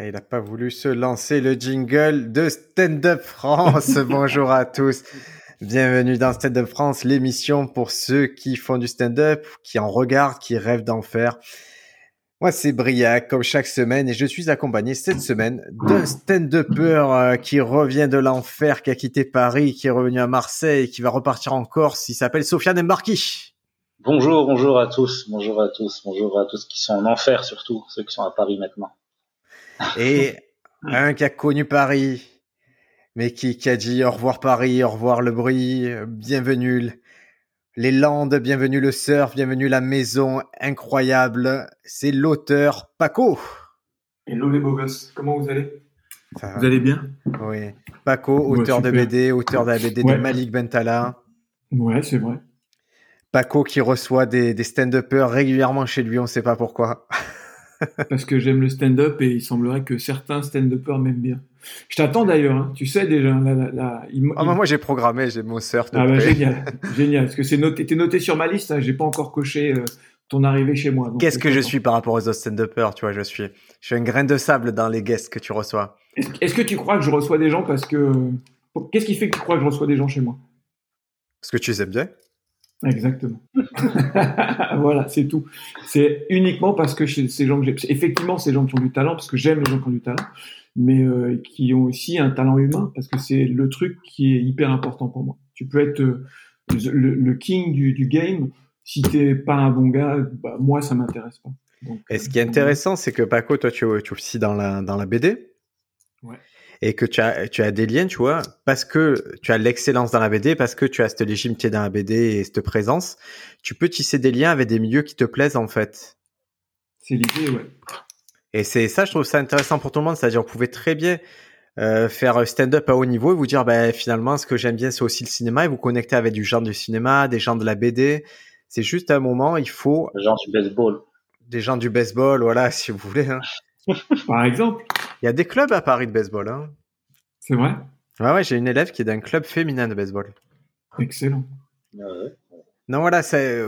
il n'a pas voulu se lancer le jingle de Stand Up France. Bonjour à tous. Bienvenue dans Stand Up France, l'émission pour ceux qui font du stand-up, qui en regardent, qui rêvent d'en faire. Moi, c'est Briac, comme chaque semaine, et je suis accompagné cette semaine d'un stand-upper euh, qui revient de l'enfer, qui a quitté Paris, qui est revenu à Marseille, qui va repartir en Corse. Il s'appelle Sofiane Embarki. Bonjour, bonjour à tous, bonjour à tous, bonjour à tous qui sont en enfer surtout, ceux qui sont à Paris maintenant. Et un qui a connu Paris, mais qui, qui a dit au revoir Paris, au revoir le bruit, bienvenue les Landes, bienvenue le surf, bienvenue la maison incroyable. C'est l'auteur Paco. Hello les beaux gosses, comment vous allez? Vous allez bien? Oui. Paco, auteur de BD, auteur de la BD de Malik Bentala. Ouais, c'est vrai. Paco qui reçoit des, des stand-uppers régulièrement chez lui, on ne sait pas pourquoi. Parce que j'aime le stand-up et il semblerait que certains stand-uppers m'aiment bien. Je t'attends d'ailleurs, hein. tu sais déjà. Ah, bah, moi j'ai programmé, j'ai mon surf. Ah bah, génial, génial. Parce que c'est noté, t'es noté sur ma liste, hein. j'ai pas encore coché euh, ton arrivée chez moi. Qu'est-ce que je suis par rapport aux autres stand-uppers, tu vois, je suis, je suis un grain de sable dans les guests que tu reçois. Est-ce que tu crois que je reçois des gens parce que, qu'est-ce qui fait que tu crois que je reçois des gens chez moi? Parce que tu les aimes bien. Exactement. voilà, c'est tout. C'est uniquement parce que ces gens que j'ai, effectivement, ces gens qui ont du talent, parce que j'aime les gens qui ont du talent, mais euh, qui ont aussi un talent humain, parce que c'est le truc qui est hyper important pour moi. Tu peux être euh, le, king du, du, game, si t'es pas un bon gars, bah, moi ça m'intéresse pas. Et ce qui est intéressant, c'est que Paco, toi, tu, tu es aussi dans la, dans la BD. Ouais et que tu as, tu as des liens, tu vois, parce que tu as l'excellence dans la BD, parce que tu as cette légitimité dans la BD et cette présence, tu peux tisser des liens avec des milieux qui te plaisent en fait. C'est l'idée, ouais. Et c'est ça, je trouve ça intéressant pour tout le monde, c'est-à-dire vous pouvez très bien euh, faire stand-up à haut niveau et vous dire, ben, finalement, ce que j'aime bien, c'est aussi le cinéma et vous connecter avec du genre du cinéma, des gens de la BD. C'est juste un moment, il faut... Des gens du baseball. Des gens du baseball, voilà, si vous voulez. Hein. Par exemple. Il y a des clubs à Paris de baseball. Hein. C'est vrai? Ouais, ouais, j'ai une élève qui est d'un club féminin de baseball. Excellent. Non, voilà,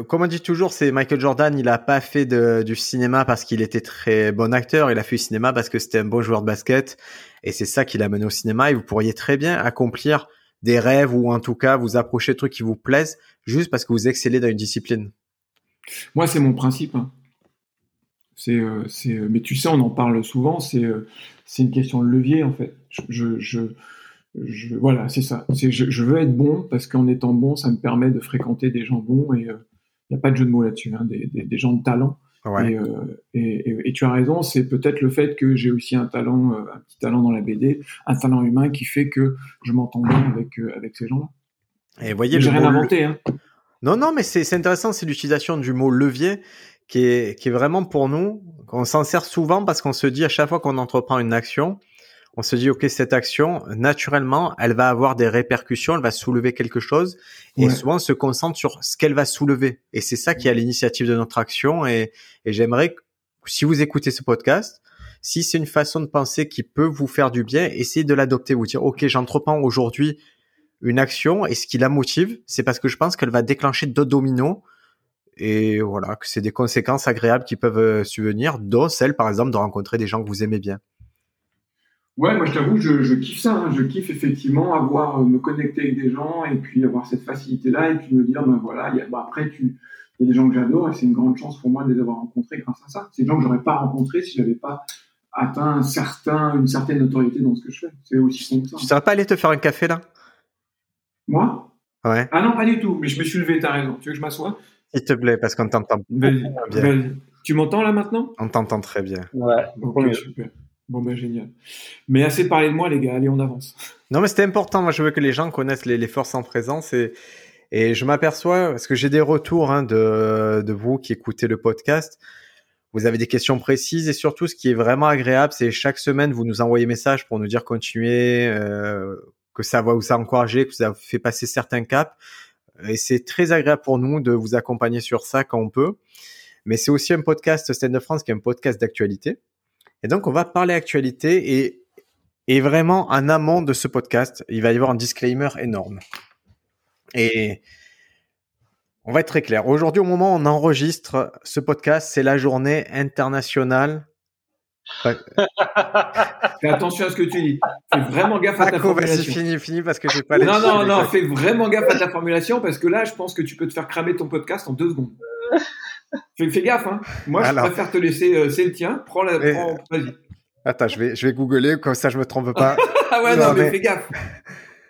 comme on dit toujours, c'est Michael Jordan, il n'a pas fait du cinéma parce qu'il était très bon acteur, il a fait du cinéma parce que c'était un bon joueur de basket, et c'est ça qui l'a mené au cinéma, et vous pourriez très bien accomplir des rêves, ou en tout cas vous approcher de trucs qui vous plaisent, juste parce que vous excellez dans une discipline. Moi, c'est mon principe. Hein. C'est, euh, c'est, euh, mais tu sais, on en parle souvent. C'est, euh, c'est une question de levier en fait. Je, je, je, voilà, c'est ça. C'est, je, veux être bon parce qu'en étant bon, ça me permet de fréquenter des gens bons et il n'y a pas de jeu de mots là-dessus. Hein, des, des, gens de talent. Et, et, et, tu as raison, c'est peut-être le fait que j'ai aussi un talent, un petit talent dans la BD, un talent humain qui fait que je m'entends bien avec avec ces gens-là. Et voyez, j'ai rien inventé. Hein. Non, non, mais c'est intéressant, c'est l'utilisation du mot levier qui est, qui est vraiment pour nous, qu'on s'en sert souvent parce qu'on se dit à chaque fois qu'on entreprend une action, on se dit, OK, cette action, naturellement, elle va avoir des répercussions, elle va soulever quelque chose. Et souvent, on se concentre sur ce qu'elle va soulever. Et c'est ça qui est à l'initiative de notre action. Et, et j'aimerais que, si vous écoutez ce podcast, si c'est une façon de penser qui peut vous faire du bien, essayez de l'adopter. Vous dire, OK, j'entreprends aujourd'hui une action et ce qui la motive, c'est parce que je pense qu'elle va déclencher d'autres dominos et voilà, que c'est des conséquences agréables qui peuvent euh, subvenir, dont celle, par exemple, de rencontrer des gens que vous aimez bien. Ouais, moi je t'avoue, je, je, kiffe ça. Hein. Je kiffe effectivement avoir euh, me connecter avec des gens et puis avoir cette facilité-là et puis me dire, ben voilà, y a, bah, après tu, il y a des gens que j'adore et c'est une grande chance pour moi de les avoir rencontrés grâce à ça. C'est des gens que j'aurais pas rencontrés si j'avais pas atteint un certain, une certaine notoriété dans ce que je fais. C'est aussi simple ça. Tu serais pas allé te faire un café là? Moi? Ouais. Ah non, pas du tout. Mais je me suis levé, t'as raison. Tu veux que je m'assoie? S'il te plaît, parce qu'on t'entend bien. Tu m'entends là maintenant? On t'entend très bien. Ouais. super. Bon ben génial. Mais assez parlé de moi les gars, allez on avance. Non mais c'était important, moi je veux que les gens connaissent les, forces en présence et, et je m'aperçois, parce que j'ai des retours hein, de, de vous qui écoutez le podcast, vous avez des questions précises et surtout ce qui est vraiment agréable, c'est chaque semaine vous nous envoyez message pour nous dire continuez, euh, que ça va vous encourager, que vous avez fait passer certains caps. Et c'est très agréable pour nous de vous accompagner sur ça quand on peut. Mais c'est aussi un podcast Stand de France qui est un podcast d'actualité. Et donc, on va parler actualité et, et vraiment en amont de ce podcast, il va y avoir un disclaimer énorme. Et on va être très clair. Aujourd'hui, au moment où on enregistre ce podcast, c'est la journée internationale Fais attention à ce que tu dis. Fais vraiment gaffe à ta formulation. fini, fini parce que j'ai pas Non, non, non, fais vraiment gaffe à ta formulation parce que là, je pense que tu peux te faire cramer ton podcast en deux secondes. fais, fais gaffe, hein. Moi, je préfère te laisser, euh, c'est le tien. Prends la, prends, vas-y. Attends, je vais, je vais googler comme ça je me trompe pas. ah ouais, non, mais, fais gaffe.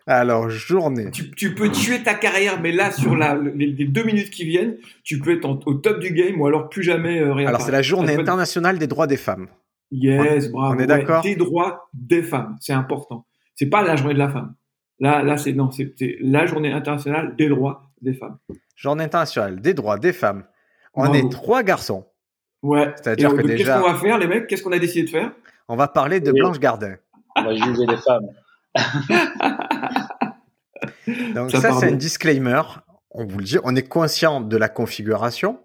Alors, journée. Tu, peux tuer ta carrière, mais là, sur la, les, deux minutes qui viennent, tu peux être au top du game ou alors plus jamais euh, Alors, c'est la journée internationale des droits des femmes. Yes, bravo. On est d'accord. des droits des femmes, c'est important. C'est pas la journée de la femme. Là, là, c'est non, c'est la journée internationale des droits des femmes. Journée internationale des droits des femmes. On est trois garçons. Ouais. C'est-à-dire que déjà. Qu'est-ce qu'on va faire, les mecs? Qu'est-ce qu'on a décidé de faire? On va parler de Blanche Gardin. On va juger les femmes. Donc ça, c'est un disclaimer. On vous le dit, on est conscient de la configuration,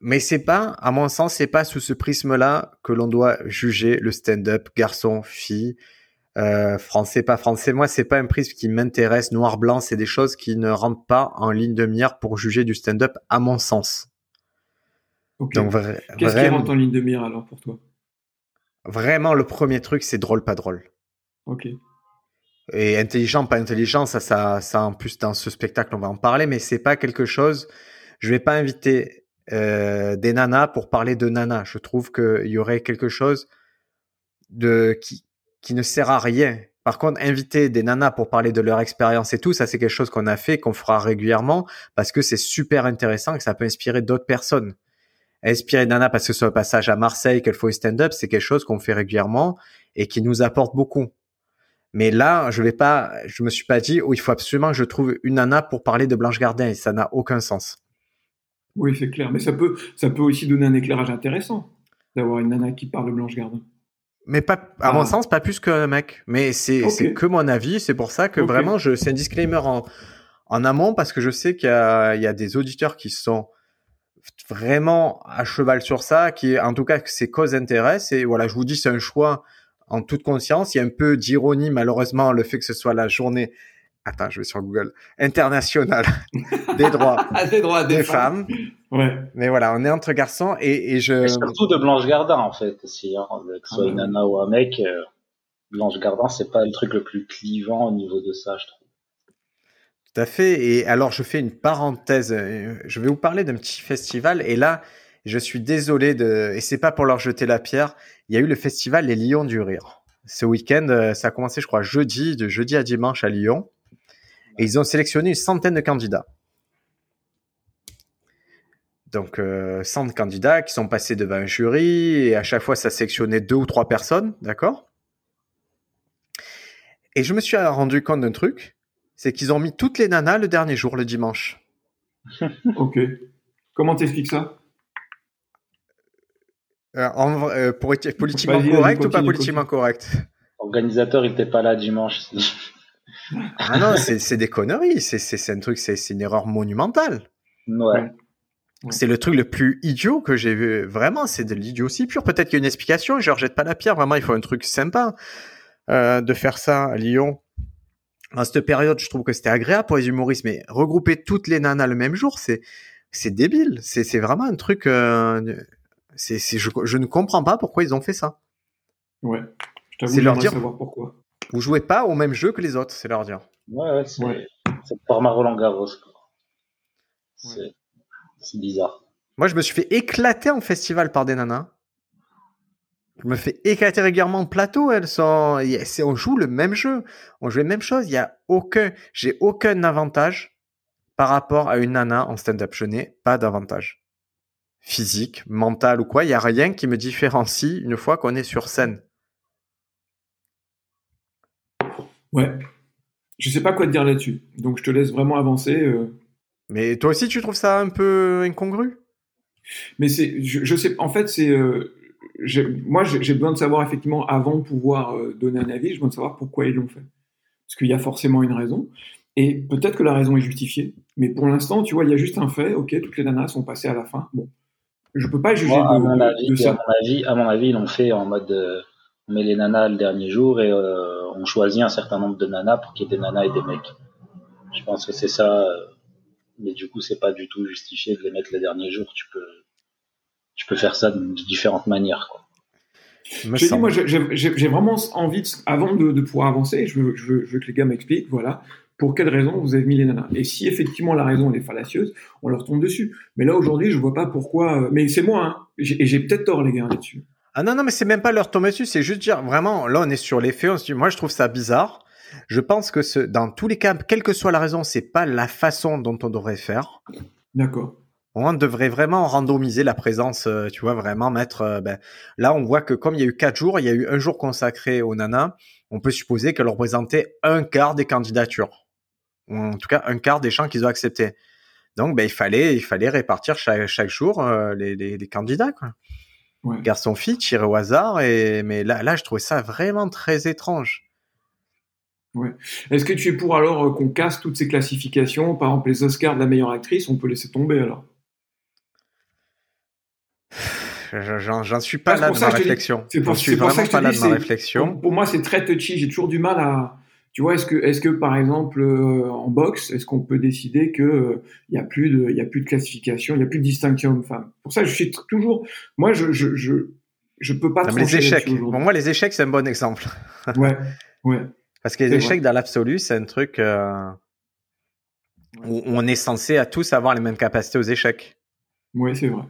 mais c'est pas, à mon sens, c'est pas sous ce prisme-là que l'on doit juger le stand-up, garçon, fille, euh, français, pas français. Moi, c'est pas un prisme qui m'intéresse. Noir, blanc, c'est des choses qui ne rentrent pas en ligne de mire pour juger du stand-up, à mon sens. Donc, Qu'est-ce qui rentre en ligne de mire alors pour toi? Vraiment, le premier truc, c'est drôle, pas drôle. Ok. Et intelligent, pas intelligent, ça, ça, ça, en plus dans ce spectacle, on va en parler, mais c'est pas quelque chose. Je vais pas inviter euh, des nanas pour parler de nanas. Je trouve qu'il y aurait quelque chose de qui qui ne sert à rien. Par contre, inviter des nanas pour parler de leur expérience et tout, ça c'est quelque chose qu'on a fait, qu'on fera régulièrement parce que c'est super intéressant et que ça peut inspirer d'autres personnes. Inspirer Nana parce que ce passage à Marseille, qu'elle faut stand-up, c'est quelque chose qu'on fait régulièrement et qui nous apporte beaucoup. Mais là, je vais pas, je me suis pas dit, oh, il faut absolument que je trouve une nana pour parler de Blanche Gardin et ça n'a aucun sens. Oui, c'est clair. Mais ça peut, ça peut aussi donner un éclairage intéressant d'avoir une nana qui parle de Blanche Gardin. Mais pas, à mon ah. sens, pas plus qu'un mec. Mais c'est que mon avis. C'est pour ça que vraiment, je, c'est un disclaimer en, en amont parce que je sais qu'il y a, il y a des auditeurs qui sont vraiment à cheval sur ça, qui, en tout cas, que ces causes intéressent. Et voilà, je vous dis, c'est un choix en toute conscience. Il y a un peu d'ironie, malheureusement, le fait que ce soit la journée, attends, je vais sur Google, internationale des droits, des, droits des, femmes. Ouais. Mais voilà, on est entre garçons et, et je. surtout de Blanche Gardin, en fait, si, hein, que ce soit une nana ou un mec. Euh, Blanche Gardin, c'est pas le truc le plus clivant au niveau de ça, je trouve. Tout à fait. Et alors, je fais une parenthèse. Euh, je vais vous parler d'un petit festival. Et là, je suis désolé de, et c'est pas pour leur jeter la pierre. Il y a eu le festival Les Lions du Rire. Ce week-end, euh, ça a commencé, je crois, jeudi, de jeudi à dimanche à Lyon. Et ils ont sélectionné une centaine de candidats. Donc, euh, 100 candidats qui sont passés devant un jury et à chaque fois, ça sélectionnait deux ou trois personnes, d'accord? Et je me suis rendu compte d'un truc, c'est qu'ils ont mis toutes les nanas le dernier jour, le dimanche. ok. Comment t'expliques ça? Euh, en, euh, pour être politiquement correct ou pas politiquement correct? Organisateur, il n'était pas là dimanche. Ah non, c'est des conneries. C'est un truc, c'est une erreur monumentale. Ouais. C'est le truc le plus idiot que j'ai vu. Vraiment, c'est de l'idiotie pure. Peut-être qu'il y a une explication. Je ne rejette pas la pierre. Vraiment, il faut un truc sympa euh, de faire ça à Lyon. À cette période, je trouve que c'était agréable pour les humoristes, mais regrouper toutes les nanas le même jour, c'est c'est débile. C'est vraiment un truc. Euh, c'est, je, ne comprends pas pourquoi ils ont fait ça. Ouais. Je t'avoue, leur dire. Savoir pourquoi. Vous jouez pas au même jeu que les autres, c'est leur dire. Ouais, ouais, c'est, ouais. c'est format Roland Garros. C'est, c'est bizarre. Moi, je me suis fait éclater en festival par des nanas. Je me fais éclater régulièrement en plateau. Elles sont, on joue le même jeu, on joue les mêmes choses. Il y a aucun, j'ai aucun avantage par rapport à une nana en stand-up. Je n'ai pas d'avantage physique, mental ou quoi. Il n'y a rien qui me différencie une fois qu'on est sur scène. Ouais. Je sais pas quoi te dire là-dessus. Donc je te laisse vraiment avancer. Euh. Mais toi aussi, tu trouves ça un peu incongru? Mais c'est, je, sais, en fait, c'est, euh, moi, j'ai besoin de savoir effectivement avant de pouvoir euh, donner un avis, j'ai besoin de savoir pourquoi ils l'ont fait. Parce qu'il y a forcément une raison. Et peut-être que la raison est justifiée. Mais pour l'instant, tu vois, il y a juste un fait. Ok, toutes les nanas sont passées à la fin. Bon, je peux pas juger à, mon avis, à, mon avis, à mon avis, ils l'ont fait en mode euh, on met les nanas le dernier jour et euh, on choisit un certain nombre de nanas pour qu'il y ait des nanas et des mecs. Je pense que c'est ça. Euh, mais du coup, c'est pas du tout justifié de les mettre le dernier jour. Tu peux, tu peux faire ça de différentes manières. Quoi. Je dis, moi, j'ai vraiment envie, avant de, pouvoir avancer, je veux, je, veux, que les gars m'expliquent, voilà, pour quelle raison vous avez mis les nanas. Et si effectivement la raison est fallacieuse, on leur tombe dessus. Mais là, aujourd'hui, je vois pas pourquoi. Euh, mais c'est moi, hein. Et j'ai peut-être tort, les gars, là-dessus. Ah non, non, mais c'est même pas leur tomber dessus, c'est juste dire, vraiment, là, on est sur les faits, on se dit, moi, je trouve ça bizarre. Je pense que ce, dans tous les cas, quelle que soit la raison, c'est pas la façon dont on devrait faire. D'accord. On devrait vraiment randomiser la présence, euh, tu vois, vraiment mettre. Euh, ben, là, on voit que comme il y a eu quatre jours, il y a eu un jour consacré aux nanas. On peut supposer qu'elle représentait un quart des candidatures, ou en tout cas un quart des gens qu'ils ont acceptés. Donc, ben, il fallait, il fallait répartir chaque, jour euh, les, les, candidats, quoi. Ouais. Garçon fille tiré au hasard et mais là, là, je trouvais ça vraiment très étrange. Ouais. Est-ce que tu es pour alors qu'on casse toutes ces classifications? Par exemple, les Oscars de la meilleure actrice, on peut laisser tomber alors J'en suis pas là de ma réflexion. C'est pour, vraiment pas là de ma réflexion. Pour, moi, c'est très touchy. J'ai toujours du mal à. Tu vois, est-ce que, est-ce que par exemple euh, en boxe, est-ce qu'on peut décider que il euh, y a plus de, il y a plus de classification, il y a plus de distinction homme-femme. Pour ça, je suis toujours. Moi, je, je, je, je peux pas. les échecs. Pour moi, les échecs, c'est un bon exemple. ouais, ouais. Parce que les échecs dans l'absolu, c'est un truc euh, où on est censé à tous avoir les mêmes capacités aux échecs. Oui, c'est vrai.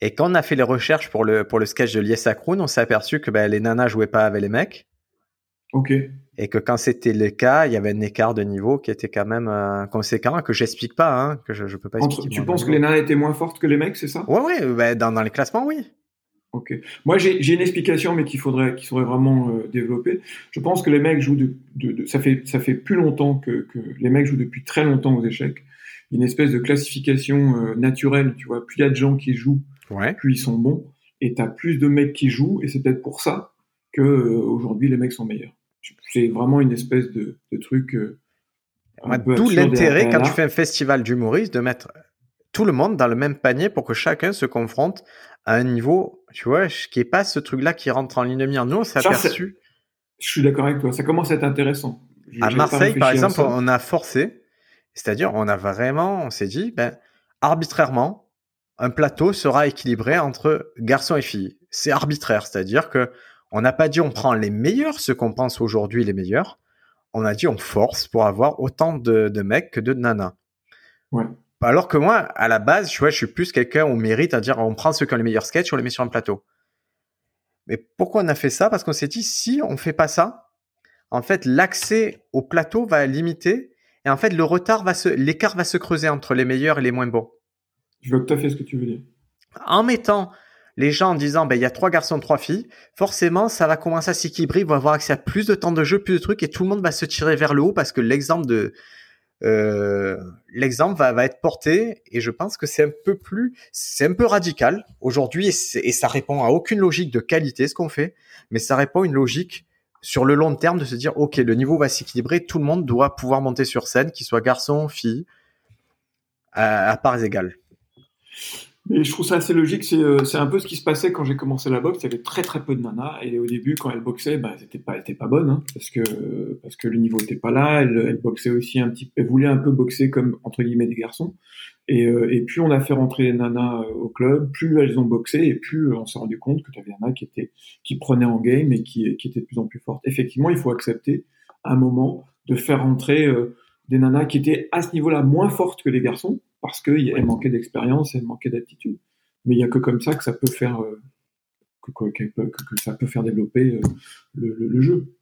Et quand on a fait les recherches pour le, pour le sketch de Liesa Kroon, on s'est aperçu que ben, les nanas jouaient pas avec les mecs. Ok. Et que quand c'était le cas, il y avait un écart de niveau qui était quand même euh, conséquent, que j'explique pas, hein, que je, je peux pas expliquer. tu penses que les nanas étaient moins fortes que les mecs, c'est ça? Ouais, ouais, ben, dans, dans les classements, oui. Ok. Moi, j'ai une explication, mais qu'il faudrait, qu'il faudrait vraiment euh, développer. Je pense que les mecs jouent de, de, ça fait, ça fait plus longtemps que, que, les mecs jouent depuis très longtemps aux échecs. Une espèce de classification euh, naturelle, tu vois. Plus il y a de gens qui jouent, ouais. plus ils sont bons. Et t'as plus de mecs qui jouent, et c'est peut-être pour ça que euh, aujourd'hui les mecs sont meilleurs. C'est vraiment une espèce de, de truc. D'où l'intérêt quand tu fais un festival d'humoristes de mettre tout le monde dans le même panier pour que chacun se confronte à un niveau, tu vois, qui est pas ce truc-là qui rentre en ligne de mire. Nous, on s'est aperçu. Je suis d'accord avec toi. Ça commence à être intéressant. à Marseille, par exemple, on a forcé. C'est-à-dire, on a vraiment, on s'est dit, ben, arbitrairement, un plateau sera équilibré entre garçons et filles. C'est arbitraire. C'est-à-dire que on n'a pas dit on prend les meilleurs, ceux qu'on pense aujourd'hui les meilleurs. On a dit on force pour avoir autant de, de mecs que de nanas. Ouais. Alors que moi, à la base, vois, je suis plus quelqu'un au mérite à dire on prend ceux qui ont les meilleurs sketchs, on les met sur un plateau. Mais pourquoi on a fait ça? Parce qu'on s'est dit si on fait pas ça, en fait, l'accès au plateau va limiter et en fait, le retard va se, l'écart va se creuser entre les meilleurs et les moins bons. Je vois tout à fait ce que tu veux dire. En mettant les gens en disant ben il y a trois garçons, trois filles, forcément ça va commencer à s'équilibrer, ils vont avoir accès à plus de temps de jeu, plus de trucs et tout le monde va se tirer vers le haut parce que l'exemple euh, va, être porté et je pense que c'est un peu plus, c'est un peu radical aujourd'hui et, ça répond à aucune logique de qualité ce qu'on fait, mais ça répond à une logique sur le long terme de se dire ok le niveau va s'équilibrer, tout le monde doit pouvoir monter sur scène, qu'il soit garçon, fille, à parts égales. Mais je trouve ça assez logique. Euh, c'est un peu ce qui se passait quand j'ai commencé la boxe. Il y avait très très peu de nanas. Et au début, quand elles boxaient, bah, elles n'étaient pas, étaient pas bonnes. Hein, parce, que, parce que le niveau n'était pas là. Elles, elles, boxaient aussi un petit Elles voulaient un peu boxer comme, entre guillemets, des garçons. Et, euh, et plus on a fait rentrer les nanas euh, au club, plus elles ont boxé. Et plus on s'est rendu compte que tu avais un qui, était, qui prenait en game et qui, qui était de plus en plus forte. Effectivement, il faut accepter un moment de faire rentrer des nanas qui étaient à ce niveau-là moins fortes que les garçons parce qu'elle manquait d'expérience, elle manquait d'attitude. Mais il n'y a que comme ça que ça peut faire, euh, que, ça peut faire développer euh, le, jeu.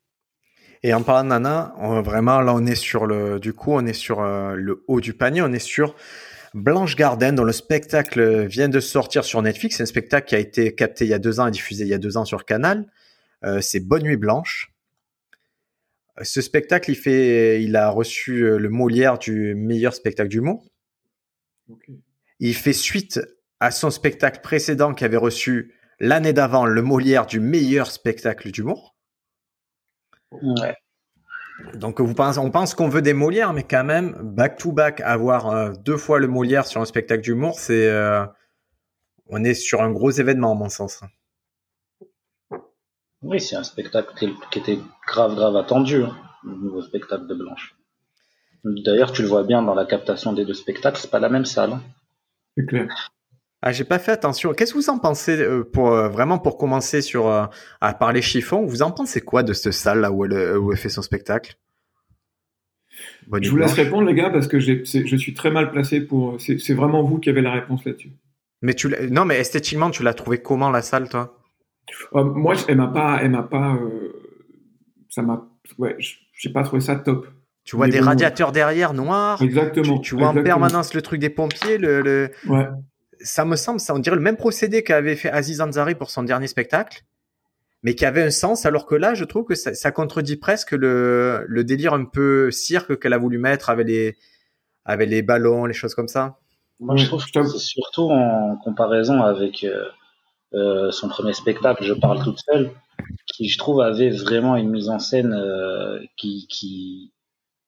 Et en parlant de Nana, vraiment là on est sur le, du coup on est sur euh, le haut du panier, on est sur Blanche Garden dont le spectacle vient de sortir sur Netflix. C'est un spectacle qui a été capté il y a deux ans et diffusé il y a deux ans sur Canal. c'est Bonne Nuit Blanche. Ce spectacle, il fait, il a reçu le Molière du meilleur spectacle du monde. Il fait suite à son spectacle précédent qui avait reçu l'année d'avant le Molière du meilleur spectacle d'humour. Ouais. Donc vous on pense qu'on veut des Molières, mais quand même, back to back, avoir euh, deux fois le Molière sur un spectacle d'humour, c'est, euh, on est sur un gros événement, à mon sens. Oui, c'est un spectacle qui était grave, grave attendu, hein, le nouveau spectacle de Blanche. D'ailleurs, tu le vois bien dans la captation des deux spectacles, c'est pas la même salle. C'est clair. Ah, j'ai pas fait attention. Qu'est-ce que vous en pensez euh, pour euh, vraiment pour commencer sur euh, à parler chiffon Vous en pensez quoi de cette salle là où elle, où elle fait son spectacle? Je vous laisse répondre les gars parce que je suis très mal placé pour. C'est vraiment vous qui avez la réponse là-dessus. Mais tu non mais esthétiquement tu l'as trouvé comment la salle toi? Moi elle m'a pas elle m'a pas ça m'a ouais j'ai pas trouvé ça top. Tu vois des radiateurs derrière noirs. Exactement. Tu, vois en permanence le truc des pompiers, le, le... Ouais ça me semble, ça on dirait le même procédé qu'avait fait Aziz Ansari pour son dernier spectacle, mais qui avait un sens, alors que là, je trouve que ça, contredit presque le, le, délire un peu cirque qu'elle a voulu mettre avec les, avec les ballons, les choses comme ça. Moi, je trouve que surtout en comparaison avec euh, euh, son premier spectacle, Je parle toute seule, qui, je trouve, avait vraiment une mise en scène euh, qui, qui,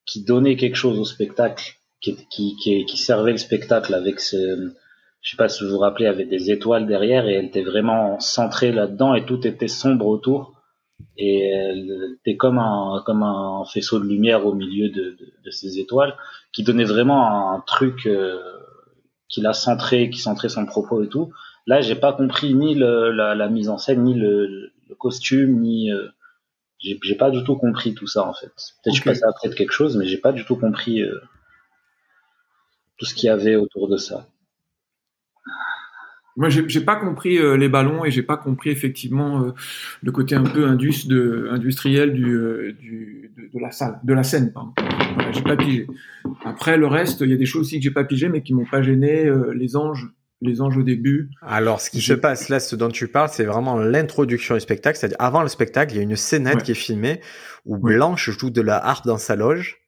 qui donnait quelque chose au spectacle, qui, qui, qui, qui servait le spectacle avec ce, je sais pas si vous vous rappelez, avait des étoiles derrière et elle était vraiment centrée là-dedans et tout était sombre autour. Et elle était comme un, comme un faisceau de lumière au milieu de, de, ces étoiles qui donnait vraiment un truc euh, qui l'a centré, qui centrait son propos et tout. Là, j'ai pas compris ni le, la, la, mise en scène, ni le, le costume, ni euh, j'ai pas du tout compris tout ça en fait. Peut-être je passais après de quelque chose, mais j'ai pas du tout compris euh, tout ce qu'il y avait autour de ça. Moi, j'ai pas compris euh, les ballons et j'ai pas compris effectivement euh, le côté un peu indus de, industriel du, du de, de, la salle, de la scène. Voilà, j'ai pas pigé. Après, le reste, il y a des choses aussi que j'ai pas pigé, mais qui m'ont pas gêné. les anges, les anges au début. Alors, ce qui se passe là, ce dont tu parles, c'est vraiment l'introduction du spectacle. C'est-à-dire, avant le spectacle, il y a une scénette qui est filmée où Blanche joue de la harpe dans sa loge.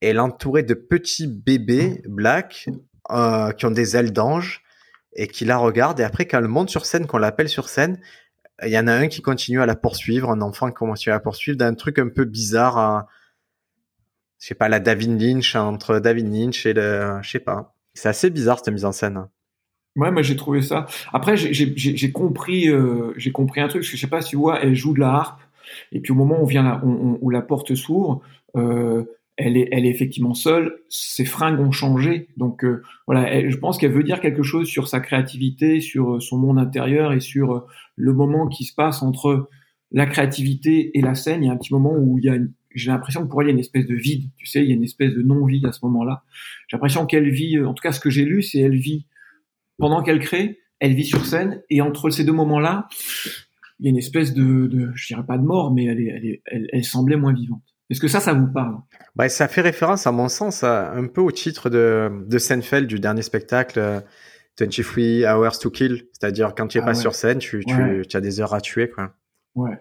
Elle est entourée de petits bébés black qui ont des ailes d'ange et qui la regarde. Et après, quand elle monte sur scène, qu'on l'appelle sur scène, il y en a un qui continue à la poursuivre, un enfant qui continue à la poursuivre d'un truc un peu bizarre, à, je sais pas, la David Lynch, entre David Lynch et le, je sais pas. C'est assez bizarre cette mise en scène. Ouais, moi j'ai trouvé ça. Après, j'ai compris, euh, j'ai compris un truc. Parce que je sais pas si tu vois, elle joue de la harpe, et puis au moment où vient la, où la porte s'ouvre, euh, elle est, elle est effectivement seule. Ses fringues ont changé, donc euh, voilà. je pense qu'elle veut dire quelque chose sur sa créativité, sur euh, son monde intérieur et sur euh, le moment qui se passe entre la créativité et la scène. Il y a un petit moment où il y a, j'ai l'impression que pour elle il y a une espèce de vide. Tu sais, il y a une espèce de non-vie à ce moment-là. J'ai l'impression qu'elle vit, en tout cas ce que j'ai lu, c'est elle vit pendant qu'elle crée, elle vit sur scène et entre ces deux moments-là, il y a une espèce de, de je dirais pas de mort, mais elle, est, elle, est, elle, elle semblait moins vivante. Est-ce que ça, ça vous parle? Bah, Ça fait référence, à mon sens, un peu au titre de, de Seinfeld du dernier spectacle, 23 euh, Hours to Kill. C'est-à-dire, quand tu es ah pas sur scène, tu, tu, as des heures à tuer. Quoi. Ouais.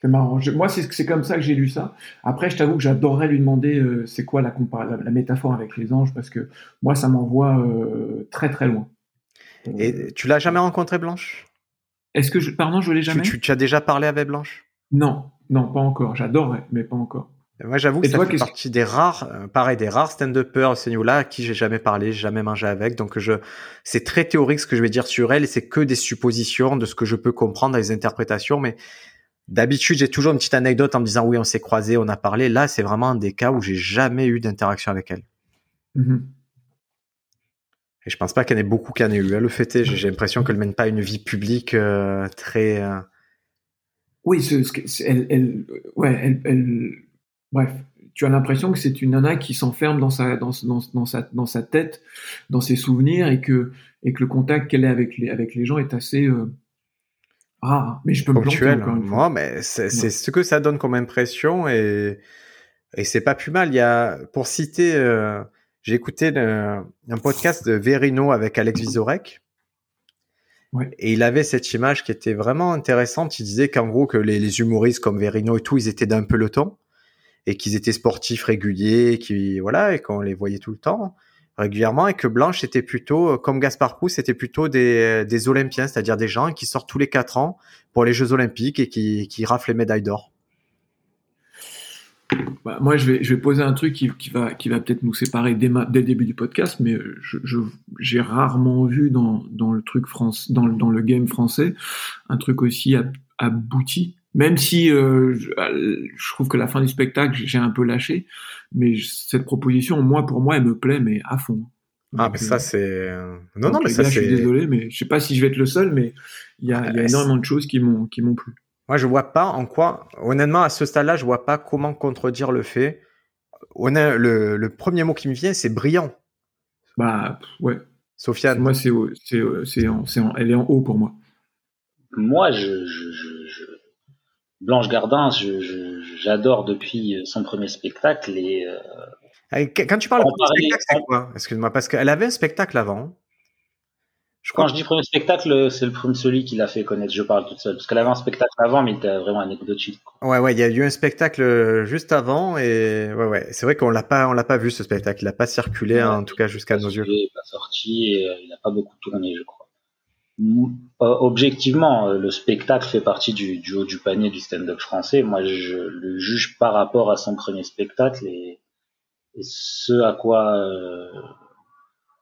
C'est marrant. moi, c'est comme ça que j'ai lu ça. Après, je t'avoue que j'adorerais lui demander euh, c'est quoi la, la, métaphore avec les anges, parce que moi, ça m'envoie euh, très très loin. Et tu l'as jamais rencontré, Blanche? Est-ce que je, pardon, je l'ai jamais? Tu, tu, as déjà parlé avec Blanche? Non, non, pas encore. J'adorerais, mais pas encore. Moi, j'avoue que ça fait partie des rares, euh, pareil, des rares stand-uppers à ce niveau-là à qui j'ai jamais parlé, jamais mangé avec. Donc, je, c'est très théorique ce que je vais dire sur elle et c'est que des suppositions de ce que je peux comprendre les interprétations. Mais d'habitude, j'ai toujours une petite anecdote en me disant oui, on s'est croisés, on a parlé. Là, c'est vraiment des cas où j'ai jamais eu d'interaction avec elle. Mm-hmm. Et je pense pas qu'elle ait beaucoup qu'elle ait eu. Elle le fait. J'ai l'impression qu'elle mène pas une vie publique euh, très. Euh, oui, ce, elle, elle, ouais, elle, elle, bref, tu as l'impression que c'est une nana qui s'enferme dans sa, dans, dans, dans, sa, dans sa tête, dans ses souvenirs, et que, et que le contact qu'elle a avec les, avec les gens est assez euh, rare. Mais je peux me planter Moi, mais c'est ce que ça donne comme impression, et, et c'est pas plus mal. Il y a, pour citer, euh, j'ai écouté un podcast de Verino avec Alex Vizorek et il avait cette image qui était vraiment intéressante. Il disait qu'en gros que les, humoristes comme Verino et tout, ils étaient d'un peloton et qu'ils étaient sportifs réguliers, qui voilà, et qu'on les voyait tout le temps régulièrement, et que Blanche était plutôt, comme Gaspard Proust, c'était plutôt des, des Olympiens, c'est-à-dire des gens qui sortent tous les quatre ans pour les Jeux Olympiques et qui, qui raflent les médailles d'or. Bah, moi, je vais, je vais poser un truc qui, qui va, qui va peut-être nous séparer dès, dès, le début du podcast, mais j'ai je, rarement vu dans, dans le truc France, dans, dans le game français un truc aussi abouti. Même si euh, je, trouve que la fin du spectacle, j'ai un peu lâché, mais cette proposition, moi pour moi, elle me plaît, mais à fond. Ah, mais ça, c'est. Non, non, mais ça, c'est. Je suis désolé, mais je sais pas si je vais être le seul, mais il y a, y a énormément de choses qui m'ont qui m'ont plu. Moi, je vois pas en quoi, honnêtement, à ce stade-là, je vois pas comment contredire le fait. Le, le premier mot qui me vient, c'est brillant. Bah, ouais. Sofiane. Moi, c'est, c'est, c'est, en, elle est en haut pour moi. Moi, je, je, je, Blanche Gardin, j'adore depuis son premier spectacle et. Euh, quand tu parles de spectacle, c'est quoi? Excuse-moi, parce qu'elle avait un spectacle avant. Je Quand je dis premier spectacle, c'est le premier celui qui l'a fait connaître. Je parle toute seule parce qu'elle avait un spectacle avant, mais il était vraiment anecdotique. Ouais, ouais, il y a eu un spectacle euh, juste avant et ouais, ouais, c'est vrai qu'on l'a pas, on l'a pas vu ce spectacle. Il a pas circulé, en tout cas jusqu'à nos yeux. Il n'a pas sorti, et, euh, il n'a pas beaucoup tourné, je crois. Euh, objectivement, le spectacle fait partie du, du haut du panier du stand-up français. Moi, je le juge par rapport à son premier spectacle et, et ce à quoi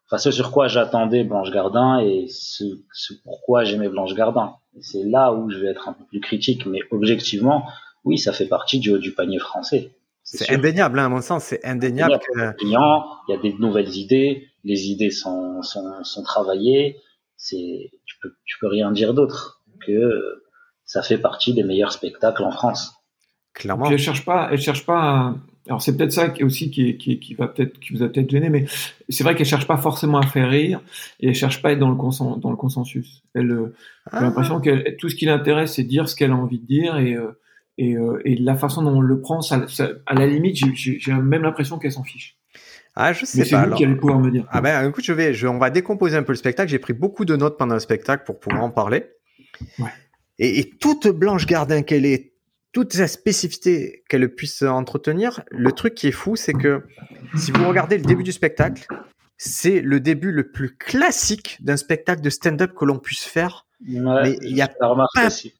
enfin ce sur quoi j'attendais Blanche Gardin et ce, ce pourquoi j'aimais Blanche Gardin. C'est là où je vais être un peu plus critique, mais objectivement, oui, ça fait partie du haut du panier français. C'est indéniable, hein, à mon sens, c'est indéniable. Il y a des nouvelles idées, les idées sont, sont, sont travaillées. C'est, peux, tu peux rien dire d'autre que ça fait partie des meilleurs spectacles en France. Clairement. elle cherche pas, elle cherche pas à, alors c'est peut-être ça aussi qui, qui, qui, va peut-être qui vous a peut-être gêné, mais c'est vrai qu'elle cherche pas forcément à faire rire et elle cherche pas à être dans le, dans le consensus. Elle, euh, j'ai l'impression ah. que tout ce qui l'intéresse, c'est dire ce qu'elle a envie de dire et euh, et, euh, et la façon dont on le prend, ça, à la limite, j'ai même l'impression qu'elle s'en fiche. Ah, je sais mais pas. C'est vous qui allez pouvoir me dire. Ah ben, écoute, je vais, je, on va décomposer un peu le spectacle. J'ai pris beaucoup de notes pendant le spectacle pour pouvoir en parler. Ouais. Et, et toute Blanche Gardin qu'elle est, toute sa spécificité qu'elle puisse entretenir, le truc qui est fou, c'est que si vous regardez le début du spectacle, c'est le début le plus classique d'un spectacle de stand-up que l'on puisse faire. mais il n'y a pas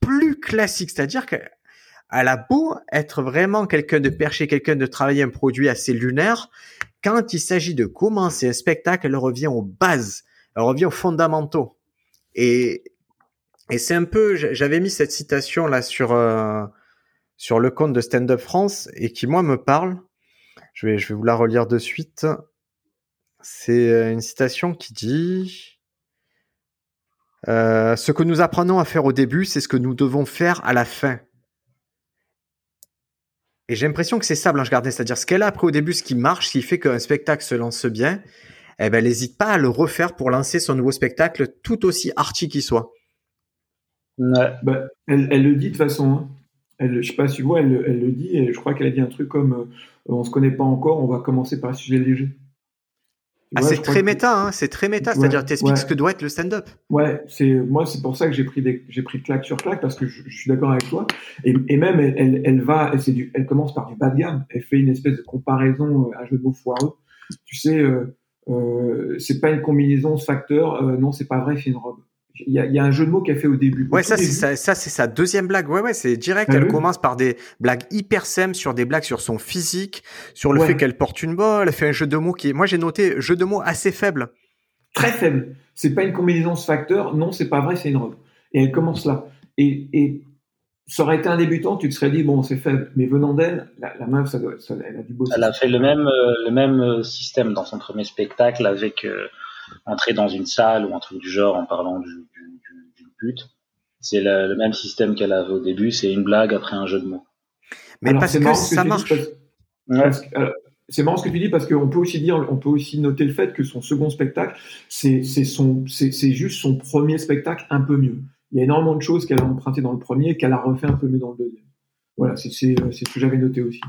plus classique. C'est-à-dire qu'elle a beau être vraiment quelqu'un de perché, quelqu'un de travailler un produit assez lunaire, quand il s'agit de commencer un spectacle, elle revient aux bases, elle revient aux fondamentaux. Et, et c'est un peu, j'avais mis cette citation là sur, euh, sur le compte de Stand Up France et qui, moi, me parle. Je vais, je vais vous la relire de suite. C'est euh, une citation qui dit euh, Ce que nous apprenons à faire au début, c'est ce que nous devons faire à la fin. Et j'ai l'impression que c'est ça, Blanche Gardin, c'est-à-dire ce qu'elle a appris au début, ce qui marche, ce qui fait qu'un spectacle se lance bien, eh ben, elle n'hésite pas à le refaire pour lancer son nouveau spectacle, tout aussi arty qu'il soit. Bah, elle, le dit de façon, hein elle, je sais pas si vous, elle, elle le dit, et je crois qu'elle a dit un truc comme euh, on se connaît pas encore, on va commencer par un sujet léger. Ah, c'est très méta, hein, c'est très méta, c'est-à-dire tu expliques ce que doit être le stand-up. Ouais, c'est moi c'est pour ça que j'ai pris des, j'ai pris claque sur claque parce que je, suis d'accord avec toi et, et même elle, elle, elle va, elle, du, elle commence par du bas de gamme, elle fait une espèce de comparaison, un jeu de mots foireux. Tu sais, euh, euh, c'est pas une combinaison facteur, euh, non c'est pas vrai, c'est une robe il y, a, y, a, un jeu de mots qu'elle fait au début. Ouais, ça c'est ça, ça c'est sa deuxième blague. Ouais, ouais, c'est direct. elle commence par des blagues hyper sèmes sur des blagues sur son physique, sur le fait qu'elle porte une bolle. Elle fait un jeu de mots qui, moi j'ai noté jeu de mots assez faible. Très faible. C'est pas une combinaison facteur. Non, c'est pas vrai, c'est une robe. Et elle commence là. Et, et ça aurait été un débutant, tu te serais dit bon, c'est faible. Mais venant d'elle, la, la, meuf, ça, doit, ça, elle a du beau. Elle a fait le même, euh, le même euh, système dans son premier spectacle avec. Euh, entrer dans une salle ou un truc du genre en parlant du, du, du, pute. C'est le, même système qu'elle avait au début, c'est une blague après un jeu de mots. Mais parce que, ça marche. c'est marrant ce que tu dis parce qu'on peut aussi dire, on peut aussi noter le fait que son second spectacle, c'est son, c'est juste son premier spectacle un peu mieux. Il y a énormément de choses qu'elle a empruntées dans le premier qu'elle a refait un peu mieux dans le deuxième. Voilà, c'est ce que j'avais noté aussi.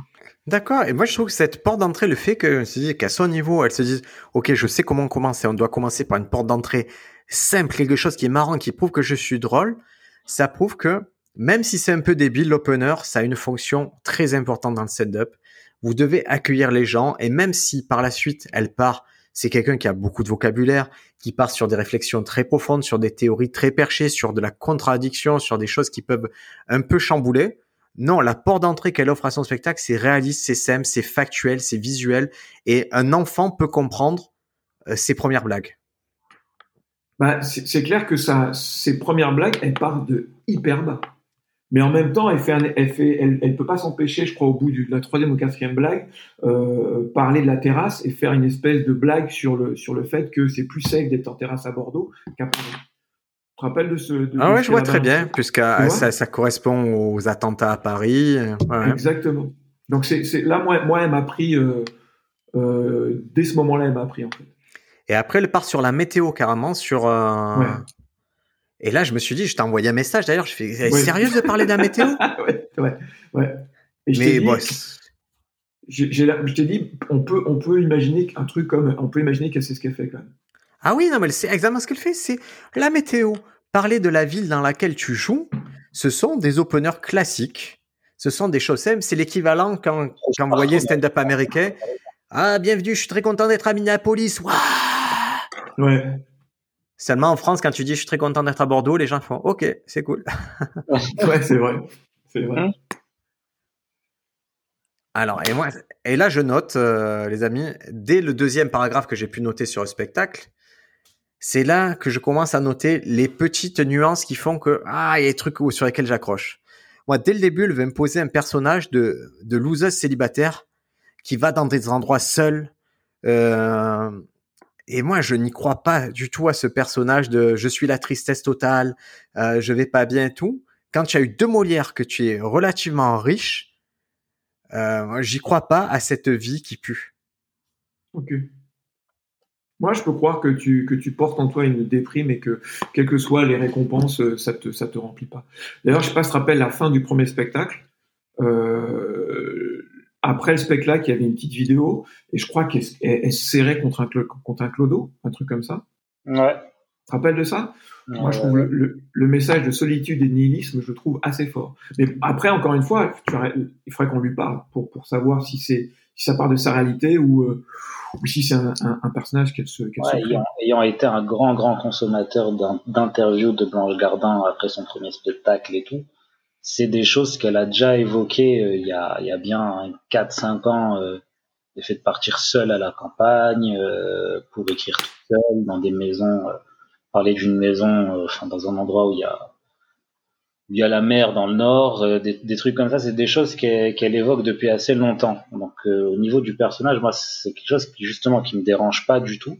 D'accord. Et moi, je trouve que cette porte d'entrée, le fait que qu'à son niveau, elle se dise, OK, je sais comment on commence et on doit commencer par une porte d'entrée simple, quelque chose qui est marrant, qui prouve que je suis drôle, ça prouve que même si c'est un peu débile, l'opener, ça a une fonction très importante dans le setup. Vous devez accueillir les gens et même si par la suite, elle part, c'est quelqu'un qui a beaucoup de vocabulaire, qui part sur des réflexions très profondes, sur des théories très perchées, sur de la contradiction, sur des choses qui peuvent un peu chambouler non, la porte d'entrée qu'elle offre à son spectacle, c'est réaliste, c'est simple, c'est factuel, c'est visuel, et un enfant peut comprendre euh, ses premières blagues. Bah, c'est clair que ça, ses premières blagues, elles partent de hyper bas. Mais en même temps, elle fait, fait, elle, peut pas s'empêcher, je crois, au bout de la troisième ou quatrième blague, euh, parler de la terrasse et faire une espèce de blague sur le sur le fait que c'est plus safe d'être en terrasse à Bordeaux qu'à Paris. Te rappelles de ce de, Ah ouais, je vois très bien, puisque ça, ça, correspond aux attentats à Paris. Ouais. Exactement. Donc c'est là, moi, moi, elle m'a pris euh, euh, dès ce moment-là, elle m'a pris en fait. Et après, elle part sur la météo carrément, sur. Euh... Ouais. Et là, je me suis dit, je t'ai envoyé un message d'ailleurs. Je fais, ouais. sérieuse de parler de la météo? Ouais, ouais, ouais. Et je Mais bon, la- je t'ai dit, on peut, on peut imaginer un truc comme, on peut imaginer qu'elle sait ce qu'elle fait quand même. Ah oui, non, mais c'est exactement ce qu'elle fait. C'est la météo. Parler de la ville dans laquelle tu joues, ce sont des openers classiques. Ce sont des choses simples. C'est l'équivalent quand, quand vous voyez stand-up américain. Ah, bienvenue, je suis très content d'être à Minneapolis. Waouh Ouais. Seulement en France, quand tu dis je suis très content d'être à Bordeaux, les gens font OK, c'est cool. Ouais, c'est vrai. C'est vrai. Hein? Alors, et, moi, et là, je note, euh, les amis, dès le deuxième paragraphe que j'ai pu noter sur le spectacle, c'est là que je commence à noter les petites nuances qui font que, ah, il y a des trucs sur lesquels j'accroche. Moi, dès le début, elle veut me poser un personnage de, de loseuse célibataire qui va dans des endroits seuls. Euh, et moi, je n'y crois pas du tout à ce personnage de je suis la tristesse totale, euh, je vais pas bien et tout. Quand tu as eu deux Molières, que tu es relativement riche, euh, j'y crois pas à cette vie qui pue. Ok. Moi, je peux croire que tu, que tu portes en toi une déprime et que, quelles que soient les récompenses, euh, ça te, ça te remplit pas. D'ailleurs, je sais pas si tu te rappelles la fin du premier spectacle. Euh, après le spectacle, il y avait une petite vidéo et je crois qu'elle elle, elle se serrait contre un, contre un clodo, un truc comme ça. Ouais. Tu te rappelles de ça? Moi, je trouve le, le, le message de solitude et de nihilisme, je le trouve assez fort. Mais après, encore une fois, il faudrait qu'on lui parle pour, pour savoir si c'est si ça part de sa réalité ou, euh, ou si c'est un, un, un personnage qu'elle se, qu'elle se Ouais, ayant, ayant été un grand, grand consommateur d'in- d'interviews de Blanche Gardin après son premier spectacle et tout, c'est des choses qu'elle a déjà évoquées euh, il, y a, il y a bien 4-5 ans, euh, le fait de partir seule à la campagne, euh, pour écrire toute seule dans des maisons, euh, parler d'une maison, euh, enfin dans un endroit où il y a où il y a la mer dans le nord, euh, des, des trucs comme ça, c'est des choses qu'elle évoque depuis assez longtemps. Donc euh, au niveau du personnage, moi c'est quelque chose qui justement qui me dérange pas du tout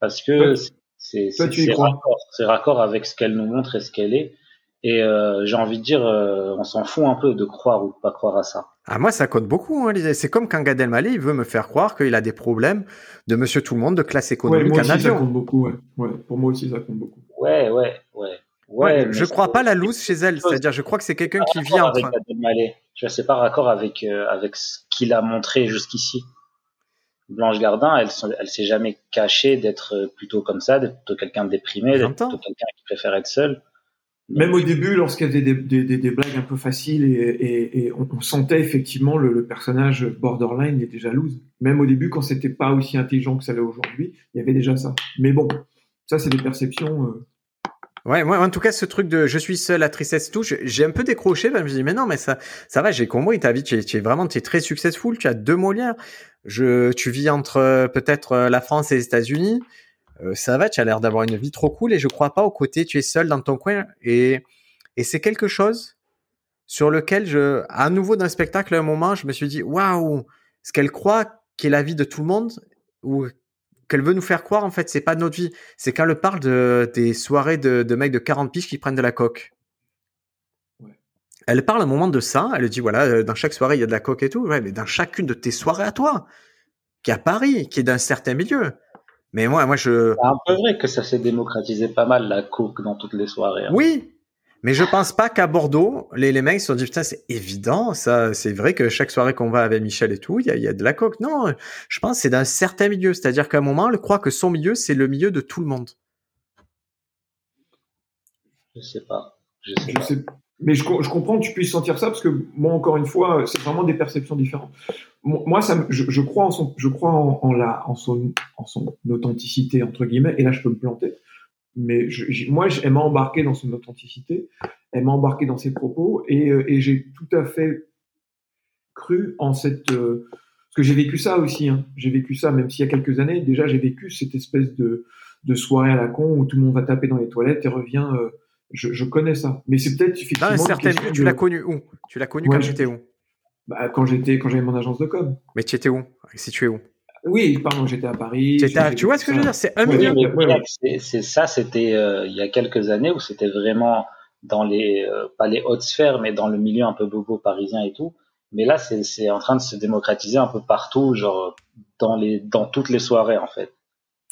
parce que c'est raccord, c'est raccord avec ce qu'elle nous montre et ce qu'elle est. Et euh, j'ai envie de dire, euh, on s'en fout un peu de croire ou de pas croire à ça. Ah, moi, ça compte beaucoup. Hein, Lisa. c'est comme quand Gad Elmaleh, il veut me faire croire qu'il a des problèmes de monsieur tout le monde de classe Ouais, économique moi en aussi, ça compte beaucoup. Ouais. Ouais, pour moi aussi, ça compte beaucoup. Ouais, ouais, ouais. Ouais, Ouais, je crois pas la loose chez elle. C'est-à-dire, je crois que c'est quelqu'un qui entre. avec Elmaleh. Tu vois, c'est pas raccord avec euh, avec ce qu'il a montré jusqu'ici. Blanche Gardin, elle, elle s'est jamais cachée d'être euh, plutôt comme ça, d'être plutôt quelqu'un de déprimé, d'être plutôt quelqu'un qui préfère être seul. Même au début, lorsqu'elle faisait des, des, des, des blagues un peu faciles et, et, et on, on sentait effectivement le, le personnage borderline il était jalouse. Même au début, quand c'était pas aussi intelligent que ça l'est aujourd'hui, il y avait déjà ça. Mais bon, ça c'est des perceptions. euh, Ouais, moi, en tout cas, ce truc de je suis seul, la tristesse, tout, je- j'ai un peu décroché. parce Je me dis, mais non, mais ça, ça va, j'ai compris ta vie. Tu es, tu es vraiment, tu es très successful. Tu as deux Molières. Je, tu vis entre euh, peut-être euh, la France et les États-Unis. Euh, ça va, tu as l'air d'avoir une vie trop cool et je crois pas au côté tu es seul dans ton coin. Et, et c'est quelque chose sur lequel je, à nouveau d'un spectacle, à un moment, je me suis dit, waouh, ce qu'elle croit qu'est la vie de tout le monde ou qu'elle veut nous faire croire, en fait, c'est pas notre vie. C'est quand elle parle de, des soirées de, de mecs de 40 piges qui prennent de la coke. Ouais. Elle parle un moment de ça. Elle dit, voilà, euh, dans chaque soirée, il y a de la coke et tout. Ouais, mais dans chacune de tes soirées à toi, qui est à Paris, qui est d'un certain milieu. Mais moi, moi, je, C'est un peu vrai que ça s'est démocratisé pas mal la coke dans toutes les soirées. hein. oui. Mais je pense pas qu'à Bordeaux, les, les mecs se sont dit, putain, c'est évident, ça, c'est vrai que chaque soirée qu'on va avec Michel et tout, il y a, il y a de la coke. Non, je pense que c'est d'un certain milieu. C'est-à-dire qu'à un moment, elle croit que son milieu, c'est le milieu de tout le monde. Je sais pas. Je sais je pas. sais, mais je, je comprends que tu puisses sentir ça parce que moi, encore une fois, c'est vraiment des perceptions différentes. Mo- Moi, ça, je, je crois en son, je crois en, en la, en son, en son authenticité entre guillemets. Et là, je peux me planter. Mais je, moi, elle m'a embarqué dans son authenticité. Elle m'a embarqué dans ses propos et, euh, et j'ai tout à fait cru en cette. euh, parce que j'ai vécu ça aussi. Hein. J'ai vécu ça, même s'il y a quelques années. Déjà, j'ai vécu cette espèce de, de soirée à la con où tout le monde va taper dans les toilettes et revient. euh, Je, je connais ça. Mais c'est peut-être effectivement. Tu de- l'as connu où? Tu l'as connu Ouais, quand je- tu étais où? bah, quand j'étais, quand j'avais mon agence de com. Mais tu étais où? Situé où? Oui, pardon, j'étais à Paris. Tu à- vois ce que je veux dire C'est un milieu. Oui. Briac, c'est ça, c'était euh, il y a quelques années où c'était vraiment dans les, euh, pas les hautes sphères, mais dans le milieu un peu bobo parisien et tout. Mais là, c'est c'est en train de se démocratiser un peu partout, genre dans les, dans toutes les soirées en fait.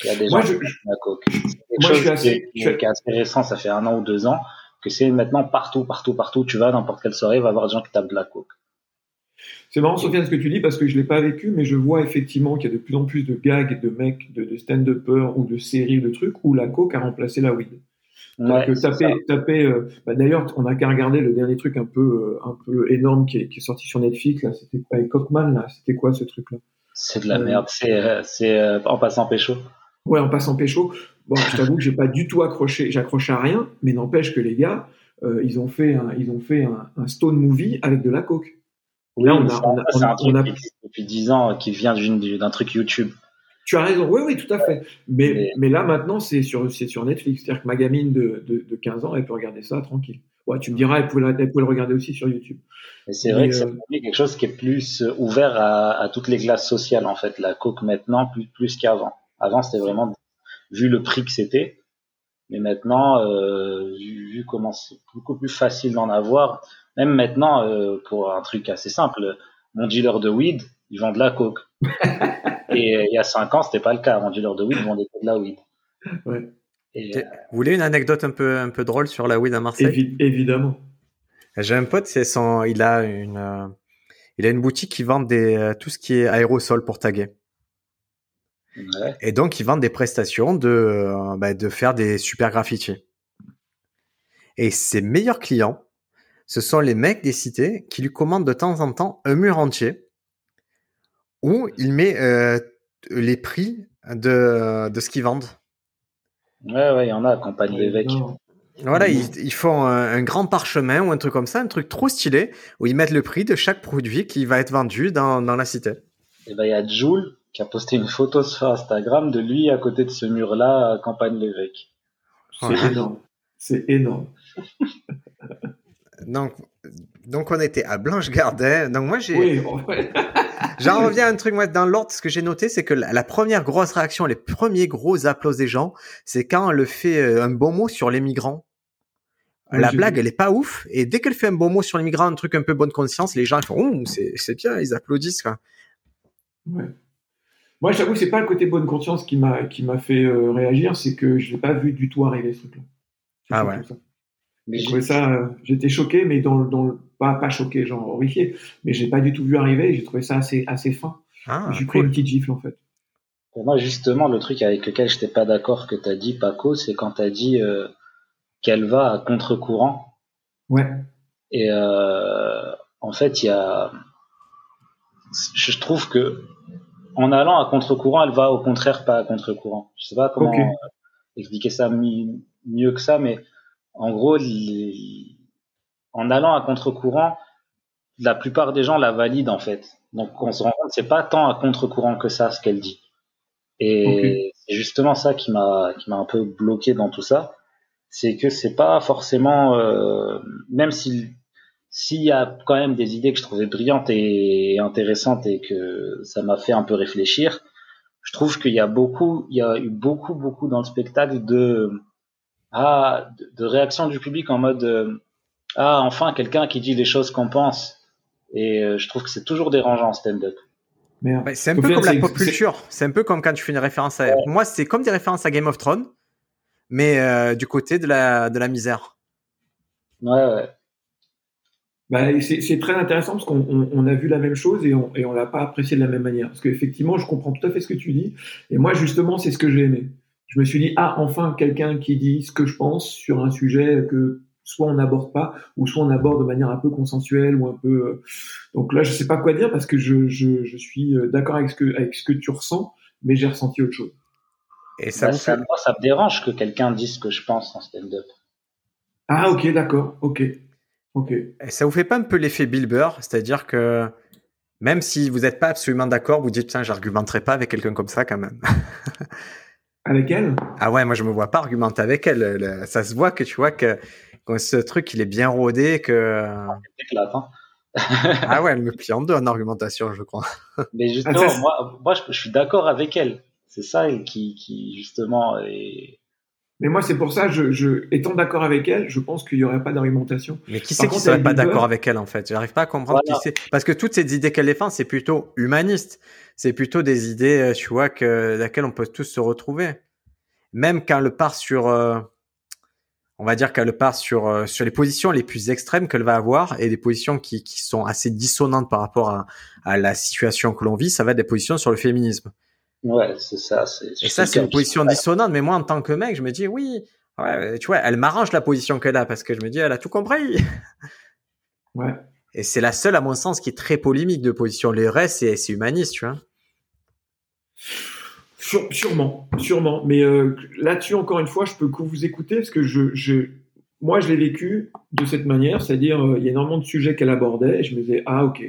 Il y a des gens Moi, qui je- la coke. C'est quelque Moi, je chose suis assez- qui, est, qui je- est- qui est assez récent, ça fait un an ou deux ans, que c'est maintenant partout, partout, partout. Tu vas à n'importe quelle soirée, il va y avoir des gens qui tapent de la coke. C'est marrant, Sofiane, ce que tu dis, parce que je l'ai pas vécu, mais je vois effectivement qu'il y a de plus en plus de gags, de mecs, de, de stand-uppers ou de séries, de trucs où la coke a remplacé la weed. Ouais, taper, taper. euh, bah, D'ailleurs, on a qu'à regarder le dernier truc un peu, euh, un peu énorme qui est, qui est sorti sur Netflix. Là, c'était avec Cockman. Là, c'était quoi ce truc-là? C'est de la Euh, merde. C'est en passant pécho. Ouais, en passant pécho. Bon, je t'avoue que j'ai pas du tout accroché. J'accroche à rien, mais n'empêche que les gars, ils ont fait, un, ils ont fait un, un stone movie avec de la coke. Là, on a- on a- c'est on on depuis 10 ans, qui vient d'un truc YouTube. Tu as raison, oui, oui, tout à fait. Mais, Mais- mais là, maintenant, c'est sur, c'est sur Netflix. C'est-à-dire que ma gamine de, de, de 15 ans, elle peut regarder ça tranquille. Ouais, tu me diras, elle pouvait, la- elle pouvait le regarder aussi sur YouTube. C'est vrai que c'est euh, devenu quelque chose qui est plus euh, ouvert à, à toutes les classes sociales, en fait. La coke maintenant, plus, plus qu'avant. Avant, c'était vraiment vu le prix que c'était. Mais maintenant, euh, vu, vu comment c'est beaucoup plus facile d'en avoir, même maintenant, euh, pour un truc assez simple, mon dealer de weed, il vend de la coke. Et euh, il y a 5 ans, c'était pas le cas. Mon dealer de weed vendait de la weed. Ouais. Et, T'es- Vous voulez une anecdote un peu, un peu drôle sur la weed à Marseille? Évi- évidemment. J'ai un pote, c'est son, il a une, euh, il a une boutique qui vend des, euh, tout ce qui est aérosol pour taguer. ouais. Et donc, ils vendent des prestations de, euh, bah, de faire des super graffitis. Et ses meilleurs clients, ce sont les mecs des cités qui lui commandent de temps en temps un mur entier où il met euh, les prix de, de ce qu'ils vendent. Ouais, ouais, il y en a, campagne l'évêque. Non. Voilà, Mhm. ils, ils font un, un grand parchemin ou un truc comme ça, un truc trop stylé, où ils mettent le prix de chaque produit qui va être vendu dans, dans la cité. Et ben, il y a Jules qui a posté une photo sur Instagram de lui à côté de ce mur-là à campagne l'évêque. C'est Ouais. énorme. C'est énorme. Donc, donc on était à Blanche Gardin. Donc moi, j'ai, Oui. J'en reviens à un truc, moi, dans l'ordre, ce que j'ai noté, c'est que la, la première grosse réaction, les premiers gros applaudissements des gens, c'est quand elle fait euh, un bon mot sur les migrants. La blague, vu. elle est pas ouf. Et dès qu'elle fait un bon mot sur les migrants, un truc un peu bonne conscience, les gens ils font, oh, c'est, c'est bien, ils applaudissent, quoi. Ouais. Moi, je t'avoue que c'est pas le côté bonne conscience qui m'a qui m'a fait euh, réagir, c'est que je l'ai pas vu du tout arriver ce truc-là. Ah ouais. Mais J'ai ça, euh, j'étais choqué, mais dans, le- dans le- pas pas choqué, genre horrifié, mais j'ai pas du tout vu arriver. J'ai trouvé ça assez assez fin. Ah, j'ai pris une cool. petite gifle en fait. pour moi, justement, le truc avec lequel j'étais pas d'accord que t'as dit, Paco, c'est quand t'as dit euh, qu'elle va à contre-courant. Ouais. Et euh, en fait, il y a. Je trouve que en allant à contre-courant, elle va au contraire pas à contre-courant. Je sais pas comment Ok. euh, expliquer ça mi- mieux que ça, mais en gros, les- en allant à contre-courant, la plupart des gens la valident en fait. Donc on se rend compte, c'est pas tant à contre-courant que ça ce qu'elle dit. Et c'est justement ça qui m'a qui m'a un peu bloqué dans tout ça, c'est que c'est pas forcément, euh, même si s'il y a quand même des idées que je trouvais brillantes et intéressantes et que ça m'a fait un peu réfléchir, je trouve qu'il y a beaucoup, il y a eu beaucoup beaucoup dans le spectacle de ah de, réactions du public en mode euh, ah enfin quelqu'un qui dit les choses qu'on pense et euh, je trouve que c'est toujours dérangeant en stand-up. Bah, c'est un peu comme la pop c'est- culture. C'est un peu comme quand tu fais une référence à. Moi, c'est comme des références à Game of Thrones, mais euh, du côté de la, de la misère. Ouais ouais. Bah, c'est c'est très intéressant parce qu'on on, on a vu la même chose et on et on l'a pas apprécié de la même manière. Parce qu'effectivement, je comprends tout à fait ce que tu dis. Et moi, justement, c'est ce que j'ai aimé. Je me suis dit, ah, enfin, quelqu'un qui dit ce que je pense sur un sujet que soit on n'aborde pas, ou soit on aborde de manière un peu consensuelle ou un peu. euh, Donc là, je sais pas quoi dire parce que je, je, je suis euh, d'accord avec ce que avec ce que tu ressens, mais j'ai ressenti autre chose. Et ça Bah, ça, fait. moi, ça me dérange que quelqu'un dise ce que je pense en stand-up. Ah, ok, d'accord, ok, ok. Et ça vous fait pas un peu l'effet Bill Burr C'est-à-dire que même si vous n'êtes pas absolument d'accord, vous dites, putain, j'argumenterai pas avec quelqu'un comme ça quand même. Avec elle? Ah ouais, moi je me vois pas argumenter avec elle. Le- Ça se voit que tu vois que ce truc il est bien rodé que. Hein. ah ouais, elle me plie en deux en argumentation, je crois. Mais justement, moi, moi je, suis d'accord avec elle. C'est ça qui, qui justement est. Mais moi, c'est pour ça, je, je étant d'accord avec elle, je pense qu'il n'y aurait pas d'argumentation. Mais qui c'est qui serait pas d'accord avec elle, en fait? J'arrive pas à comprendre qui c'est. Parce que toutes ces idées qu'elle défend, c'est plutôt humaniste. C'est plutôt des idées, euh, tu vois, que, laquelle on peut tous se retrouver. Même quand elle part sur, euh, on va dire qu'elle part sur, euh, sur les positions les plus extrêmes qu'elle va avoir et des positions qui, qui sont assez dissonantes par rapport à, à la situation que l'on vit, ça va être des positions sur le féminisme. Ouais, c'est ça. Et ça, c'est une position dissonante. Mais moi, en tant que mec, je me dis, oui, ouais, tu vois, elle m'arrange la position qu'elle a parce que je me dis, elle a tout compris. Ouais. Et c'est la seule, à mon sens, qui est très polémique de position. Les restes, c'est humaniste, tu vois. sûrement, sûrement. Mais euh, là-dessus, encore une fois, je peux que vous écouter parce que je, je moi, je l'ai vécu de cette manière, c'est-à-dire, euh, il y a énormément de sujets qu'elle abordait et je me disais, ah, ok,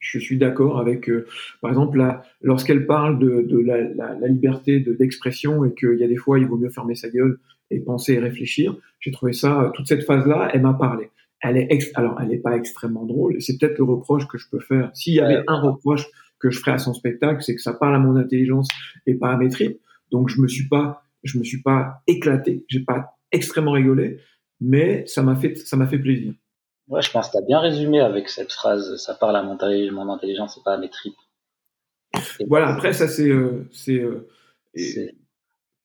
je suis d'accord avec, euh, par exemple, lorsqu'elle parle de, de la, la, la, liberté d'expression et qu'il y a des fois, il vaut mieux fermer sa gueule et penser et réfléchir. J'ai trouvé ça, toute cette phase-là, elle m'a parlé. Elle est ex alors, elle n'est pas extrêmement drôle. C'est peut-être le reproche que je peux faire. S'il y avait un reproche que je ferais à son spectacle, c'est que ça parle à mon intelligence et pas à mes tripes. Donc, je me suis pas, je me suis pas éclaté. J'ai pas extrêmement rigolé, mais ça m'a fait, ça m'a fait plaisir. Ouais, je pense que tu as bien résumé avec cette phrase ça parle à mon, mon intelligence et pas à mes tripes. voilà, après, ça, c'est. Euh, euh, c'est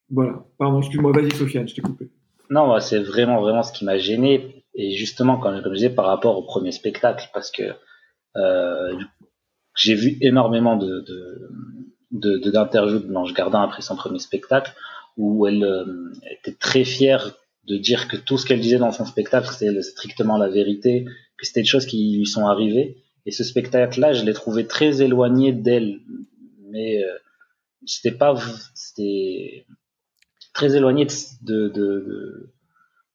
voilà, pardon, excuse-moi, vas-y, Sofiane, je t'ai coupé. Non, c'est vraiment, vraiment ce qui m'a gêné. Et justement, comme je disais, par rapport au premier spectacle, parce que euh, j'ai vu énormément de, de, d'interviews de, Blanche Gardin après son premier spectacle, où elle était très fière de dire que tout ce qu'elle disait dans son spectacle, c'était strictement la vérité, que c'était des choses qui lui sont arrivées. Et ce spectacle-là, je l'ai trouvé très éloigné d'elle. Mais euh, c'était pas, c'était très éloigné de, de,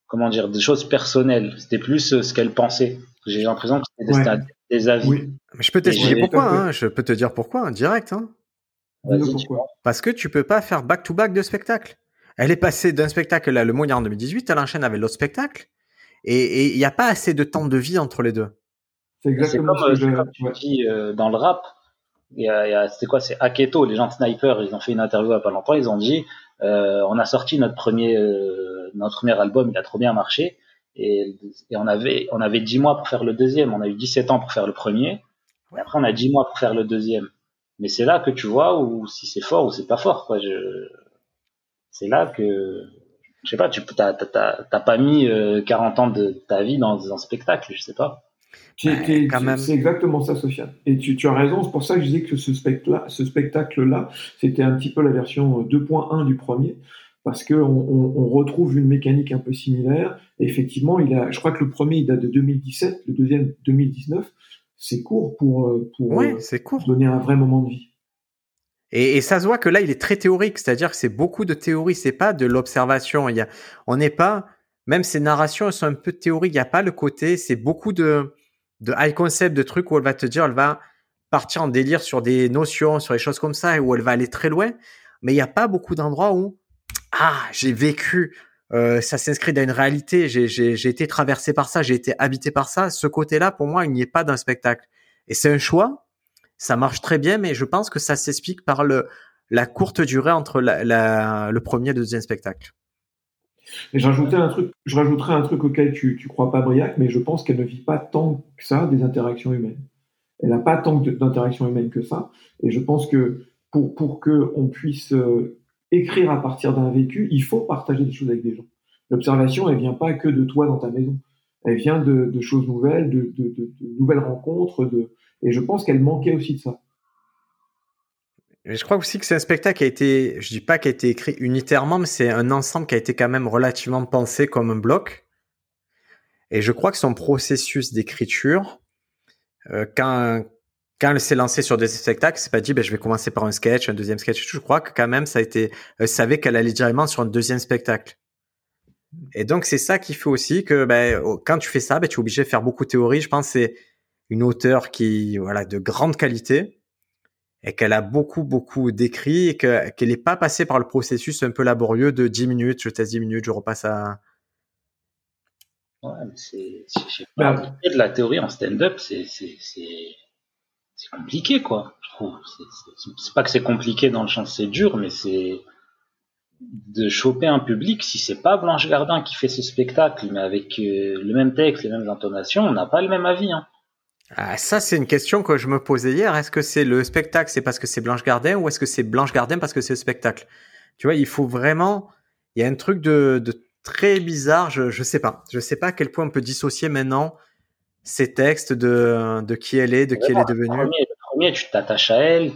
comment dire, des choses personnelles. C'était plus euh, ce qu'elle pensait. J'ai l'impression que c'était des, avis. Oui. Mais je peux t'expliquer pourquoi. Hein. Je peux te dire pourquoi, hein, direct. Hein. Parce que tu peux pas faire back-to-back de spectacle. Elle est passée d'un spectacle là, le Mondial en 2018, elle enchaîne avec l'autre spectacle, et il n'y a pas assez de temps de vie entre les deux. C'est exactement comme, ce que comme tu dis euh, dans le rap. C'est quoi C'est Aketo, les gens de Sniper, ils ont fait une interview il n'y a pas longtemps, ils ont dit euh, on a sorti notre premier, euh, notre premier album, il a trop bien marché, et, et, on, avait, on avait 10 mois pour faire le deuxième, on a eu 17 ans pour faire le premier, et après on a 10 mois pour faire le deuxième. Mais c'est là que tu vois où si c'est fort ou c'est pas fort. Quoi. Je, c'est là que je sais pas, tu t'as, pas mis 40 euh, ans de ta vie dans un spectacle, je sais pas. C'est exactement ça, Sofiane. Et tu, tu, as raison, c'est pour ça que je disais que ce spectacle-là, ce spectacle-là, c'était un petit peu la version 2.1 du premier, parce qu'on on, on, retrouve une mécanique un peu similaire. Et effectivement, il a, je crois que le premier il date de 2017, le deuxième 2019. C'est court pour, euh, pour, euh, c'est court. donner un vrai moment de vie. Et, et, ça se voit que là, il est très théorique, c'est-à-dire que c'est beaucoup de théorie, c'est pas de l'observation. Il y a, on n'est pas, même ces narrations sont un peu théoriques. Il n'y a pas le côté, c'est beaucoup de, de high concept, de trucs où elle va te dire, elle va partir en délire sur des notions, sur des choses comme ça, et où elle va aller très loin. Mais il n'y a pas beaucoup d'endroits où, ah, j'ai vécu, euh, ça s'inscrit dans une réalité, j'ai été traversé par ça, j'ai été habité par ça. Ce côté-là, pour moi, il n'y est pas d'un spectacle. Et c'est un choix ça marche très bien, mais je pense que ça s'explique par le, la courte durée entre le premier et le deuxième spectacle. Et un truc, je rajouterais un truc auquel tu, tu crois pas, Briac, mais je pense qu'elle ne vit pas tant que ça des interactions humaines. Elle n'a pas tant d'interactions humaines que ça. Et je pense que pour, pour que on puisse euh, écrire à partir d'un vécu, il faut partager des choses avec des gens. L'observation, elle vient pas que de toi dans ta maison. Elle vient de, de choses nouvelles, de, de, de, nouvelles rencontres, de, et je pense qu'elle manquait aussi de ça. je crois aussi que c'est un spectacle qui a été, je dis pas qu'il a été écrit unitairement, mais c'est un ensemble qui a été quand même relativement pensé comme un bloc. Et je crois que son processus d'écriture, euh, quand elle s'est lancée sur des spectacles, c'est pas dit, ben, je vais commencer par un sketch, un deuxième sketch. Je crois que quand même, ça a été, elle savait qu'elle allait directement sur un deuxième spectacle. Et donc, c'est ça qui fait aussi que, ben, quand tu fais ça, ben, tu es obligé de faire beaucoup de théorie. Je pense c'est une auteure qui voilà de grande qualité et qu'elle a beaucoup beaucoup d'écrits et qu'elle n'est pas passée par le processus un peu laborieux de 10 minutes, je teste 10 minutes, je repasse à Ouais, mais c'est, pas, bah, de la théorie en stand-up, c'est, c'est, c'est, c'est compliqué, quoi, je trouve. C'est pas que c'est compliqué dans le sens c'est dur, mais c'est de choper un public. Si c'est pas Blanche Gardin qui fait ce spectacle, mais avec euh, le même texte, les mêmes intonations, on n'a pas le même avis. Hein. Ah, ça, c'est une question que je me posais hier. Est-ce que c'est le spectacle, c'est parce que c'est Blanche Gardin, ou est-ce que c'est Blanche Gardin parce que c'est le spectacle? Tu vois, il faut vraiment. Il y a un truc de, de très bizarre. Je, je sais pas. Je sais pas à quel point on peut dissocier maintenant ces textes de, de qui elle est, de qui elle est devenue. Le premier, tu t'attaches à elle,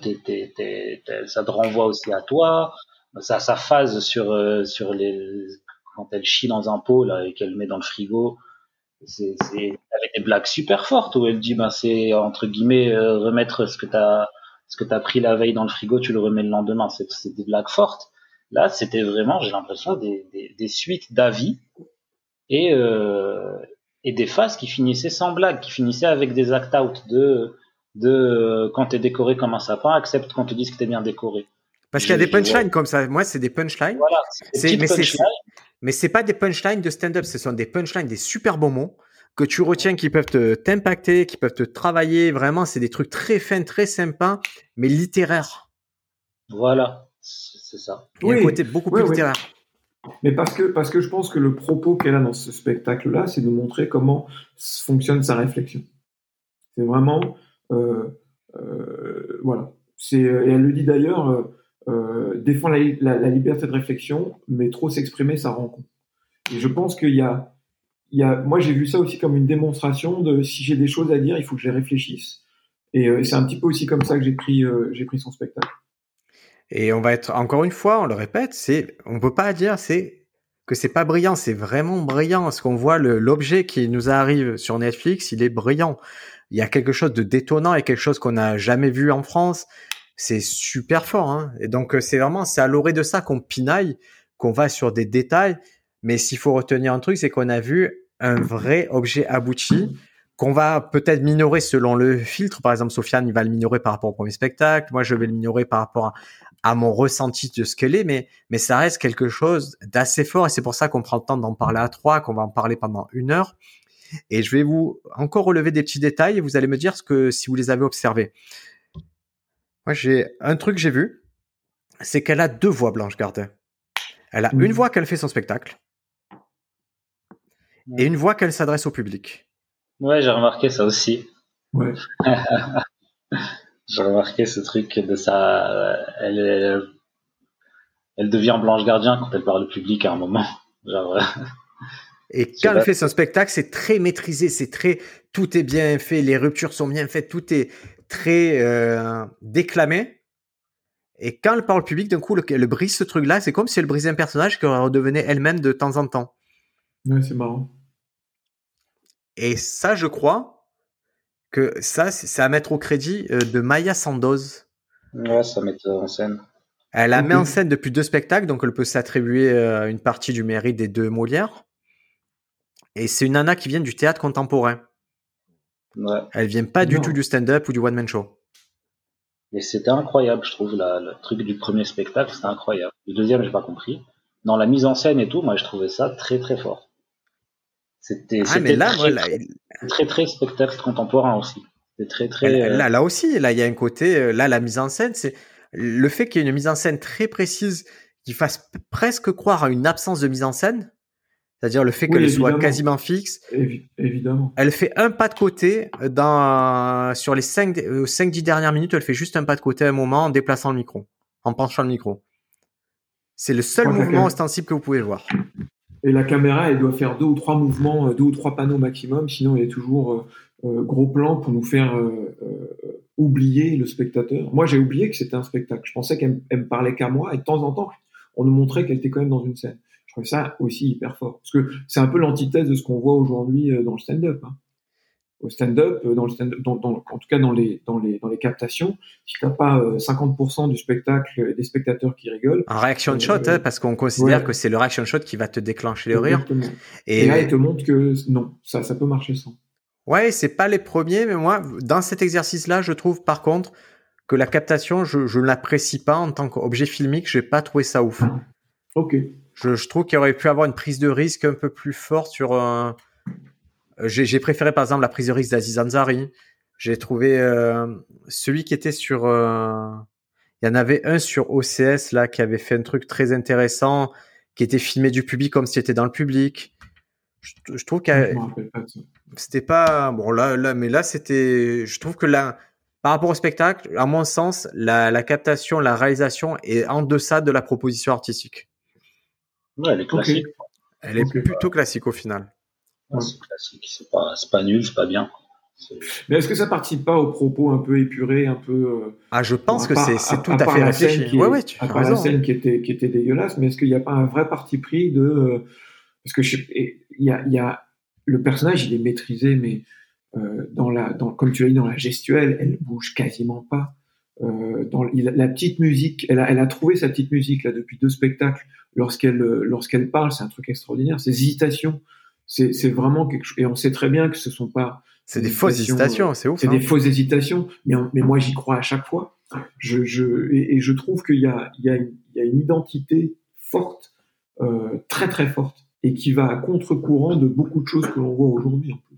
ça te renvoie aussi à toi. Sa, sa phase sur, euh, sur les, quand elle chie dans un pot là, et qu'elle met dans le frigo, c'est avec des blagues super fortes où elle dit ben c'est entre guillemets euh, remettre ce que t'as ce que t'as pris la veille dans le frigo, tu le remets le lendemain. C'est des blagues fortes. Là, c'était vraiment, j'ai l'impression, des, des, des suites d'avis et, euh, et des phases qui finissaient sans blague, qui finissaient avec des act-out de, de euh, quand t'es décoré comme un sapin, accepte qu'on te dise que t'es bien décoré. Parce qu'il y a des punchlines comme ça. Moi, c'est des punchlines. Voilà, c'est mais c'est mais c'est pas des punchlines de stand-up, ce sont des punchlines, des super bons mots que tu retiens qui peuvent te t'impacter, qui peuvent te travailler. Vraiment, c'est des trucs très fins, très sympas, mais littéraires. Voilà c'est ça. Il y a un côté beaucoup plus littéraire. Mais parce que, parce que je pense que le propos qu'elle a dans ce spectacle-là, c'est de montrer comment fonctionne sa réflexion. C'est vraiment. Euh, euh, voilà. C'est, et elle le dit d'ailleurs, euh, euh défendre la, liberté de réflexion, mais trop s'exprimer, ça rend compte. Et je pense qu'il y a. Il y a moi, j'ai vu ça aussi comme une démonstration de si j'ai des choses à dire, il faut que je les réfléchisse. Et, et c'est un petit peu aussi comme ça que j'ai pris, j'ai pris son spectacle. Et on va être encore une fois, on le répète, c'est on peut pas dire c'est que c'est pas brillant, c'est vraiment brillant. Ce qu'on voit l'objet qui nous arrive sur Netflix, il est brillant. Il y a quelque chose de détonnant et quelque chose qu'on n'a jamais vu en France. C'est super fort. Hein et donc euh, c'est vraiment c'est à l'orée de ça qu'on pinaille, qu'on va sur des détails. Mais s'il faut retenir un truc, c'est qu'on a vu un vrai objet abouti qu'on va peut-être minorer selon le filtre. Par exemple, Sofiane, il va le minorer par rapport au premier spectacle. Moi, je vais le minorer par rapport à, mon ressenti de ce qu'elle est, mais, mais ça reste quelque chose d'assez fort et c'est pour ça qu'on prend le temps d'en parler à trois, qu'on va en parler pendant une heure. Et je vais vous encore relever des petits détails et vous allez me dire ce que, si vous les avez observés. Moi, j'ai un truc que j'ai vu, c'est qu'elle a deux voix, Blanche Gardin. Elle a une voix qu'elle fait son spectacle et une voix qu'elle s'adresse au public. Ouais, j'ai remarqué ça aussi. Ouais. J'ai remarqué ce truc de ça. Elle, elle, devient Blanche Gardien quand elle parle au public à un moment. Genre, et quand elle fait son spectacle, c'est très maîtrisé, c'est très, tout est bien fait, les ruptures sont bien faites, tout est très euh, déclamé. Et quand elle parle public, d'un coup, elle brise ce truc-là, c'est comme si elle brisait un personnage qui redevenait elle-même de temps en temps. Ouais, c'est marrant. Et ça, je crois, que ça, c'est à mettre au crédit euh, de Maya Sandoz. Ouais, ça met en scène. Elle la met en scène depuis deux spectacles, donc elle peut s'attribuer euh, une partie du mérite des deux Molières. Et c'est une nana qui vient du théâtre contemporain. Ouais. Elle vient pas du tout du stand-up ou du one-man show. Et c'était incroyable, je trouve, le truc du premier spectacle, c'était incroyable. Le deuxième, j'ai pas compris. Dans la mise en scène et tout, moi, je trouvais ça très très fort. C'était ah, mais là, très, très, spectacle contemporain aussi. C'était très très. Euh, là, là aussi, là il y a un côté, euh, là la mise en scène, c'est le fait qu'il y ait une mise en scène très précise qui fasse presque croire à une absence de mise en scène. C'est-à-dire le fait qu'elle soit quasiment fixe. évidemment. Elle fait un pas de côté dans sur les 5 5 10 dernières minutes, elle fait juste un pas de côté à un moment en déplaçant le micro, en penchant le micro. C'est le seul mouvement ostensible que vous pouvez voir. Et la caméra, elle doit faire deux ou trois mouvements, euh, deux ou trois panneaux maximum, sinon il y a toujours euh, euh, gros plan pour nous faire oublier le spectateur. Moi, j'ai oublié que c'était un spectacle. Je pensais qu'elle me parlait qu'à moi, et de temps en temps, on nous montrait qu'elle était quand même dans une scène. Trouvais ça aussi hyper fort, parce que c'est un peu l'antithèse de ce qu'on voit aujourd'hui dans le stand-up. Hein au stand-up, euh, dans le stand dans, dans, en tout cas dans les, dans les, dans les captations, si tu n'as pas 50% euh, du spectacle des spectateurs qui rigolent. Un reaction shot, euh, hein, parce qu'on considère que c'est le reaction shot qui va te déclencher le rire. Et, là, il te montre que non, ça, ça peut marcher sans. Ouais, c'est pas les premiers, mais moi, dans cet exercice-là, je trouve par contre que la captation, je, je l'apprécie pas en tant qu'objet filmique, j'ai pas trouvé ça ouf. Ok. Je, je trouve qu'il aurait pu avoir une prise de risque un peu plus forte sur un J'ai préféré par exemple la prise de risque d'Aziz Ansari. J'ai trouvé celui qui était sur. Il y en avait un sur OCS là qui avait fait un truc très intéressant, qui était filmé du public comme si c'était dans le public. Je, trouve que c'était pas bon là là mais là c'était je trouve que là par rapport au spectacle à mon sens la, la captation la réalisation est en deçà de la proposition artistique ouais, elle est classique elle est plutôt classique au final c'est classique c'est pas pas nul c'est pas bien mais est-ce que ça participe pas aux propos un peu épurés, un peu euh, Ah, je pense que c'est tout à, fait réfléchi. ouais, ouais, tu as raison. la scène qui était qui était dégueulasse, mais est-ce qu'il n'y a pas un vrai parti pris de euh, parce que il y a, y a le personnage, il est maîtrisé, mais euh, dans la, dans, comme tu l'as dit, dans la gestuelle, elle bouge quasiment pas. Euh, dans la petite musique, elle a, elle a trouvé sa petite musique là depuis deux spectacles. Lorsqu'elle, lorsqu'elle parle, c'est un truc extraordinaire. Ces hésitations, c'est, c'est vraiment quelque chose. Et on sait très bien que ce sont pas. C'est des fausses hésitations, c'est ouf. C'est des hein. fausses hésitations, mais, mais moi j'y crois à chaque fois. Je, je, et, je trouve qu'il y a, il y, a une, il y a une identité forte, euh, très très forte, et qui va à contre-courant de beaucoup de choses que l'on voit aujourd'hui en plus.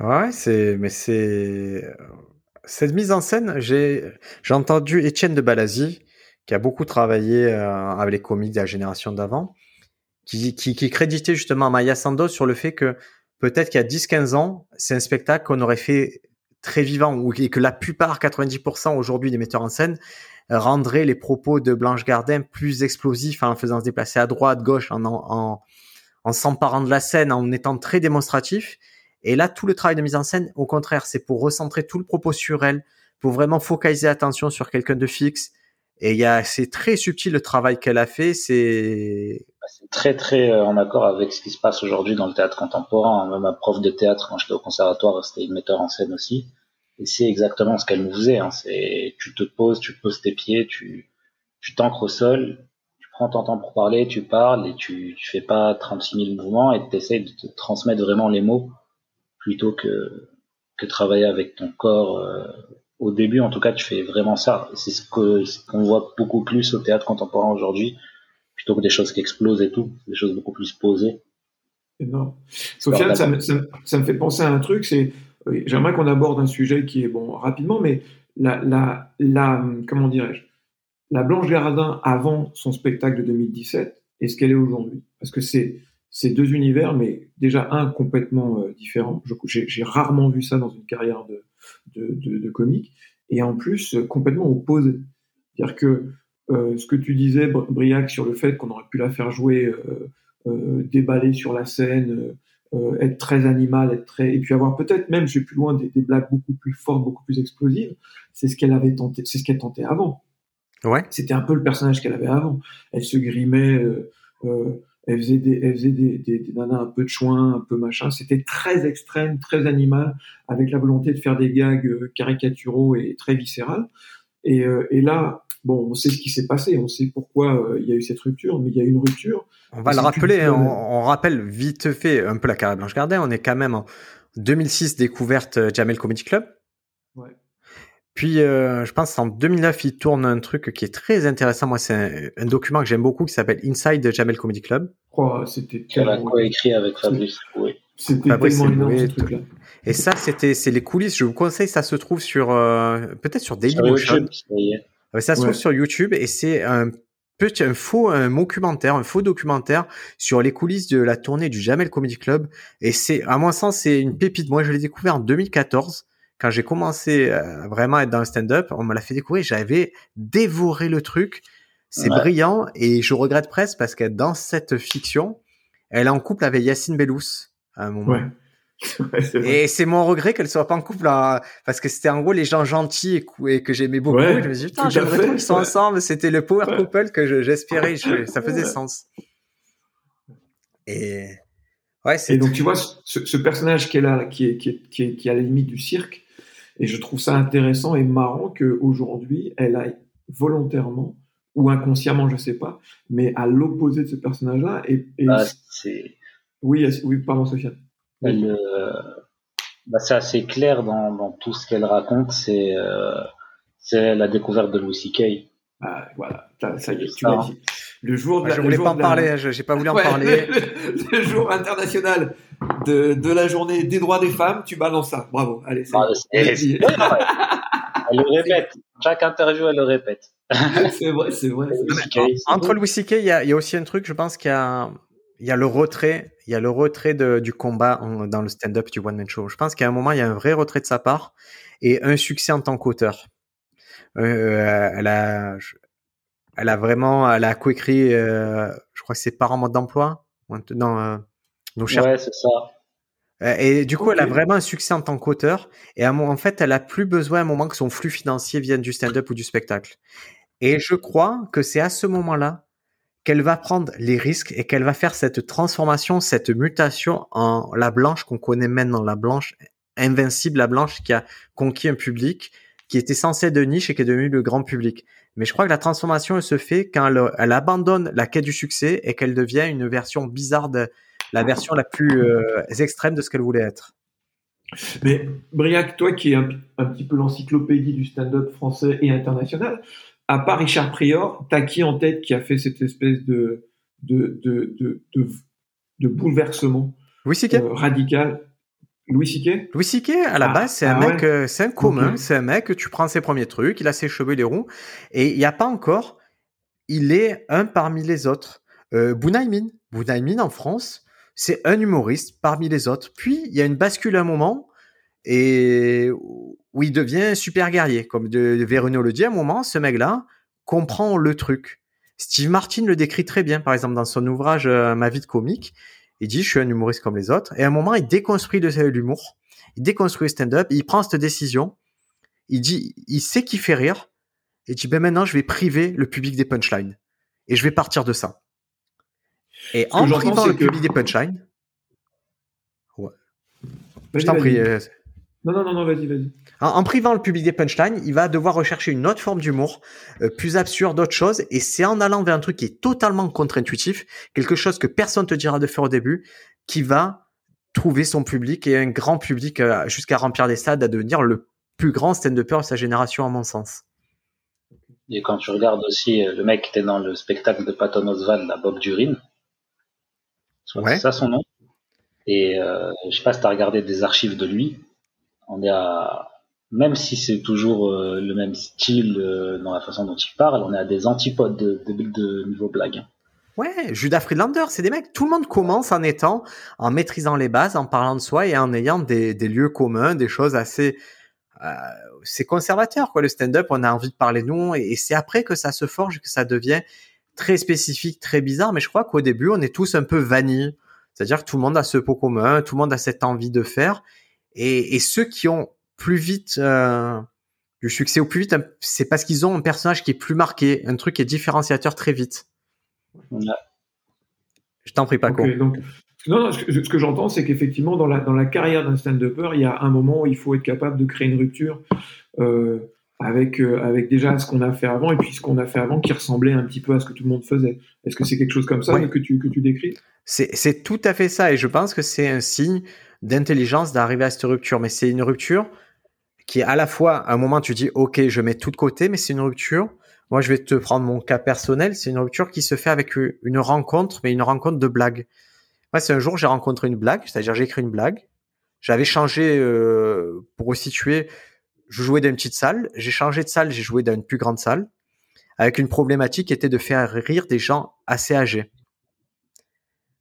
Ouais, c'est, mais c'est cette mise en scène. J'ai, j'ai entendu Étienne de Balazi, qui a beaucoup travaillé euh, avec les comiques de la génération d'avant, qui, qui, qui créditait justement Maya Sandos sur le fait que peut-être qu'il y a 10-15 ans, c'est un spectacle qu'on aurait fait très vivant, ou et que la plupart, 90% aujourd'hui des metteurs en scène, rendrait les propos de Blanche Gardin plus explosifs en faisant se déplacer à droite, gauche, en, en, en s'emparant de la scène, en étant très démonstratif. Et là, tout le travail de mise en scène, au contraire, c'est pour recentrer tout le propos sur elle, pour vraiment focaliser l'attention sur quelqu'un de fixe. Et il y a, c'est très subtil le travail qu'elle a fait. C'est c'est très très euh, en accord avec ce qui se passe aujourd'hui dans le théâtre contemporain. Même ma prof de théâtre quand j'étais au conservatoire, c'était une metteur en scène aussi. Et c'est exactement ce qu'elle nous faisait. Hein. C'est tu te poses, tu poses tes pieds, tu tu t'ancres au sol, tu prends ton temps pour parler, tu parles et tu tu fais pas 36 000 mouvements et tu de te transmettre vraiment les mots plutôt que que travailler avec ton corps. Euh, au début, en tout cas, tu fais vraiment ça. C'est ce qu'on voit beaucoup plus au théâtre contemporain aujourd'hui, plutôt que des choses qui explosent et tout, des choses beaucoup plus posées. Non. Sofiane, ça, ça, me fait penser à un truc, c'est J'aimerais qu'on aborde un sujet qui est bon rapidement, mais la, la, la comment dirais-je, la Blanche Gardin avant son spectacle de 2017 et ce qu'elle est aujourd'hui, parce que c'est c'est deux univers, mais déjà un complètement euh, différent. J'ai rarement vu ça dans une carrière de, de, de, de comique, et en plus euh, complètement opposé. C'est-à-dire que euh, ce que tu disais, Briac, sur le fait qu'on aurait pu la faire jouer, euh, euh déballer sur la scène, être très animal, être très et puis avoir peut-être même, je vais plus loin, des, des, blagues beaucoup plus fortes, beaucoup plus explosives. C'est ce qu'elle avait tenté, c'est ce qu'elle tentait avant. Ouais. C'était un peu le personnage qu'elle avait avant. Elle se grimait, euh, elle faisait des, elle faisait des, des, des, nanas un peu de chouin, un peu machin. C'était très extrême, très animal, avec la volonté de faire des gags euh, caricaturaux et très viscérales. Et, euh, et là, bon, on sait ce qui s'est passé, on sait pourquoi euh, il y a eu cette rupture, mais il y a eu une rupture. On va le rappeler, on, on, rappelle vite fait un peu la carrière Blanche Gardin. On est quand même en 2006 découverte Jamel Comedy Club. Puis, euh, je pense en 2009, il tourne un truc qui est très intéressant. Moi, c'est un, un, document que j'aime beaucoup qui s'appelle Inside Jamel Comedy Club. Oh, c'était a coécrit avec Fabrice Oui. C'était tellement énorme ce truc-là. Et ça, c'était, c'est les coulisses. Je vous conseille, ça se trouve sur, euh, peut-être sur Dailymotion. Ça, ça se trouve ouais. sur YouTube et c'est un petit, un faux, un documentaire, un faux documentaire sur les coulisses de la tournée du Jamel Comedy Club. Et c'est, à mon sens, c'est une pépite. Moi, je l'ai découvert en 2014 quand j'ai commencé euh, vraiment à être dans le stand-up, on me l'a fait découvrir, j'avais dévoré le truc. C'est ouais. brillant et je regrette presque parce que dans cette fiction, elle est en couple avec Yacine Bellous à un moment. Ouais. Ouais, et c'est mon regret qu'elle soit pas en couple là, parce que c'était en gros les gens gentils et, et que j'aimais beaucoup. Ouais, et je me suis dit, putain, j'aimerais trop qu'ils soient ensemble. C'était le power couple que j'espérais. Je, ça faisait sens. Et ouais, Et donc tu vois ce, ce personnage qui est, qui est, qui est, qui est à la limite du cirque, et je trouve ça intéressant et marrant qu'aujourd'hui, elle aille volontairement ou inconsciemment, je sais pas, mais à l'opposé de ce personnage-là. Et, et bah, oui, oui, pardon, Sophia. Elle, euh, bah, c'est assez clair dans, dans tout ce qu'elle raconte. C'est euh, la découverte de Louis C.K. Ah, voilà, ça y est, tu m'as dit. Le jour de je voulais pas en parler, j'ai pas voulu en parler. Le, jour international de, de, la journée des droits des femmes, tu balances ça. Bravo. Allez, c'est. elle le répète. Chaque interview, elle le répète. c'est vrai, c'est vrai. Entre Louis C.K., il y a, y a, aussi un truc, je pense qu'il y a, il y a le retrait, il y a le retrait de, du combat dans le stand-up du one man show. Je pense qu'à un moment, il y a un vrai retrait de sa part et un succès en tant qu'auteur. Euh, elle a, elle a vraiment, elle a coécrit, euh, je crois que c'est Parents mode d'emploi. Non, euh, nos chers. Ouais, c'est ça. Euh, et du coup, elle a vraiment un succès en tant qu'auteur. Et en fait, elle a plus besoin à un moment que son flux financier vienne du stand-up ou du spectacle. Et je crois que c'est à ce moment-là qu'elle va prendre les risques et qu'elle va faire cette transformation, cette mutation en la blanche qu'on connaît maintenant, la blanche invincible, la blanche qui a conquis un public, qui était censé être de niche et qui est devenu le grand public. Mais je crois que la transformation elle se fait quand elle, abandonne la quête du succès et qu'elle devient une version bizarre de la version la plus euh, extrême de ce qu'elle voulait être. Mais Briac, toi qui es un, petit peu l'encyclopédie du stand-up français et international, à part Richard Prior, t'as qui en tête qui a fait cette espèce de de de de, bouleversement euh, radical? Louis C.K. Louis C.K. à la ah, base c'est un ah mec, euh, c'est un commun, c'est un mec tu prends ses premiers trucs, il a ses cheveux les ronds et il n'y a pas encore, il est un parmi les autres. Euh, Bounaïmin, Bounaïmin en France, c'est un humoriste parmi les autres. Puis il y a une bascule à un moment et où il devient super guerrier, comme de, le dit à un moment, ce mec-là comprend le truc. Steve Martin le décrit très bien, par exemple dans son ouvrage euh, Ma vie de comique. Il dit, je suis un humoriste comme les autres. Et à un moment, il déconstruit l'humour. Il déconstruit le stand-up. Il prend cette décision. Il dit, il sait qu'il fait rire. Et il dit, ben maintenant, je vais priver le public des punchlines. Et je vais partir de ça. Et en privant le public des punchlines, ouais. Je t'en prie. Euh, non, non, non, non vas-y, vas-y. En, privant le public des punchlines, il va devoir rechercher une autre forme d'humour, euh, plus absurde, d'autres choses, et c'est en allant vers un truc qui est totalement contre-intuitif, quelque chose que personne te dira de faire au début, qui va trouver son public et un grand public euh, jusqu'à remplir des stades, à devenir le plus grand stand-upper de sa génération, à mon sens. Et quand tu regardes aussi euh, le mec qui était dans le spectacle de Patton Oswald, la Bob Durin, c'est ça son nom. Et euh, je sais pas si tu as regardé des archives de lui, on est à même si c'est toujours euh, le même style euh, dans la façon dont il parle, on est à des antipodes de, de, niveau blague. Ouais, Judas Friedlander, c'est des mecs, tout le monde commence en étant, en maîtrisant les bases, en parlant de soi et en ayant des, des lieux communs, des choses assez, euh, c'est conservateur, quoi, le stand-up, on a envie de parler de nous, et, c'est après que ça se forge, que ça devient très spécifique, très bizarre, mais je crois qu'au début, on est tous un peu vanille. C'est-à-dire que tout le monde a ce pot commun, tout le monde a cette envie de faire, et, et ceux qui ont plus vite euh, du succès au plus vite, c'est parce qu'ils ont un personnage qui est plus marqué, un truc qui est différenciateur très vite. Je t'en prie, pas okay, donc, non, ce que, j'entends, c'est qu'effectivement, dans la, dans la carrière d'un stand-upper, il y a un moment où il faut être capable de créer une rupture euh, avec, euh, avec déjà ce qu'on a fait avant et puis ce qu'on a fait avant qui ressemblait un petit peu à ce que tout le monde faisait. Est-ce que c'est quelque chose comme ça que, tu, que tu décris? C'est tout à fait ça et je pense que c'est un signe d'intelligence d'arriver à cette rupture. Mais c'est une rupture qui est à la fois, à un moment, tu dis, OK, je mets tout de côté, mais c'est une rupture. Moi, je vais te prendre mon cas personnel. C'est une rupture qui se fait avec une rencontre, mais une rencontre de blague. Moi, c'est un jour, j'ai rencontré une blague, c'est-à-dire j'ai écrit une blague. J'avais changé, euh, pour resituer, je jouais dans une petite salle. J'ai changé de salle, j'ai joué dans une plus grande salle, avec une problématique qui était de faire rire des gens assez âgés.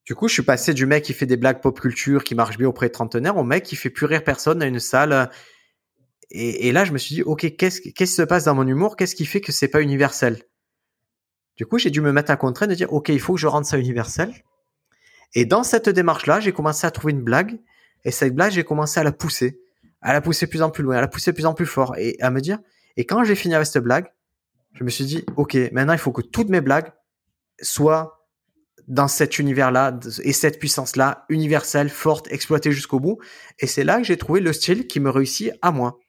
Du coup, je suis passé du mec qui fait des blagues pop culture, qui marche bien auprès des trentenaires, au mec qui fait plus rire personne dans une salle et, là, je me suis dit, ok, qu'est-ce qui se passe dans mon humour? Qu'est-ce qui fait que c'est pas universel? Du coup, j'ai dû me mettre à contrainte de dire, ok, il faut que je rende ça universel. Et dans cette démarche-là, j'ai commencé à trouver une blague. Et cette blague, j'ai commencé à la pousser, à la pousser plus en plus loin, à la pousser plus en plus fort, et à me dire. Et quand j'ai fini avec cette blague, je me suis dit, ok, maintenant il faut que toutes mes blagues soient dans cet univers-là et cette puissance-là, universelle, forte, exploitée jusqu'au bout. Et c'est là que j'ai trouvé le style qui me réussit à moi.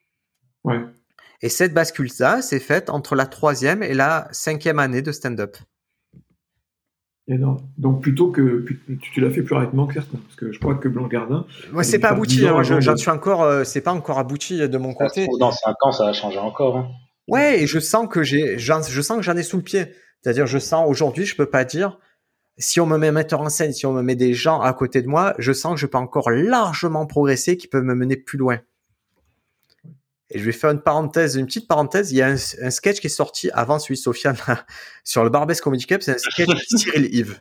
Et cette bascule-là s'est faite entre la troisième et la cinquième année de stand-up. Donc plutôt que tu, l'as fait plus rapidement que certains, parce que je crois que Blanc Gardin. Moi, c'est pas abouti. Hein, j'en suis encore. Euh, c'est pas encore abouti de mon côté. Dans 5 ans, ça va changer encore. Hein. Ouais, et je sens que j'ai, je sens que j'en ai sous le pied. C'est-à-dire, je sens aujourd'hui, je peux pas dire, si on me met un metteur en scène, si on me met des gens à côté de moi, je sens que je peux encore largement progresser, qui peuvent me mener plus loin. Et je vais faire une parenthèse, une petite parenthèse. Il y a un, sketch qui est sorti avant celui de Sofiane sur le Barbès Comedy Club. C'est un sketch de Cyril Yves.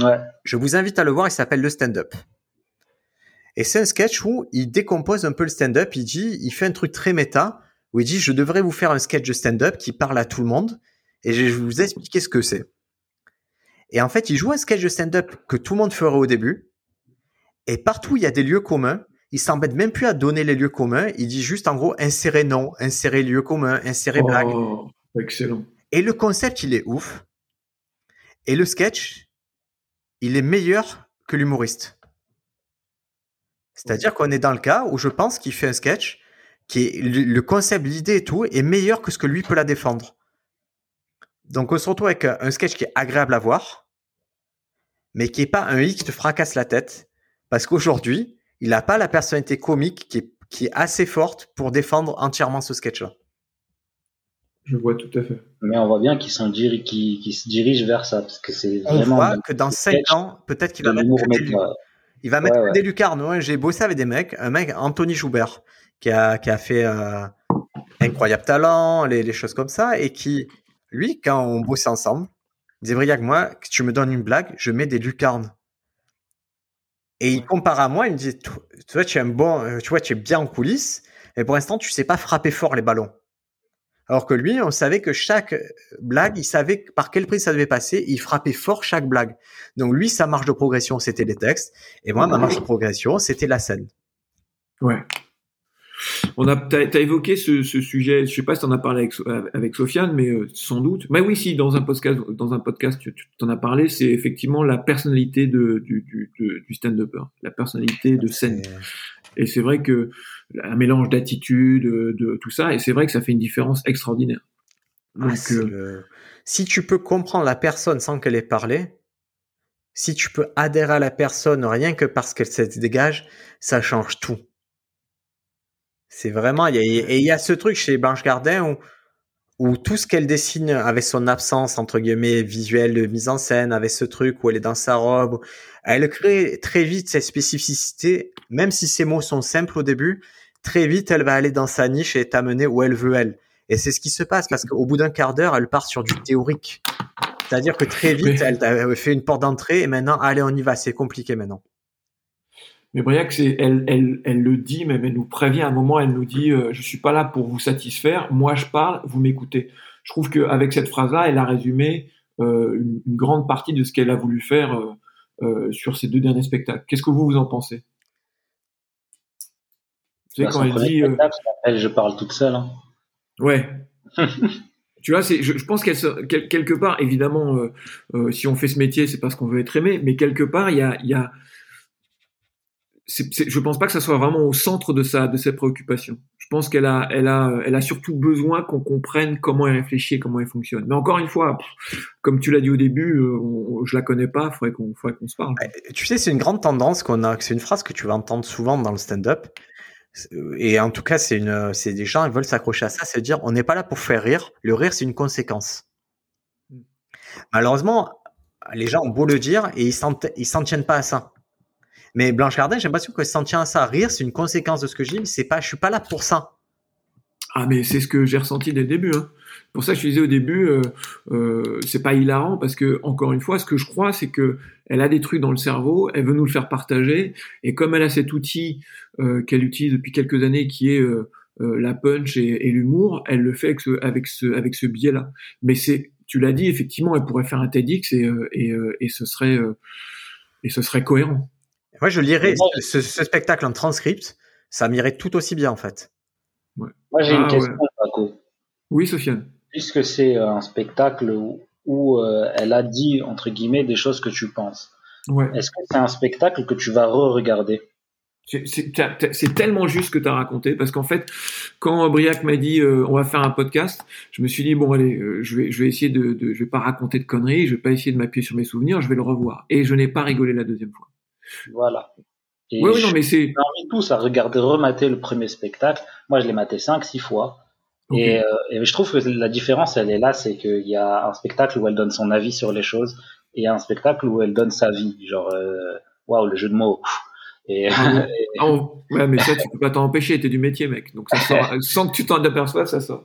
Ouais. Je vous invite à le voir. Il s'appelle le stand-up. Et c'est un sketch où il décompose un peu le stand-up. Il dit, il fait un truc très méta où il dit, je devrais vous faire un sketch de stand-up qui parle à tout le monde et je vais vous expliquer ce que c'est. Et en fait, il joue un sketch de stand-up que tout le monde ferait au début. Et partout, il y a des lieux communs il s'embête même plus à donner les lieux communs. Il dit juste en gros insérer nom, insérer lieu commun, insérer blague. Oh, excellent. Et le concept, il est ouf. Et le sketch, il est meilleur que l'humoriste. C'est-à-dire qu'on est dans le cas où je pense qu'il fait un sketch qui est le concept, l'idée et tout est meilleur que ce que lui peut la défendre. Donc on se retrouve avec un sketch qui est agréable à voir, mais qui est pas un X qui te fracasse la tête. Parce qu'aujourd'hui, il n'a pas la personnalité comique qui est, qui est assez forte pour défendre entièrement ce sketch-là. Je vois tout à fait. Mais on voit bien qu'il se dirige vers ça, parce que c'est On voit que dans 5 ans, peut-être qu'il va mettre des, il va mettre des lucarnes. J'ai bossé avec des mecs, un mec, Anthony Joubert, qui a, qui a fait euh, incroyable talent, les, les, choses comme ça, et qui, lui, quand on bossait ensemble, il disait Briac, moi, que tu me donnes une blague, je mets des lucarnes. Et il compare à moi, il me dit, tu vois, tu es un bon, euh, tu vois, tu es bien en coulisses, mais pour l'instant, tu sais pas frapper fort les ballons. Alors que lui, on savait que chaque euh, blague, il savait par quel prix ça devait passer, il frappait fort chaque blague. Donc lui, sa marge de progression, c'était les textes, et moi, ma marge de progression, c'était la scène. Ouais. On a, t'as, as évoqué ce, ce, sujet. Je sais pas si t'en as parlé avec, avec Sofiane, mais euh, sans doute. Mais oui, si dans un podcast, dans un podcast, tu, t'en as parlé. C'est effectivement la personnalité de, du, du, du stand-upper, la personnalité de scène. Et c'est vrai que un mélange d'attitude, de, tout ça, et c'est vrai que ça fait une différence extraordinaire. Ah, euh, Si tu peux comprendre la personne sans qu'elle ait parlé, si tu peux adhérer à la personne rien que parce qu'elle se dégage, ça change tout. C'est vraiment, il y a, et il y a ce truc chez Blanche Gardin où, où tout ce qu'elle dessine avec son absence, entre guillemets, visuelle de mise en scène, avec ce truc où elle est dans sa robe, elle crée très vite cette spécificité, même si ses mots sont simples au début, très vite elle va aller dans sa niche et t'amener où elle veut elle. Et c'est ce qui se passe parce qu'au bout d'un quart d'heure, elle part sur du théorique. C'est-à-dire que très vite, elle fait une porte d'entrée et maintenant, allez, on y va, c'est compliqué maintenant. Mais Briac, c'est, elle, elle, elle le dit, même elle nous prévient à un moment, elle nous dit euh, Je suis pas là pour vous satisfaire, moi je parle, vous m'écoutez. Je trouve qu'avec cette phrase-là, elle a résumé euh, une, une, grande partie de ce qu'elle a voulu faire euh, euh sur ces deux derniers spectacles. Qu'est-ce que vous, vous en pensez? Tu sais, bah, quand elle dit. Euh, elle, je parle toute seule. Hein. Ouais. tu vois, c'est, je, je, pense qu'elle, quelque part, évidemment, si on fait ce métier, c'est parce qu'on veut être aimé, mais quelque part, il y a. Il y a c'est, je pense pas que ça soit vraiment au centre de sa de ses préoccupations. Je pense qu'elle a elle a elle a surtout besoin qu'on comprenne comment elle réfléchit et comment elle fonctionne. Mais encore une fois, comme tu l'as dit au début, euh, je la connais pas, faudrait qu'on faudrait qu'on se parle. Tu sais, c'est une grande tendance qu'on a, c'est une phrase que tu vas entendre souvent dans le stand-up. Et en tout cas, c'est une, c'est des gens ils veulent s'accrocher à ça, c'est dire on n'est pas là pour faire rire. Le rire, c'est une conséquence. Hmm. Malheureusement, les gens ont beau le dire et ils s'en, ils s'en tiennent pas à ça. Mais Blanche Gardin, j'ai l'impression que s'en tient à ça. Rire, c'est une conséquence de ce que dis, mais c'est pas, je suis pas là pour ça. Ah, mais c'est ce que j'ai ressenti dès le début. Hein. Pour ça, je disais au début, euh, euh, c'est pas hilarant parce que encore une fois, ce que je crois, c'est que elle a des trucs dans le cerveau, elle veut nous le faire partager, et comme elle a cet outil euh, qu'elle utilise depuis quelques années, qui est euh, euh, la punch et, l'humour, elle le fait avec ce, avec ce, avec ce biais-là. Mais c'est, tu l'as dit, effectivement, elle pourrait faire un TEDx et, et ce serait, et ce serait cohérent. Moi, je lirais ce, spectacle en transcript, ça m'irait tout aussi bien en fait. Moi, j'ai une ah, question, Paco. Oui, Sofiane. Puisque c'est euh, un spectacle où, euh, elle a dit, entre guillemets, des choses que tu penses. Ouais. Est-ce que c'est un spectacle que tu vas re-regarder? C'est tellement juste ce que tu as raconté parce qu'en fait, quand Briac m'a dit euh, on va faire un podcast, je me suis dit bon allez, je vais je vais essayer de, de je vais pas raconter de conneries, je vais pas essayer de m'appuyer sur mes souvenirs, je vais le revoir et je n'ai pas rigolé la deuxième fois. Voilà. Et oui, non, mais c'est. Tous à regarder, remater le premier spectacle. Moi, je l'ai maté 5, 6 fois. Et, et, je trouve que la différence, elle est là, c'est qu'il y a un spectacle où elle donne son avis sur les choses, et il y a un spectacle où elle donne sa vie. Genre, waouh, le jeu de mots. Et, ah, ouais, mais ça, tu peux pas t'en empêcher, t'es du métier, mec. Donc ça sort, sans que tu t'en aperçoives, ça sort.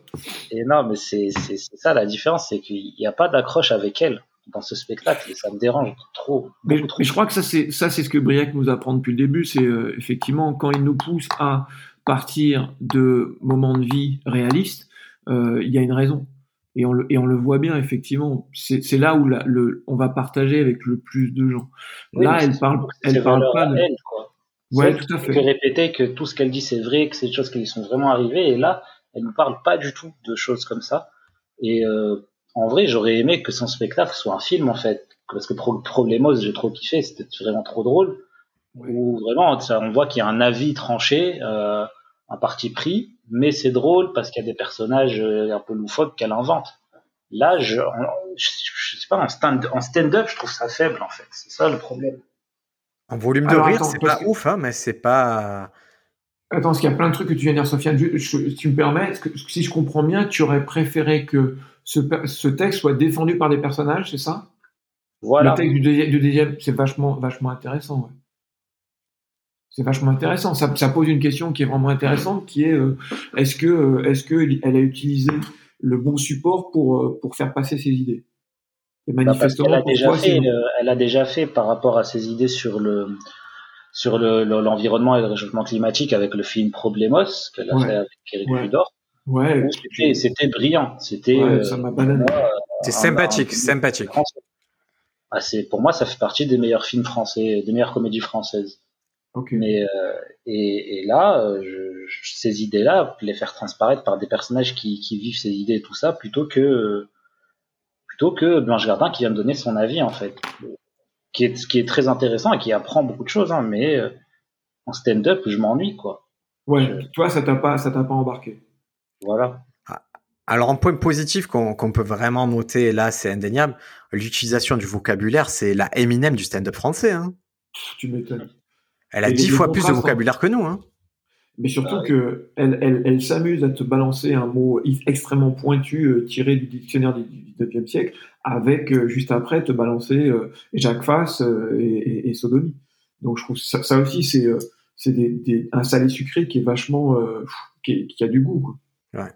Et non, mais c'est ça la différence, c'est qu'il n'y a pas d'accroche avec elle dans ce spectacle et ça me dérange trop. Mais, je crois que ça, c'est ça, c'est ce que Briac nous apprend depuis le début, c'est euh, effectivement quand il nous pousse à partir de moments de vie réalistes, euh, il y a une raison. Et on, le, et on le voit bien, effectivement. C'est là où la, le, on va partager avec le plus de gens. là, elle parle, elle parle pas de. Elle, quoi. Ouais, tout à fait. répéter que tout ce qu'elle dit c'est vrai, que c'est des choses qui lui sont vraiment arrivées, et là, elle ne parle pas du tout de choses comme ça. Et euh, en vrai, j'aurais aimé que son spectacle soit un film en fait, parce que Pro Problemos, j'ai trop kiffé, c'était vraiment trop drôle. Où vraiment, on voit qu'il y a un avis tranché, euh, un parti pris, mais c'est drôle parce qu'il y a des personnages euh, un peu loufoques qu'elle invente. Là, je, je, sais pas, en stand-up, stand je trouve ça faible en fait. C'est ça le problème. En volume de rire, c'est pas ouf, hein, mais c'est pas. Attends, parce qu'il y a plein de trucs que tu viens de dire, Sofiane. si tu me permets, que, si je comprends bien, tu aurais préféré que ce, ce texte soit défendu par des personnages, c'est ça? Voilà. Le texte du, deuxième, c'est vachement, vachement intéressant. C'est vachement intéressant. Ça, ça, pose une question qui est vraiment intéressante, qui est euh, est-ce que, euh, est-ce que elle a utilisé le bon support pour euh, pour faire passer ses idées? Et bah, manifestement, elle a déjà fait, elle a déjà fait par rapport à ses idées sur le sur l'environnement le, et le réchauffement climatique avec le film Problemos qu'elle a fait avec Eric ouais. Ouais. C'était brillant. C'était. Euh, ça m'a C'est sympathique, sympathique. Ah, c'est pour moi, ça fait partie des meilleurs films français, des meilleures comédies françaises. Okay. Mais euh, et, et, là, je, ces idées-là, les faire transparaître par des personnages qui, qui vivent ces idées et tout ça, plutôt que plutôt que Blanche Gardin qui vient me donner son avis en fait, qui est, qui est très intéressant et qui apprend beaucoup de choses, hein, mais euh, en stand-up, je m'ennuie quoi. Ouais, toi ça t'a pas, ça t'a pas embarqué? Voilà. Ah, alors un point positif qu'on peut vraiment noter là, c'est indéniable, l'utilisation du vocabulaire, c'est la Eminem du stand-up français. Hein. Tu m'étonnes. Elle a dix fois plus de vocabulaire que nous. Hein mais surtout qu'elle que elle, elle, elle s'amuse à te balancer un mot extrêmement pointu euh, tiré du dictionnaire du XIXe siècle, avec euh, juste après te balancer euh, Jacques Fass et, et, Sodomie. Donc je trouve ça, ça aussi c'est c'est des, des, un salé sucré qui est vachement qui, qui, a du goût. Quoi. Ouais.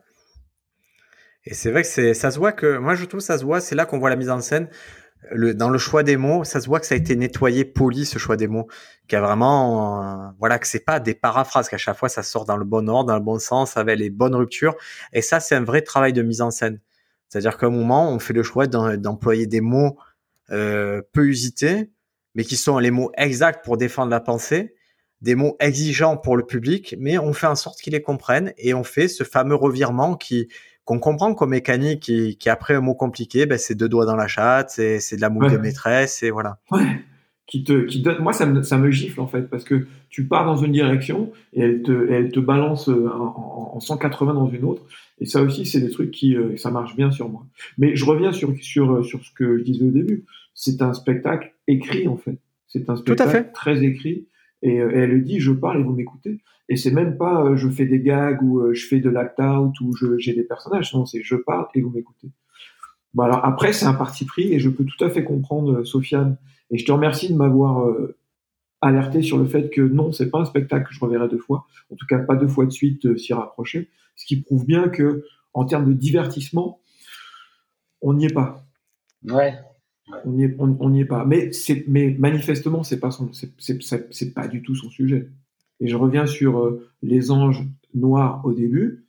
Et c'est vrai que c'est ça se voit que moi je trouve ça se voit, c'est là qu'on voit la mise en scène le, dans le choix des mots, ça se voit que ça a été nettoyé, poli ce choix des mots, qui a vraiment, euh, voilà, que c'est pas des paraphrases, qu'à chaque fois ça sort dans le bon ordre, dans le bon sens, avec les bonnes ruptures. Et ça, c'est un vrai travail de mise en scène. C'est-à-dire qu'à un moment, on fait le choix d'employer des mots euh, peu usités, mais qui sont les mots exacts pour défendre la pensée, des mots exigeants pour le public, mais on fait en sorte qu'ils les comprennent et on fait ce fameux revirement qui qu'on comprend comme mécanique qui, qui après un mot compliqué, ben, c'est deux doigts dans la chatte, c'est, c'est de la moule de maîtresse, et voilà. Ouais. Qui te, qui donne, moi, ça me, ça me gifle, en fait, parce que tu pars dans une direction et elle te, elle te balance euh, en, en 180 dans une autre. Et ça aussi, c'est des trucs qui, euh, ça marche bien sur moi. Mais je reviens sur, sur, euh, sur ce que je disais au début. C'est un spectacle écrit, en fait. C'est un spectacle très écrit. Et, et elle le dit, je parle et vous m'écoutez. Et c'est même pas euh, je fais des gags ou euh, je fais de l'act out ou j'ai des personnages. Non, c'est je parle et vous m'écoutez. Bon alors après c'est un parti pris et je peux tout à fait comprendre euh, Sofiane et je te remercie de m'avoir alerté sur le fait que non c'est pas un spectacle que je reverrai deux fois. En tout cas pas deux fois de suite s'y rapprocher. Ce qui prouve bien que en termes de divertissement on n'y est pas. Ouais. On n'y est, on, est pas. Mais c'est, mais manifestement, c'est pas son, c'est, pas du tout son sujet. Et je reviens sur euh, les anges noirs au début,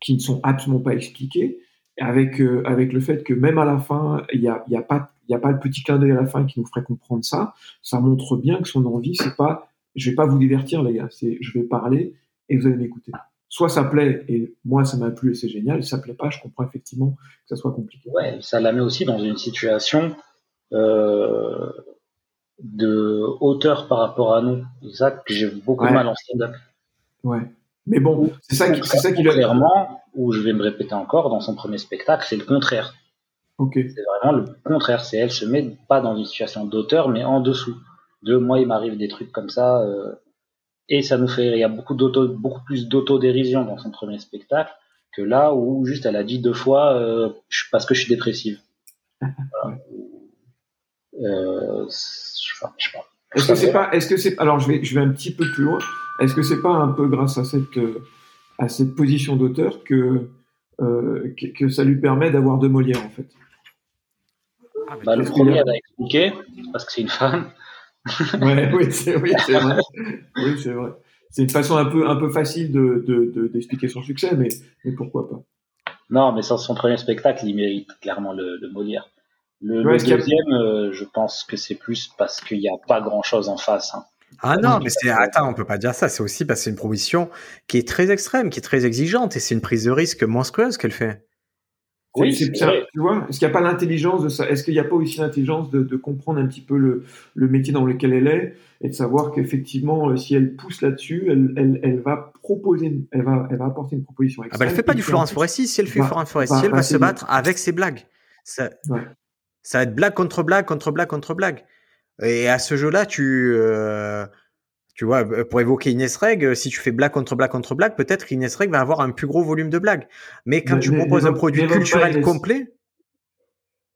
qui ne sont absolument pas expliqués, avec, euh, avec le fait que même à la fin, il n'y a, y a, pas, y a pas le petit clin d'œil à la fin qui nous ferait comprendre ça. Ça montre bien que son envie, c'est pas je vais pas vous divertir, les gars, c'est je vais parler et vous allez m'écouter. Soit ça plaît et moi ça m'a plu et c'est génial, si ça plaît pas, je comprends effectivement que ça soit compliqué. Ouais, ça la met aussi dans une situation euh, de hauteur par rapport à nous. Exact, que j'ai beaucoup mal en stand-up. Ouais. Mais bon, c'est ça qui, c'est ça qui clairement, où je vais me répéter encore dans son premier spectacle, c'est le contraire. Ok. C'est vraiment le contraire. C'est elle se met pas dans une situation d'auteur, mais en dessous. De moi, il m'arrive des trucs comme ça, euh, et ça nous fait, il y a beaucoup d'auto, beaucoup plus d'autodérision dans son premier spectacle que là où juste elle a dit deux fois euh, parce que je suis dépressive. Voilà. Euh, je sais pas. Est-ce que c'est pas, est-ce que c'est, alors je vais, je vais un petit peu plus loin. Est-ce que c'est pas un peu grâce à cette, euh, à cette position d'auteur que, euh, que, que, ça lui permet d'avoir de Molière en fait? Ah, bah, Le premier, elle a expliqué parce que c'est une femme. ouais, oui, c'est oui, vrai. oui, c'est vrai. C'est une façon un peu, un peu facile de, de, d'expliquer son succès, mais, mais pourquoi pas Non, mais sans son premier spectacle, il mérite clairement le, le Molière. Le, deuxième, euh, je pense que c'est plus parce qu'il n'y a pas grand-chose en face. Hein. Ah non, mais c'est attends, on peut pas dire ça. C'est aussi parce que c'est une proposition qui est très extrême, qui est très exigeante, et c'est une prise de risque monstrueuse qu'elle fait. Oui, c'est tu vois. Est-ce qu'il n'y a pas l'intelligence de ça? Est-ce qu'il n'y a pas aussi l'intelligence de, de, comprendre un petit peu le, le, métier dans lequel elle est et de savoir qu'effectivement, euh, si elle pousse là-dessus, elle, elle, elle, va proposer, elle va, elle va apporter une proposition. Ah bah elle fait pas du Florence Foresti. Si elle fait Florence Foresti, elle va se battre avec ses blagues. Ça, ouais. Ça va être blague contre blague, contre blague, contre blague. Et à ce jeu-là, tu, euh, tu vois, pour évoquer Inès Reg, si tu fais blague contre blague contre blague, peut-être Inès Reg va avoir un plus gros volume de blagues. Mais quand tu proposes un produit culturel complet,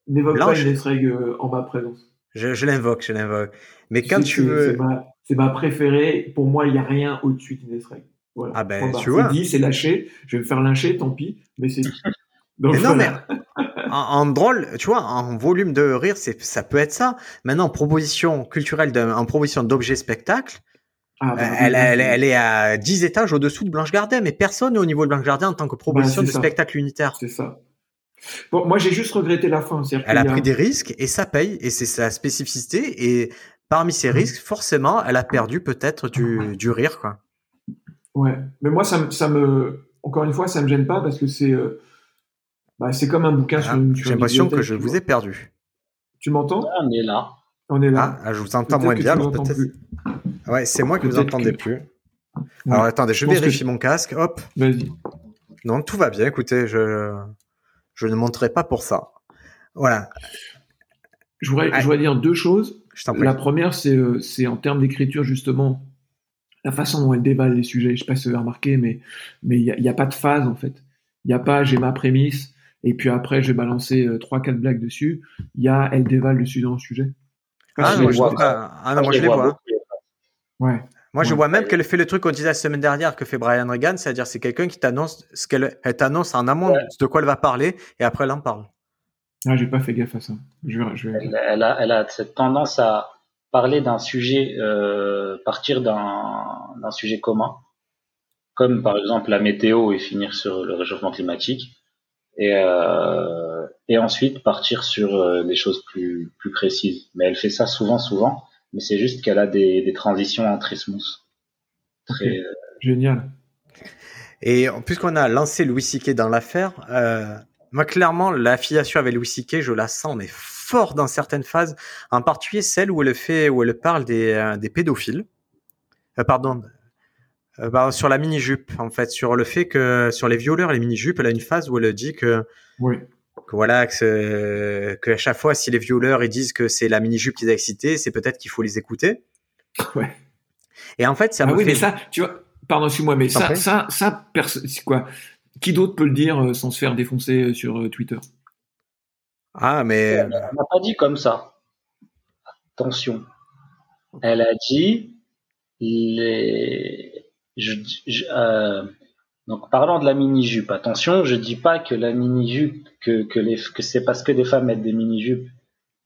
n'évoque pas Inès Reg euh, en ma présence. Je, je l'invoque, je l'invoque. Mais quand tu veux, c'est ma, préférée. Pour moi, il n'y a rien au-dessus d'Inès Reg. Voilà. Ah ben, tu vois. C'est dit, c'est lâché. Je vais me faire lyncher, tant pis. Mais c'est. Donc, mais non, mais en, drôle, tu vois, en volume de rire, c'est, ça peut être ça. Maintenant, proposition culturelle, en proposition d'objet spectacle, ah, bah, elle, elle, elle, est à 10 étages au-dessous de Blanche Gardin, mais personne n'est au niveau de Blanche Gardin en tant que proposition bah, de spectacle unitaire. C'est ça. Bon, moi, j'ai juste regretté la fin. Elle a, pris des risques et ça paye, et c'est sa spécificité. Et parmi ces mmh. risques, forcément, elle a perdu peut-être du, du rire, quoi. Ouais, mais moi, ça, ça me, encore une fois, ça me gêne pas parce que c'est, euh, bah, c'est comme un bouquin sur une. J'ai l'impression que je vous ai perdu. Tu m'entends? On est là. On est là. Ah, je vous entends moins bien. peut-être. Ouais, c'est moi qui vous entendez plus. Alors attendez, je vérifie mon casque. Hop. Vas-y. Non, tout va bien. Écoutez, je je ne monterai pas pour ça. Voilà. Je voudrais, je voudrais dire deux choses. La première, c'est euh, c'est en termes d'écriture justement la façon dont elle dévale les sujets. Je sais pas si vous avez remarqué, mais mais il n'y a, a, pas de phase en fait. Il n'y a pas j'ai ma prémisse, et puis après, je vais balancer euh, trois, quatre blagues dessus. Il y a elle dévale dessus dans le sujet. Ah, non, je vois pas. Ah non, moi je les vois. Ouais. Moi, je vois même qu'elle fait le truc qu'on disait la semaine dernière que fait Brian Regan, c'est-à-dire c'est quelqu'un qui t'annonce ce qu'elle t'annonce en amont de quoi elle va parler et après elle en parle. Ah, j'ai pas fait gaffe à ça. Je je Elle, a, elle, a, cette tendance à parler d'un sujet, euh, partir d'un sujet commun, comme par exemple la météo et finir sur le réchauffement climatique et, euh, et ensuite partir sur euh, des choses plus, plus précises. Mais elle fait ça souvent, souvent, mais c'est juste qu'elle a des, des transitions très smooth. Très, euh, Génial. Et puisqu'on a lancé Louis Siquet dans l'affaire, euh, moi clairement l'affiliation avec Louis Siquet, je la sens mais fort dans certaines phases, en particulier celle où elle fait, où elle parle des, euh, des pédophiles. Euh, pardon, euh, bah, sur la mini jupe en fait, sur le fait que sur les violeurs et les mini jupes, elle a une phase où elle dit que oui. Que voilà que, que à chaque fois si les violeurs ils disent que c'est la mini jupe qui les a excités, c'est peut-être qu'il faut les écouter. Ouais. Et en fait, ça ah oui, mais ça, tu vois, pardon, suis-moi, mais ça, ça, ça, c'est quoi? Qui d'autre peut le dire euh, sans se faire défoncer euh, sur Twitter? Ah, mais elle n'a pas dit comme ça. Attention. Elle a dit les je, euh, donc parlant de la mini jupe, attention, je dis pas que la mini jupe que que les que c'est parce que des femmes mettent des mini jupes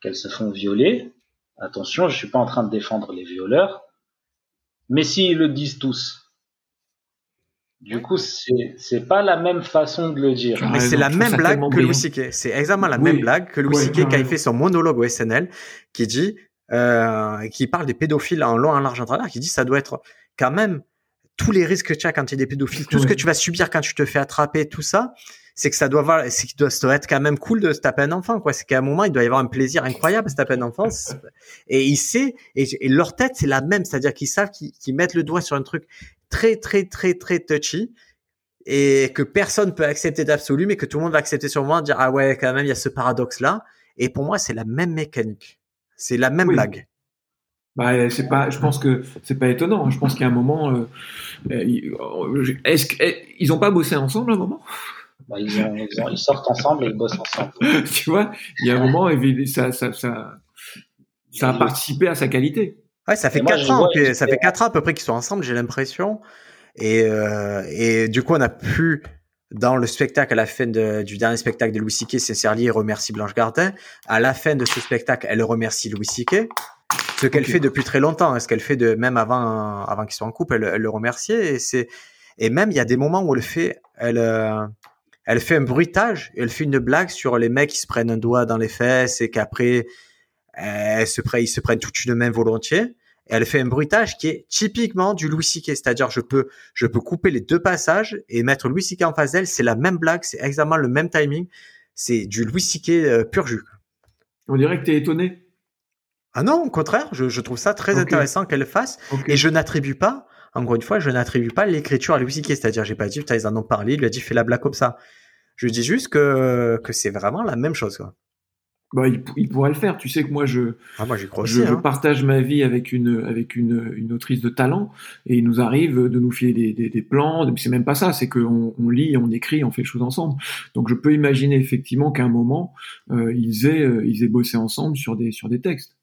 qu'elles se font violer. Attention, je suis pas en train de défendre les violeurs, mais s'ils le disent tous. Du coup, c'est c'est pas la même façon de le dire. Mais c'est la même blague que Louis C.K. C'est exactement la même blague que Louis C.K. quand il fait son monologue au SNL, qui dit, euh, qui parle des pédophiles en long, en large, en travers, qui dit ça doit être quand même tous les risques que tu as quand tu es des pédophiles, tout ce que tu vas subir quand tu te fais attraper, tout ça, c'est que ça doit c'est doit, ça doit être quand même cool de se taper un enfant, quoi. C'est qu'à un moment, il doit y avoir un plaisir incroyable à se taper un enfant. Et il sait, et, leur tête, c'est la même. C'est-à-dire qu'ils savent qu'ils mettent le doigt sur un truc très, très, très, très touchy et que personne peut accepter d'absolu, mais que tout le monde va accepter sur moi, dire, ah ouais, quand même, il y a ce paradoxe-là. Et pour moi, c'est la même mécanique. C'est la même blague. Bah, c'est pas. Je pense que c'est pas étonnant. Je pense qu'à un moment, euh, euh est-ce qu'ils ont pas bossé ensemble à un moment? Bah, ils, ont, ils, ont, ils, sortent ensemble et ils bossent ensemble. tu vois, il y a un moment, ça, ça, ça, ça a participé à sa qualité. Ouais, ça fait quatre ans, ça fait quatre ans à peu près qu'ils sont ensemble, j'ai l'impression. Et, euh, et du coup, on a pu dans le spectacle, à la fin de, du dernier spectacle de Louis C.K., Sincèrement remercie Blanche Gardin. À la fin de ce spectacle, elle remercie Louis C.K. Ce qu'elle fait depuis très longtemps, hein, ce qu'elle fait de même avant, avant qu'ils soient en couple, elle, elle le remerciait. Et c'est, et même il y a des moments où elle fait, elle, euh, elle fait un bruitage, elle fait une blague sur les mecs qui se prennent un doigt dans les fesses et qu'après, elle se prennent, ils se prennent toute une main volontiers elle fait un bruitage qui est typiquement du Louis C.K. C'est-à-dire, je peux, je peux couper les deux passages et mettre Louis C.K. en face d'elle. C'est la même blague, c'est exactement le même timing. C'est du Louis C.K. Euh, pur jus. On dirait que tu es étonné. Ah non, au contraire, je, trouve ça très intéressant qu'elle le fasse. Et je n'attribue pas, encore une fois, je n'attribue pas l'écriture à Louis. C'est-à-dire, j'ai pas dit, putain, ils en ont parlé, il lui a dit, fais la blague comme ça. Je dis juste que, que c'est vraiment la même chose, quoi. Bah, il, pourrait le faire. Tu sais que moi, je, ah, moi, je, hein. partage ma vie avec une, avec une, une, autrice de talent et il nous arrive de nous filer des, des, des plans. C'est même pas ça, c'est qu'on on lit, on écrit, on fait les choses ensemble. Donc, je peux imaginer effectivement qu'à un moment, euh, ils, aient, euh, ils aient bossé ensemble sur des, sur des textes.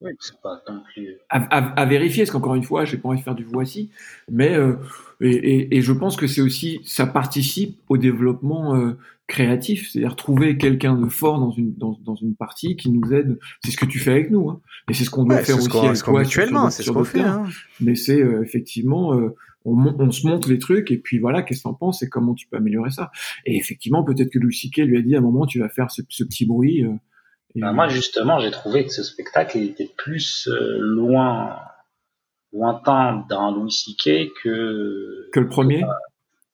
Oui, c'est pas tant plus. À, à, vérifier, parce qu'encore une fois, j'ai pas envie de faire du voici, mais euh, et, et, et, je pense que c'est aussi, ça participe au développement euh, créatif, c'est-à-dire trouver quelqu'un de fort dans une dans, dans, une partie qui nous aide. C'est ce que tu fais avec nous, hein. et c'est ce qu'on doit faire aussi avec toi. Actuellement, c'est ce qu'on fait. Hein. Mais c'est euh, effectivement, euh, on, on, se montre les trucs et puis voilà, qu'est-ce que t'en penses et comment tu peux améliorer ça. Et effectivement, peut-être que Louis lui a dit à un moment, tu vas faire ce, ce petit bruit. Euh, bah, moi, justement, j'ai trouvé que ce spectacle était plus loin lointain d'un Louis C.K. que que le premier.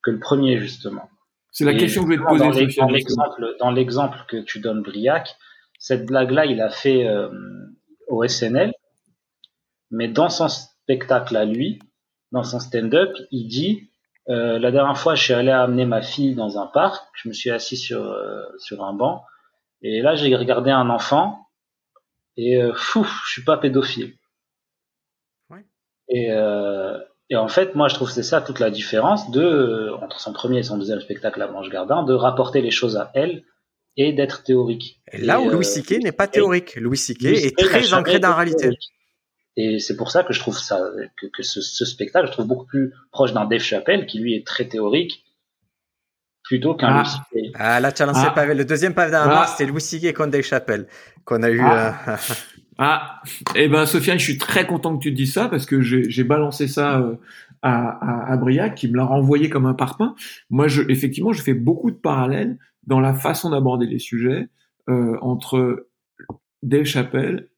Que, le premier, justement. C'est la question que je vais te poser. Dans l'exemple, dans l'exemple que tu donnes, Briac, cette blague-là, il a fait euh, au SNL, mais dans son spectacle à lui, dans son stand-up, il dit euh, la dernière fois, je suis allé amener ma fille dans un parc, je me suis assis sur euh, sur un banc, et là, j'ai regardé un enfant, et fou, je suis pas pédophile. Ouais. Et et en fait, moi, je trouve que c'est ça toute la différence de entre son premier et son deuxième spectacle à Blanche Gardin, de rapporter les choses à elle et d'être théorique. Et là où Louis euh, C.K. n'est pas théorique, Louis C.K. est très ancré dans la réalité. Et c'est pour ça que je trouve ça que, que ce, ce, spectacle, je trouve beaucoup plus proche d'un Dave Chappelle qui lui est très théorique plutôt qu'un ah. Louis. Ah là, tu as lancé ah. le deuxième pavé d'un ah. c'était Louis C.K. contre Dave Chappelle qu'on a eu. Ah. Euh... Ah, eh ben Sofiane, je suis très content que tu te dises ça parce que j'ai balancé ça euh, à, à, Briac qui me l'a renvoyé comme un parpaing. Moi, je, effectivement, je fais beaucoup de parallèles dans la façon d'aborder les sujets euh, entre Dave Chappelle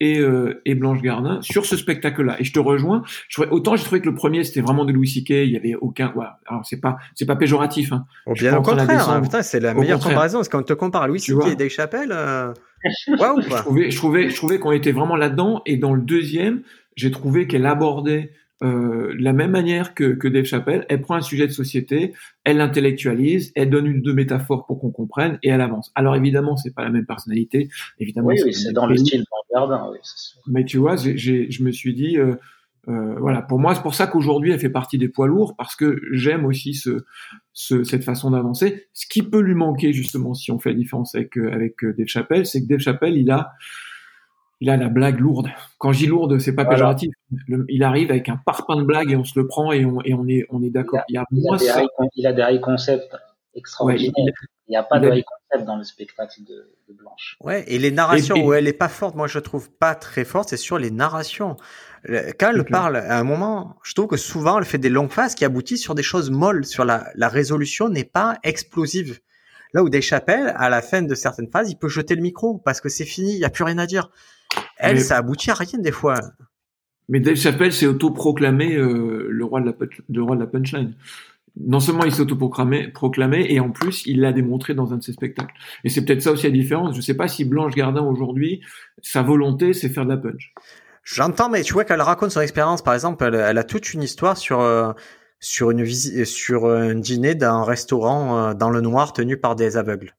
et, euh, et, Blanche Gardin sur ce spectacle-là. Et je te rejoins. Je, autant j'ai trouvé que le premier c'était vraiment de Louis C.K. Il y avait aucun. Voilà. Alors c'est pas c'est pas péjoratif. Hein. bien au contraire. Hein, putain, c'est la meilleure comparaison. Parce qu'on te compare Louis C.K. et Dave Chappelle. Euh... Wow, je trouvais je trouvais je trouvais qu'on était vraiment là-dedans. Et dans le deuxième, j'ai trouvé qu'elle abordait euh, de la même manière que, que Dave Chappelle, elle prend un sujet de société, elle l'intellectualise, elle donne une deux métaphores pour qu'on comprenne et elle avance. Alors évidemment, c'est pas la même personnalité, évidemment. Oui, oui c'est dans le style oui, Mais tu vois, j'ai, je me suis dit, euh, euh, voilà, pour moi, c'est pour ça qu'aujourd'hui, elle fait partie des poids lourds parce que j'aime aussi ce, ce, cette façon d'avancer. Ce qui peut lui manquer justement, si on fait la différence avec avec Dave Chappelle, c'est que Dave Chappelle, il a il a la blague lourde. Quand je dis lourde, c'est pas péjoratif. il arrive avec un parpaing de blague et on se le prend et on, et on est, on est d'accord. Il, a, il, des high, il a des high concepts extraordinaires. il n'y a pas de high concept dans le spectacle de, de, Blanche. Ouais, et les narrations où elle est pas forte, moi je trouve pas très forte, c'est sur les narrations. Quand elle parle, à un moment, je trouve que souvent elle fait des longues phases qui aboutissent sur des choses molles, sur la, la résolution n'est pas explosive. Là où des chapelles, à la fin de certaines phases, il peut jeter le micro parce que c'est fini, il y a plus rien à dire. Elle, ça aboutit à rien des fois. Mais Dave Chappelle s'est autoproclamé euh, le roi de la le roi de la punchline. Non seulement il s'est autoproclamé, proclamé, et en plus il l'a démontré dans un de ses spectacles. Et c'est peut-être ça aussi la différence. Je sais pas si Blanche Gardin aujourd'hui, sa volonté, c'est faire de la punch. J'entends, mais tu vois qu'elle raconte son expérience. Par exemple, elle, a toute une histoire sur euh, sur une visite, sur un dîner d'un restaurant euh, dans le noir tenu par des aveugles.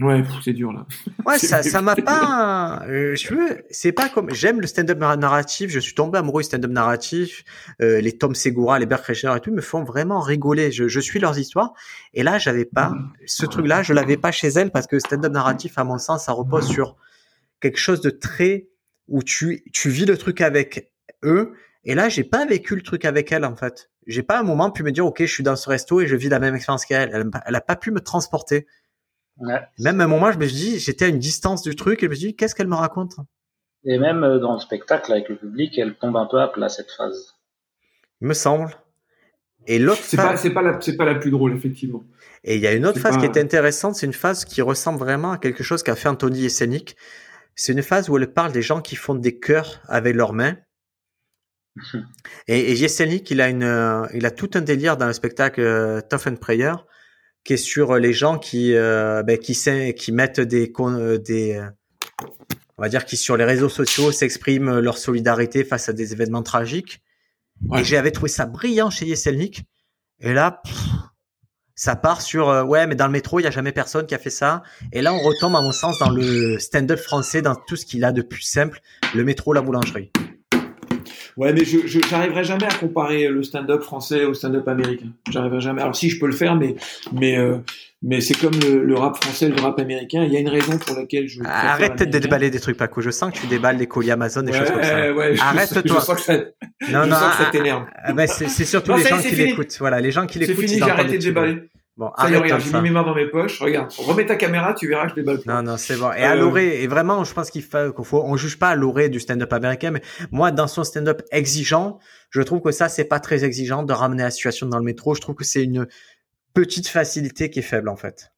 Ouais, c'est dur là. Ouais, ça, ça m'a pas. Euh, je veux, c'est pas comme. J'aime le stand-up narratif. Je suis tombé amoureux du stand-up narratif. Euh, les Tom Segura, les Bert Kreischer et tout me font vraiment rigoler. Je, je suis leurs histoires. Et là, j'avais pas ce truc-là. Je l'avais pas chez elle parce que stand-up narratif, à mon sens, ça repose sur quelque chose de très où tu tu vis le truc avec eux. Et là, j'ai pas vécu le truc avec elle en fait. J'ai pas un moment pu me dire ok, je suis dans ce resto et je vis la même expérience qu'elle. Elle, elle a pas pu me transporter. Même à un moment, je me suis dit, j'étais à une distance du truc et je me suis dit, qu'est-ce qu'elle me raconte? Et même euh, dans le spectacle avec le public, elle tombe un peu à plat cette phase. Il me semble. Et l'autre c'est pas c'est pas la c'est pas la plus drôle effectivement. Et il y a une autre phase qui est intéressante, c'est une phase qui ressemble vraiment à quelque chose qu'a fait Anthony Yesenic. C'est une phase où elle parle des gens qui font des cœurs avec leurs mains. et, et il a une euh, il a tout un délire dans le spectacle euh, Tough and Prayer qui est sur les gens qui euh, ben, qui qui mettent des euh, des euh, on va dire qui sur les réseaux sociaux s'expriment leur solidarité face à des événements tragiques. Et j'avais trouvé ça brillant chez Yeselnik. Et là, ça part sur ouais, mais dans le métro, il y a jamais personne qui a fait ça. Et là, on retombe à mon sens dans le stand-up français, dans tout ce qu'il a de plus simple, le métro, la boulangerie. Ouais, mais je, j'arriverai jamais à comparer le stand-up français au stand-up américain. J'arriverai jamais. Alors si je peux le faire, mais mais euh, mais c'est comme le, rap français, le rap américain. Il y a une raison pour laquelle je. Arrête de déballer des trucs Paco. Je sens que tu déballes des colis Amazon, des choses comme ça. Ouais, Arrête-toi. Je sens que ça. Non, non. ça t'énerve. Ah, bah, c'est, c'est surtout les gens qui l'écoutent. Voilà, les gens qui l'écoutent. C'est fini. J'ai arrêté de déballer. Bon, ça y est, regarde, j'ai mis mes mains dans mes poches. Regarde, remets ta caméra, tu verras, je déballe Non, non, c'est bon. Et à euh, Loré, et vraiment, je pense qu'il faut, qu'on faut, on juge pas à Loré du stand-up américain, mais moi, dans son stand-up exigeant, je trouve que ça, c'est pas très exigeant de ramener la situation dans le métro. Je trouve que c'est une petite facilité qui est faible, en fait.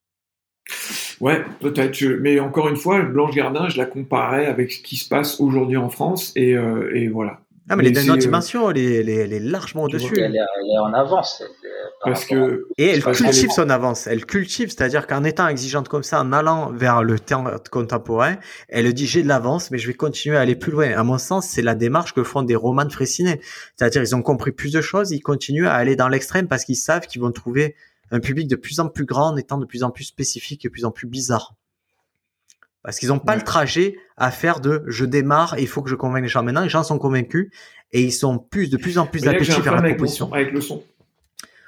Ouais, peut-être. Mais encore une fois, Blanche Gardin, je la comparais avec ce qui se passe aujourd'hui en France, et, euh, et voilà. Ah, mais, les deux dimensions, elle est, largement au-dessus. Elle, est en avance. Parce que, et elle cultive son avance. Elle cultive, c'est-à-dire qu'en étant exigeante comme ça, en allant vers le temps contemporain, elle dit j'ai de l'avance, mais je vais continuer à aller plus loin. À mon sens, c'est la démarche que font des romans de Fraissinet. C'est-à-dire ils ont compris plus de choses, ils continuent à aller dans l'extrême parce qu'ils savent qu'ils vont trouver un public de plus en plus grand, en étant de plus en plus spécifique et de plus en plus bizarre. Parce qu'ils n'ont pas le trajet à faire de je démarre et il faut que je convainque les gens. Maintenant, les gens sont convaincus et ils sont plus de plus en plus appétits vers la proposition. Avec le son.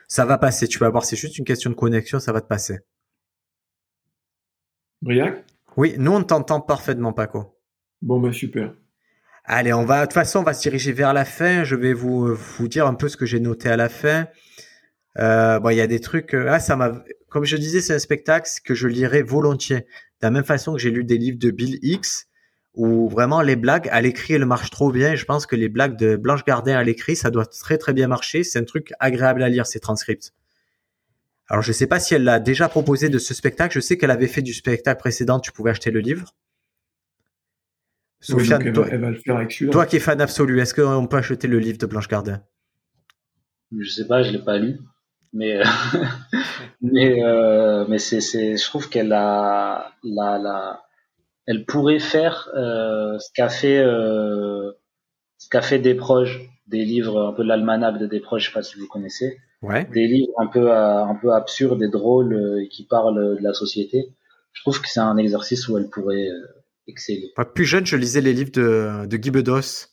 Ça va passer, tu vas voir, c'est juste une question de connexion, ça va te passer. Briac? Oui, nous on t'entend parfaitement, Paco. Bon, ben super. Allez, on va, de toute façon, on va se diriger vers la fin. Je vais vous, vous dire un peu ce que j'ai noté à la fin. Euh, bon, il y a des trucs. Euh, ah, ça m'a. Comme je disais, c'est un spectacle que je lirai volontiers. De la même façon que j'ai lu des livres de Bill Hicks, où vraiment les blagues à l'écrit elles marchent trop bien. Je pense que les blagues de Blanche Gardin à l'écrit, ça doit très très bien marcher. C'est un truc agréable à lire ces transcripts. Alors je sais pas si elle l'a déjà proposé de ce spectacle. Je sais qu'elle avait fait du spectacle précédent. Tu pouvais acheter le livre. Sofiane, toi, elle va le faire avec toi qui es fan absolu, est-ce qu'on peut acheter le livre de Blanche Gardin? Je sais pas, je l'ai pas lu mais euh, mais euh, mais c'est c'est je trouve qu'elle a la la elle pourrait faire euh, ce qu'a fait euh, ce qu'a fait Desproges des livres un peu l'almanach de Desproges je sais pas si vous connaissez ouais. des livres un peu un peu absurdes et drôles qui parlent de la société je trouve que c'est un exercice où elle pourrait exceller plus jeune je lisais les livres de de Guy Bedos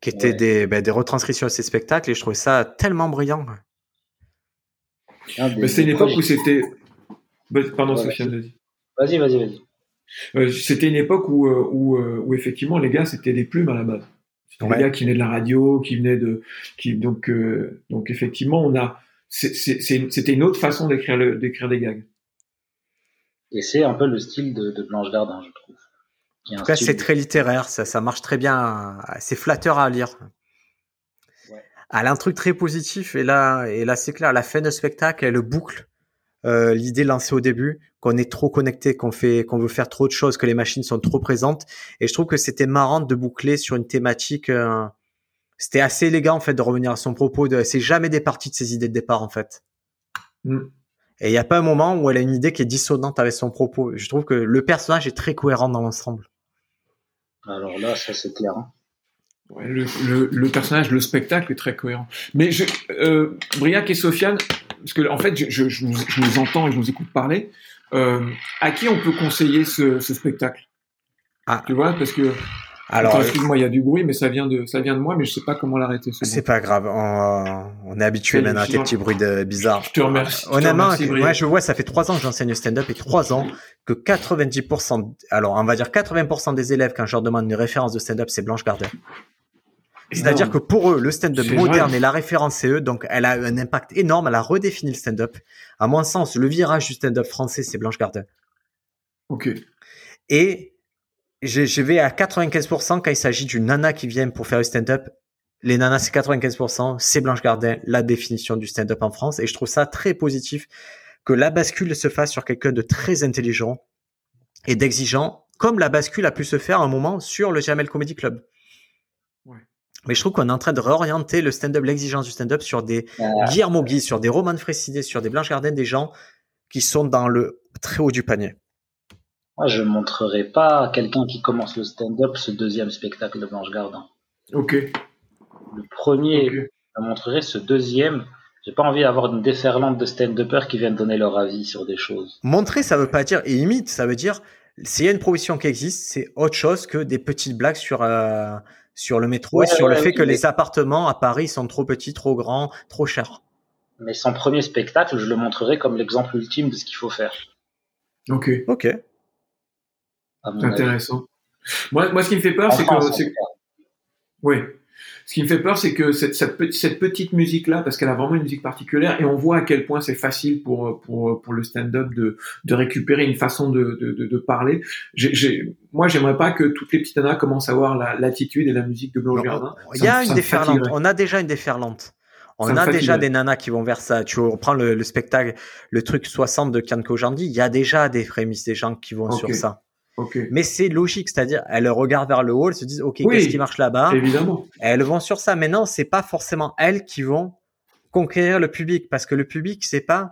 qui étaient des, ben, des retranscriptions de ses spectacles et je trouvais ça tellement brillant. Mais c'est une époque où c'était. Bah, pardon, Sofiane, vas-y. Vas-y, vas-y, vas-y. Euh, c'était une époque où, euh, où, euh, où, effectivement les gars c'était des plumes à la base. C'était des gars qui venaient de la radio, qui venaient de, qui donc donc effectivement on a, c'était une autre façon d'écrire d'écrire des gags. Et c'est un peu le style de, de Blanche Gardin, je trouve. En tout cas, c'est très littéraire, ça, ça marche très bien, c'est flatteur à lire elle a un truc très positif et là et là c'est clair la fin de spectacle elle boucle euh, l'idée lancée au début qu'on est trop connecté qu'on fait qu'on veut faire trop de choses que les machines sont trop présentes. Et je trouve que c'était marrant de boucler sur une thématique euh, c'était assez élégant en fait de revenir à son propos de c'est jamais des parties de ses idées de départ en fait. Mm. et il n'y a pas un moment où elle a une idée qui est dissonante avec son propos. Je trouve que le personnage est très cohérent dans l'ensemble. Alors là ça c'est clair hein le, personnage, le spectacle est très cohérent. Mais je, euh, Briac et Sofiane, parce que en fait, je, je, je, vous entends et je vous écoute parler. Euh, à qui on peut conseiller ce, ce spectacle? Ah. Tu vois, parce que Alors, excuse-moi, il y a du bruit, mais ça vient de ça vient de moi, mais je sais pas comment l'arrêter. ce c'est pas grave. On, on est habitué maintenant à tes petits bruits de bizarres. Je te remercie. je te Honnêtement, Brian. moi je vois, ça fait trois ans que j'enseigne le stand-up et trois ans que 90%, alors on va dire 80% des élèves quand je leur demande une référence de stand-up, c'est Blanche Gardin. C'est-à-dire que pour eux, le stand-up moderne et la référence c'est eux, donc elle a eu un impact énorme, elle a redéfini le stand-up. À mon sens, le virage du stand-up français, c'est Blanche Gardin. Ok. Et je, je vais à 95% quand il s'agit d'une nana qui vient pour faire le stand-up. Les nanas, c'est 95%, c'est Blanche Gardin, la définition du stand-up en France. Et je trouve ça très positif que la bascule se fasse sur quelqu'un de très intelligent et d'exigeant, comme la bascule a pu se faire à un moment sur le Jamel Comedy Club. Mais je trouve qu'on est en train de réorienter le stand-up, l'exigence du stand-up sur des Euh, Guillermo Guy, sur des Roman Frécinet, sur des Blanche Gardin, des gens qui sont dans le très haut du panier. moi, je montrerai pas à quelqu'un qui commence le stand-up ce deuxième spectacle de Blanche Gardin. Ok. Le premier, je montrerai ce deuxième. J'ai pas envie d'avoir une déferlante de stand-uppers qui viennent donner leur avis sur des choses. Montrer, ça veut pas dire et imite, ça veut dire s'il y a une proposition qui existe, c'est autre chose que des petites blagues sur euh, sur le métro Ouais, et sur le fait que mais- les appartements à Paris sont trop petits, trop grands, trop chers. Mais son premier spectacle, je le montrerai comme l'exemple ultime de ce qu'il faut faire. Ok. Ok. intéressant. Moi, moi, ce qui me fait peur, c'est que. Oui. Ce qui me fait peur, c'est que cette, cette, pe- cette petite musique-là, parce qu'elle a vraiment une musique particulière, et on voit à quel point c'est facile pour, pour, pour le stand-up de, de récupérer une façon de, de, de, de parler. J'ai, moi, j'aimerais pas que toutes les petites nanas commencent à avoir la, l'attitude et la musique de Blanche Gardin. Il y a une déferlante. On a déjà une déferlante. On a déjà des nanas qui vont vers ça. Tu reprends le, le spectacle, le truc 60 de Kian Kojandi, il y a déjà des prémices des gens qui vont sur ça. Mais c'est logique, c'est-à-dire elles regardent vers le haut, elles se disent OK, Oui. qu'est-ce qui marche là-bas? Évidemment. elles vont sur ça. Maintenant, c'est pas forcément elles qui vont conquérir le public parce que le public, c'est pas,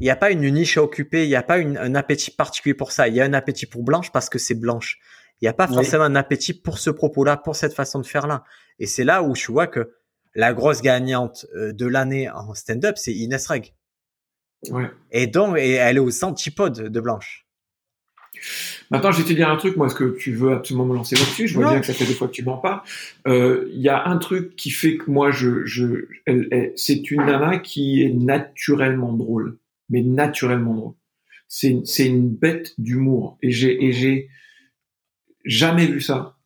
il n'y a pas une niche à occuper, il n'y a pas une- un appétit particulier pour ça. Il y a un appétit pour Blanche parce que c'est Blanche. Il n'y a pas Oui. forcément un appétit pour ce propos-là, pour cette façon de faire là. Et c'est là où je vois que la grosse gagnante euh, de l'année en stand-up, c'est Inès Reg. Ouais. Et donc, et elle est aux antipodes de Blanche. Maintenant, je vais te dire un truc, moi, est-ce que tu veux absolument me lancer là-dessus? Je vois Non. bien que ça fait deux fois que tu m'en parles. Euh, Il y a un truc qui fait que moi, je, je, elle- elle- c'est une nana qui est naturellement drôle, mais naturellement drôle. C'est, c'est une bête d'humour, et j'ai, et j'ai jamais vu ça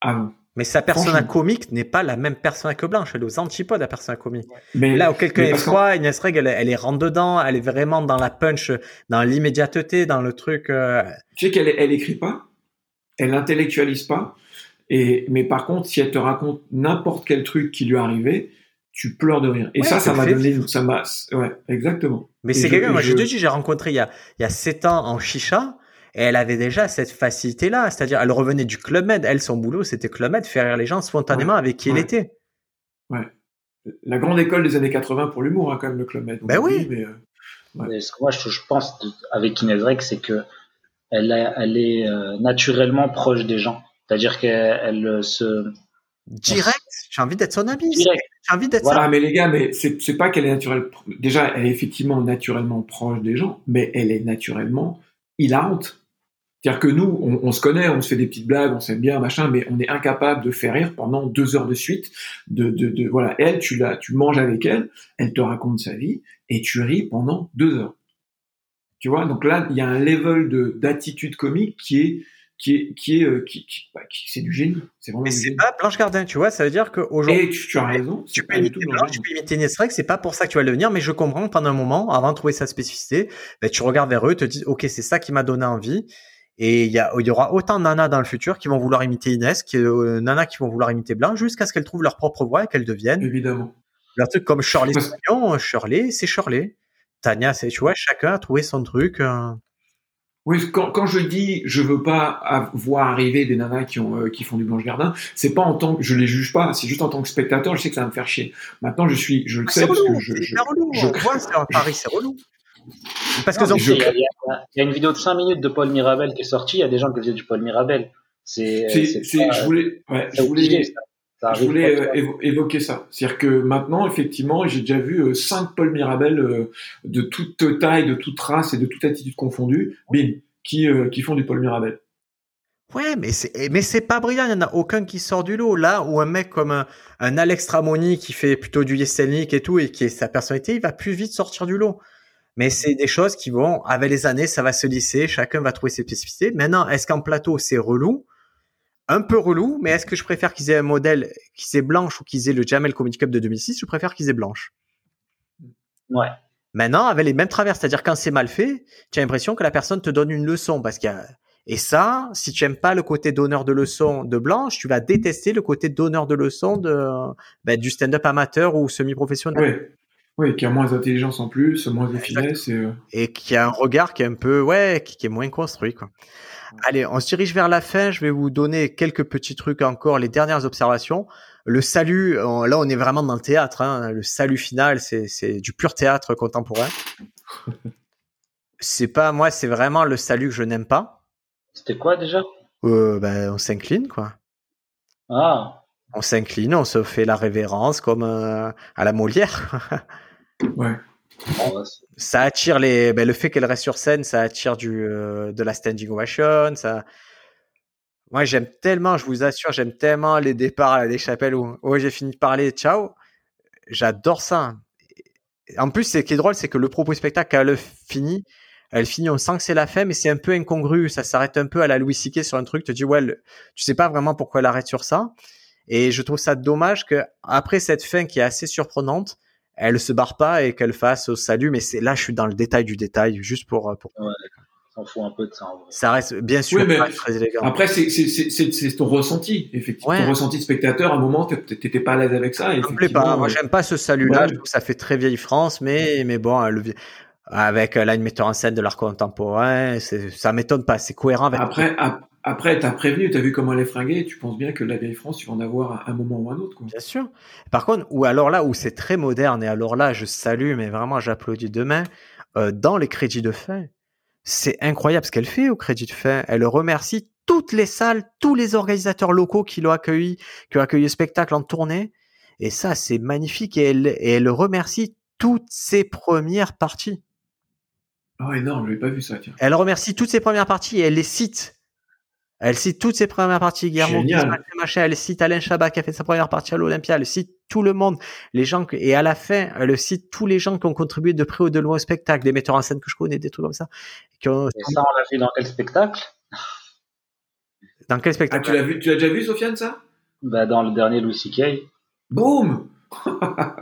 avant. Mais sa persona comique n'est pas la même persona que Blanche. Elle est aux antipodes de la persona comique. Mais Là parce qu'en- froid, Inès Reg, elle, elle est rentre dedans, elle est vraiment dans la punch, dans l'immédiateté, dans le truc. euh, Tu sais qu'elle elle écrit pas, elle intellectualise pas, et mais par contre, si elle te raconte n'importe quel truc qui lui est arrivé, tu pleures de rire. Et Ouais, ça, ça m'a donné, vivre. ça m'a, ouais, exactement. Mais c'est quelqu'un, moi je je- te dis, j'ai rencontré il y a, il y a 7 ans en chicha, et elle avait déjà cette facilité-là. C'est-à-dire, elle revenait du Club Med. Elle, son boulot, c'était Club Med, faire rire les gens spontanément avec qui elle ouais. était. La grande école des années 80 pour l'humour, hein, quand même, le Club Med. Ben oui. dit, mais, euh, Ouais. Mais ce que moi, je, je pense de- avec Inès c'est que elle, a- elle est euh, naturellement proche des gens. C'est-à-dire qu'elle elle, euh, se Direct, j'ai envie d'être son ami. direct. J'ai envie d'être Voilà, mais les gars, mais c'est c'est pas qu'elle est naturelle. Déjà, elle est effectivement naturellement proche des gens, mais elle est naturellement hilarante. C'est-à-dire que nous, on, on se connaît, on se fait des petites blagues, on s'aime bien, machin, mais on est incapable de faire rire pendant deux heures de suite. De, de, de voilà, elle, tu la, tu manges avec elle, elle te raconte sa vie et tu ris pendant deux heures. Tu vois, donc là, il y a un level de d'attitude comique qui est qui est qui est euh, qui, qui- bah, qui- c'est du génie. C'est vraiment Mais du c'est pas Blanche Gardin, tu vois. Ça veut dire qu'aujourd'hui, Et tu, tu as raison. tu peux pas du imiter Blanche, tu peux imiter Inès Reg, c'est pas pour ça que tu vas le devenir, mais je comprends que pendant un moment, avant de trouver sa spécificité, ben, tu regardes vers eux, te dis, ok, c'est ça qui m'a donné envie. Et il y, a, il y aura autant de nanas dans le futur qui vont vouloir imiter Inès, que euh, nanas qui vont vouloir imiter Blanche, jusqu'à ce qu'elles trouvent leur propre voix et qu'elles deviennent Évidemment. leur truc comme Shirley Parce- Sagnon, Shirley, c'est Shirley. Tania, c'est, tu vois, chacun a trouvé son truc. euh. Oui, quand, quand je dis je veux pas voir arriver des nanas qui, ont, euh, qui font du Blanche Gardin, c'est pas en tant que je les juge pas, c'est juste en tant que spectateur, je sais que ça va me faire chier. Maintenant, je suis, je le Ah, sais c'est parce relou, que je, je, relou. je- on voit, c'est à Paris, c'est relou. Parce que Non, mais donc, je- il y, a- il y a- il y a une vidéo de 5 minutes de Paul Mirabel qui est sortie. Il y a des gens qui faisaient du Paul Mirabel. C'est, pas- je voulais, ouais, je voulais, obligé, ça. je voulais évoquer ça. C'est-à-dire que maintenant, effectivement, j'ai déjà vu cinq Paul Mirabel de toute taille, de toute race et de toute attitude confondue, bim, qui, qui font du Paul Mirabel. Ouais, mais c'est mais c'est pas brillant. Il y en a aucun qui sort du lot. Là où un mec comme un, Alex Tramoni qui fait plutôt du Yeselnik et tout et qui est sa personnalité, il va plus vite sortir du lot. Mais c'est des choses qui vont avec les années, ça va se lisser. Chacun va trouver ses spécificités. Maintenant, est-ce qu'en plateau c'est relou? Un peu relou, mais est-ce que je préfère qu'ils aient un modèle qui aient blanche ou qu'ils aient le Jamel Comedy Cup de 2006 Je préfère qu'ils aient blanche. Ouais. Maintenant, avec les mêmes travers, c'est-à-dire quand c'est mal fait, tu as l'impression que la personne te donne une leçon parce qu'il y a et ça, si tu aimes pas le côté donneur de leçons de Blanche, tu vas détester le côté donneur de leçons de ben, du stand-up amateur ou semi-professionnel. Oui. Oui, qui a moins d'intelligence en plus, moins de finesse et, euh... et qui a un regard qui est un peu ouais, qui, est moins construit quoi. Allez, on se dirige vers la fin. Je vais vous donner quelques petits trucs encore, les dernières observations. Le salut, là on est vraiment dans le théâtre. Hein. Le salut final, c'est du pur théâtre contemporain. c'est pas moi, c'est vraiment le salut que je n'aime pas. C'était quoi déjà? Euh, ben, On s'incline, quoi. Ah. On s'incline, on se fait la révérence comme euh, à la Molière. ouais. Ça attire les. Ben, le fait qu'elle reste sur scène, ça attire du euh, de la standing ovation. Ça. Moi, j'aime tellement, je vous assure, j'aime tellement les départs à des chapelles où oh, j'ai fini de parler, ciao. J'adore ça. En plus, ce qui est drôle, c'est que le propos spectacle, quand elle finit, elle finit, on sent que c'est la fin, mais c'est un peu incongru. Ça s'arrête un peu à la Louis C.K. sur un truc. Tu te dis, ouais, tu sais pas vraiment pourquoi elle arrête sur ça. Et je trouve ça dommage que après cette fin qui est assez surprenante, elle se barre pas et qu'elle fasse au salut. Mais c'est là, je suis dans le détail du détail, juste pour. pour... Ouais, s'en fout un peu de ça. Ça reste bien sûr oui, mais très élégant. Après, c'est ton ressenti, effectivement. Ton ressenti de spectateur. À un moment, t'étais pas à l'aise avec ça. Ça me plaît pas. Moi, j'aime pas ce salut-là. ça fait très vieille France, mais mais bon, le avec euh, là une metteur en scène de l'art contemporain, ça m'étonne pas, c'est cohérent avec. Après, après, t'as prévenu, t'as vu comment elle est fringuée, tu penses bien que la vieille France, tu vas en avoir un moment ou un autre. Quoi. Bien sûr. Par contre, ou alors là où c'est très moderne et alors là, je salue, mais vraiment j'applaudis demain euh, dans les crédits de fin. C'est incroyable ce qu'elle fait au crédit de fin. Elle remercie toutes les salles, tous les organisateurs locaux qui l'ont accueilli, qui ont accueilli le spectacle en tournée. Et ça, c'est magnifique. Et elle, et elle remercie toutes ses premières parties. Oh énorme, je n'ai pas vu ça. Tiens. Elle remercie toutes ses premières parties et elle les cite. Elle cite toutes ses premières parties. Guillermo machin, elle cite Alain Chabat qui a fait sa première partie à l'Olympia. Elle cite tout le monde, les gens que, et à la fin, elle cite tous les gens qui ont contribué de près ou de loin au spectacle, des metteurs en scène que je connais, des trucs comme ça. Et ça, on l'a vu dans quel spectacle? Dans quel spectacle? ah, Tu l'as vu, tu l'as déjà vu, Sofiane, ça? Bah, dans le dernier Louis C.K. Boum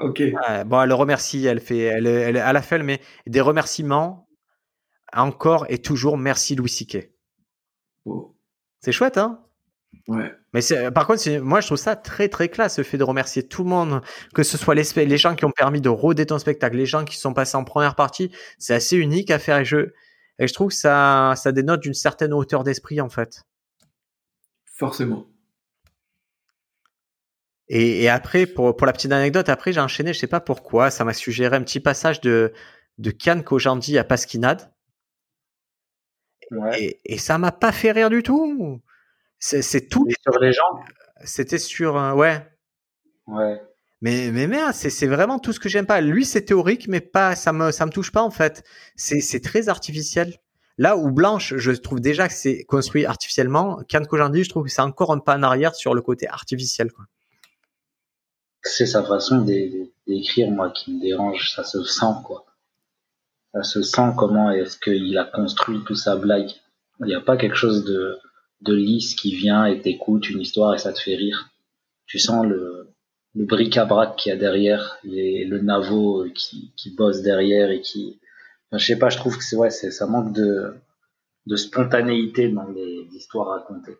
ok. bon, elle remercie, elle fait, elle, elle, à la fin, elle met des remerciements encore et toujours merci Louis Siquet. C'est chouette, hein? Ouais. Mais par contre, moi, je trouve ça très, très classe, le fait de remercier tout le monde, que ce soit les, les gens qui ont permis de roder ton spectacle, les gens qui sont passés en première partie. C'est assez unique à faire et je, et je trouve que ça, ça dénote d'une certaine hauteur d'esprit, en fait. Forcément. Et, après, pour, pour la petite anecdote, après, j'ai enchaîné, je sais pas pourquoi, ça m'a suggéré un petit passage de, de Kian Kojandi à Pasquinade. Et, et, ça m'a pas fait rire du tout. C'est tout. sur les gens? C'était sur ouais. Ouais. Mais mais merde, c'est vraiment tout ce que j'aime pas. Lui c'est théorique, mais pas ça me ça me touche pas en fait. C'est très artificiel. Là où Blanche, je trouve déjà que c'est construit artificiellement. Kian Kojandi, je trouve que c'est encore un pas en arrière sur le côté artificiel. C'est sa façon d'écrire moi qui me dérange. Ça se sent quoi ça se sent comment est-ce qu'il a construit tout sa blague. Il n'y a pas quelque chose de, de lisse qui vient et t'écoute une histoire et ça te fait rire. Tu sens le, le bric-à-brac qu'il y a derrière, les, le navo qui, qui bosse derrière et qui, enfin, je sais pas, je trouve que c'est ouais, ça manque de, de spontanéité dans les histoires racontées.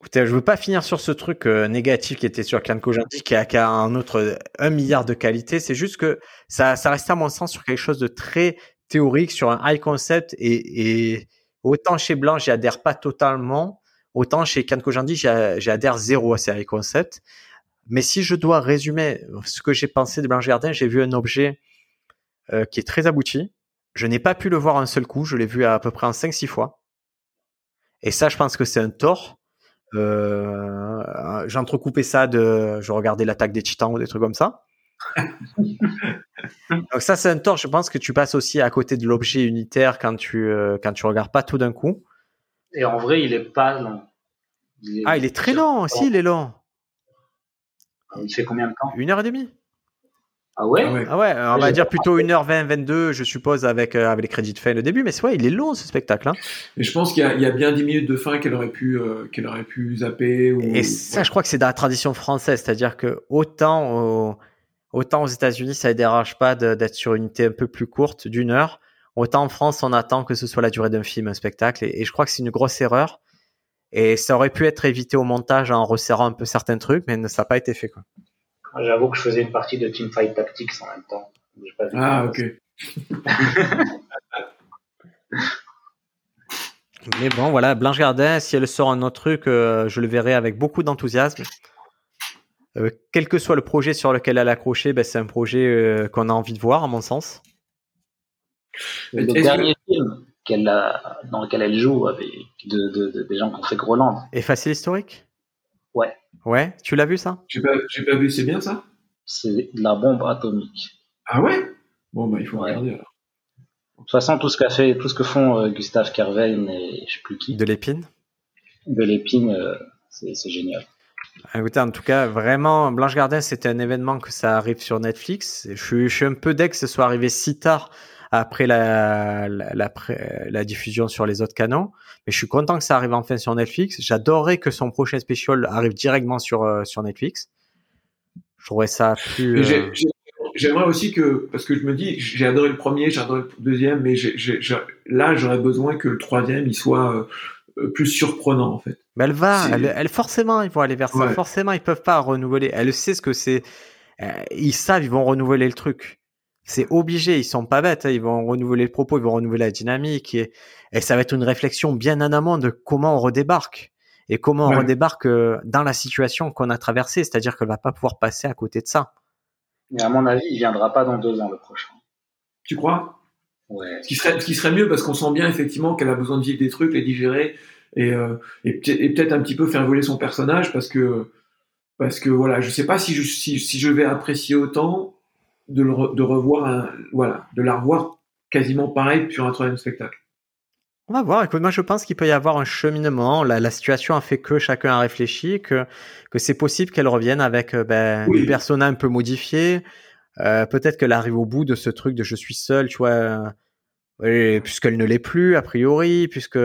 Écoutez, je veux pas finir sur ce truc euh, négatif qui était sur Kian Kojandi, qui a, qui un autre un milliard de qualités. C'est juste que ça, ça reste à mon sens sur quelque chose de très théorique, sur un high concept. Et, et autant chez Blanc, j'y adhère pas totalement, autant chez Kian Kojandi, j'y adhère zéro à ces high concepts. Mais si je dois résumer ce que j'ai pensé de Blanche Gardin, j'ai vu un objet euh, qui est très abouti. Je n'ai pas pu le voir un seul coup, je l'ai vu à, à peu près en 5-6 fois. Et ça, je pense que c'est un tort Euh, J'entrecoupais ça de, je regardais l'attaque des Titans ou des trucs comme ça. Donc ça, c'est un tort. Je pense que tu passes aussi à côté de l'objet unitaire quand tu euh, quand tu regardes pas tout d'un coup. Et en vrai, il est pas long. ah, il est très long. Si, il est long. Il fait combien de temps? Une heure et demie. Ah ouais Ah ouais, ah on va dire plutôt 1h20, 22, je suppose, avec, euh, avec les crédits de fin au début. Mais c'est vrai, il est long ce spectacle. Hein. Et je pense qu'il y, y, a bien 10 minutes de fin qu'elle aurait, pu, euh, qu'elle aurait pu zapper. Ou... Et ça, je crois que c'est dans la tradition française. C'est-à-dire que autant, autant aux États-Unis, ça ne dérange pas d'être sur une unité un peu plus courte, d'une heure. Autant en France, on attend que ce soit la durée d'un film, un spectacle. Et, et je crois que c'est une grosse erreur. Et ça aurait pu être évité au montage en resserrant un peu certains trucs, mais ça n'a pas été fait. Quoi. J'avoue que je faisais une partie de Teamfight Tactics en même temps. ah, ok. Mais bon, voilà, Blanche Gardin, si elle sort un autre truc, euh, je le verrai avec beaucoup d'enthousiasme. Euh, quel que soit le projet sur lequel elle a accroché, ben, c'est un projet euh, qu'on a envie de voir, à mon sens. Le dernier que... film qu'elle a, dans lequel elle joue avec de, de, de, des gens qui ont fait Groland. Et Facile Historique? Ouais. Ouais, tu l'as vu ça? J'ai pas, pas vu, c'est bien ça? C'est de la bombe atomique. Ah ouais? Bon, bah il faut ouais. regarder alors. De toute façon, tout ce, qu'a fait, tout ce que font euh, Gustave Kervein et je sais plus qui. De l'épine? De l'épine, euh, c'est, génial. Écoutez, en tout cas, vraiment, Blanche Gardin, c'était un événement que ça arrive sur Netflix. Je suis, je suis un peu dès que ce soit arrivé si tard après la, la, la, la, diffusion sur les autres canaux. Mais je suis content que ça arrive enfin sur Netflix. J'adorerais que son prochain special arrive directement sur, euh, sur Netflix. Je trouverais ça plus. Euh... J'aimerais aussi que, parce que je me dis, j'ai adoré le premier, j'ai adoré le deuxième, mais là, j'aurais besoin que le troisième, il soit euh, plus surprenant, en fait. Mais elle va, elle, elle, forcément, ils vont aller vers ça. Forcément, ils peuvent pas renouveler. Elle sait ce que c'est. Euh, ils savent, ils vont renouveler le truc. C'est obligé, ils sont pas bêtes, hein, ils vont renouveler le propos, ils vont renouveler la dynamique et, et ça va être une réflexion bien en amont de comment on redébarque et comment ouais. on redébarque euh, dans la situation qu'on a traversée, c'est-à-dire qu'elle va pas pouvoir passer à côté de ça. Mais à mon avis, il viendra pas dans deux ans le prochain. Tu crois? Ouais. Ce qui serait, ce qui serait mieux parce qu'on sent bien effectivement qu'elle a besoin de vivre des trucs, les digérer et, euh, et peut-être un petit peu faire voler son personnage parce que parce que voilà, je sais pas si je si, si je vais apprécier autant de, le, de revoir, un, voilà, de la revoir quasiment pareil sur un troisième spectacle. On va voir. Écoute, moi, je pense qu'il peut y avoir un cheminement. La, la, situation a fait que chacun a réfléchi, que, que c'est possible qu'elle revienne avec ben, oui. des personnages un peu modifiés. Euh, Peut-être qu'elle arrive au bout de ce truc de je suis seule, tu vois, euh, puisqu'elle ne l'est plus, a priori, puisque.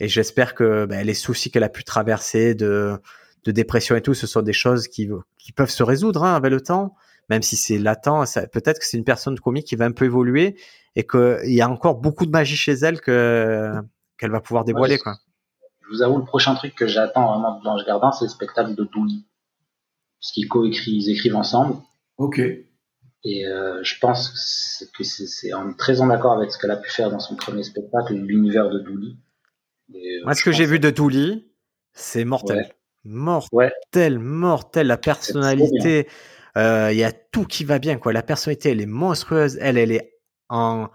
Et j'espère que ben, les soucis qu'elle a pu traverser de, de dépression et tout, ce sont des choses qui, qui peuvent se résoudre hein, avec le temps même si c'est latent, peut-être que c'est une personne comique qui va un peu évoluer et qu'il y a encore beaucoup de magie chez elle que qu'elle va pouvoir dévoiler. Ouais, quoi. Je vous avoue, le prochain truc que j'attends vraiment de Blanche Gardin, c'est le spectacle de Douli. Parce qu'ils coécrivent, ils écrivent ensemble. Ok. Et euh, je pense que c'est en, très en accord avec ce qu'elle a pu faire dans son premier spectacle, l'univers de Douli. Euh, Moi, ce que j'ai vu de Douli, c'est mortel. Ouais. Mortel, ouais. mortel. La personnalité, il euh, y a tout qui va bien quoi. La personnalité elle est monstrueuse, elle elle est en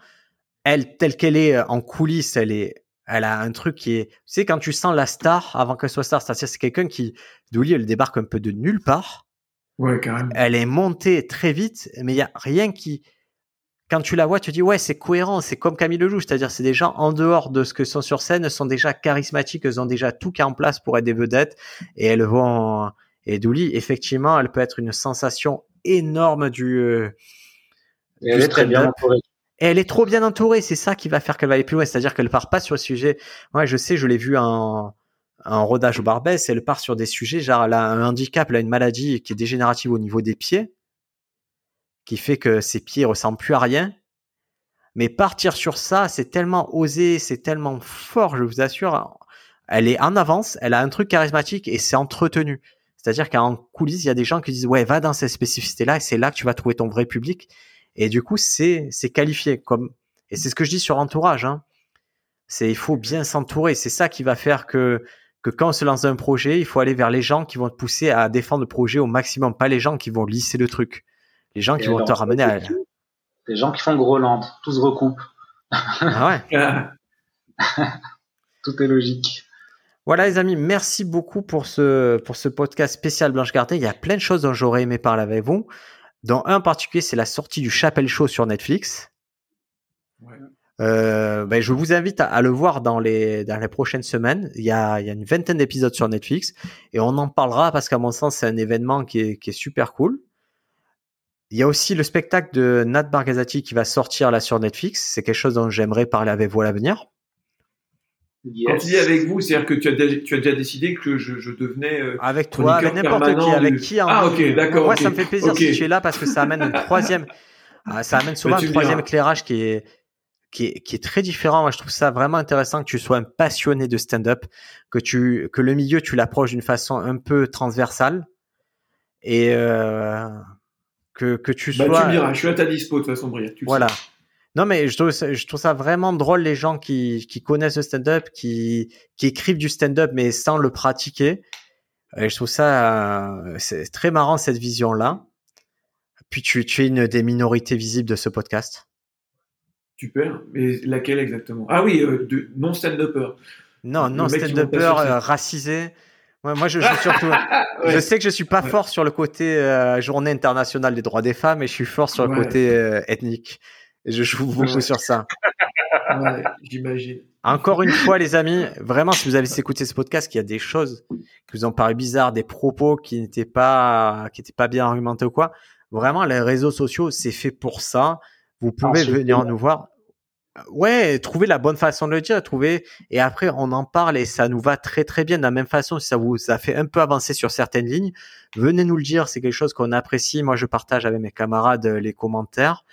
elle telle qu'elle est euh, en coulisses, elle est elle a un truc qui est tu sais quand tu sens la star avant qu'elle soit star, c'est-à-dire c'est quelqu'un qui Douli elle débarque un peu de nulle part. Ouais, carrément. Elle est montée très vite, mais il y a rien qui quand tu la vois, tu dis ouais, c'est cohérent, c'est comme Camille Lelouch, c'est-à-dire c'est des gens en dehors de ce que sont sur scène, sont déjà charismatiques, elles ont déjà tout qui est en place pour être des vedettes et elles vont et Douli, effectivement, elle peut être une sensation énorme du. Euh, elle est très bien entourée. Et elle est trop bien entourée, c'est ça qui va faire qu'elle va aller plus loin. C'est-à-dire qu'elle part pas sur le sujet. Ouais, je sais, je l'ai vu en, en rodage au Barbès, elle part sur des sujets, genre elle a un handicap, elle a une maladie qui est dégénérative au niveau des pieds, qui fait que ses pieds ressemblent plus à rien. Mais partir sur ça, c'est tellement osé, c'est tellement fort, je vous assure. Elle est en avance, elle a un truc charismatique et c'est entretenu. C'est-à-dire qu'en coulisses, il y a des gens qui disent ouais, va dans cette spécificité-là, et c'est là que tu vas trouver ton vrai public. Et du coup, c'est c'est qualifié comme et c'est ce que je dis sur entourage. Hein. C'est il faut bien s'entourer. C'est ça qui va faire que que quand on se lance dans un projet, il faut aller vers les gens qui vont te pousser à défendre le projet au maximum, pas les gens qui vont lisser le truc. Les gens qui vont te ramener à les gens qui font Groland, tout se recoupe. Ah ouais. tout est logique. Voilà les amis, merci beaucoup pour ce, pour ce podcast spécial Blanche Gardée. Il y a plein de choses dont j'aurais aimé parler avec vous. Dans un en particulier, c'est la sortie du Chapelle Show sur Netflix. Euh, ben, je vous invite à, le voir dans les, dans les prochaines semaines. Il y a, il y a une vingtaine d'épisodes sur Netflix et on en parlera parce qu'à mon sens, c'est un événement qui est, qui est super cool. Il y a aussi le spectacle de Nat Bargazati qui va sortir là sur Netflix. C'est quelque chose dont j'aimerais parler avec vous à l'avenir. Quand tu dis avec vous, c'est-à-dire que tu as, déjà, tu as déjà décidé que je, je devenais euh, avec toi, avec n'importe qui, avec qui. Ah ok, d'accord. Moi, ça me fait plaisir si tu es là parce que ça amène un troisième, ah, ça amène souvent un troisième éclairage qui est, qui est qui est très différent. Moi, je trouve ça vraiment intéressant que tu sois un passionné de stand-up, que tu que le milieu tu l'approches d'une façon un peu transversale et euh, que que tu sois. Bah, tu me diras, je suis à ta dispo de toute façon, Brian. Voilà. Non, mais je trouve, ça, je trouve ça vraiment drôle les gens qui, qui connaissent le stand-up, qui, qui écrivent du stand-up mais sans le pratiquer. Et je trouve ça euh, c'est très marrant cette vision-là. Puis tu, tu es une des minorités visibles de ce podcast. Super. Mais laquelle exactement? Ah oui, euh, de non stand-upper. Non, non stand-upper euh, racisé. moi, je, je surtout. Je sais que je suis pas fort sur le côté euh, Journée internationale des droits des femmes, et je suis fort sur le côté ethnique. Et je joue beaucoup sur ça. Ouais, j'imagine. Encore une fois, les amis, vraiment, si vous avez écouté ce podcast, qu'il y a des choses qui vous ont paru bizarres, des propos qui n'étaient pas, qui étaient pas bien argumentés ou quoi, vraiment, les réseaux sociaux, c'est fait pour ça. Vous pouvez venir nous voir. Ouais, trouver la bonne façon de le dire, trouver et après on en parle et ça nous va très très bien de la même façon. Si ça vous ça fait un peu avancer sur certaines lignes, venez nous le dire. C'est quelque chose qu'on apprécie. Moi, je partage avec mes camarades euh, les commentaires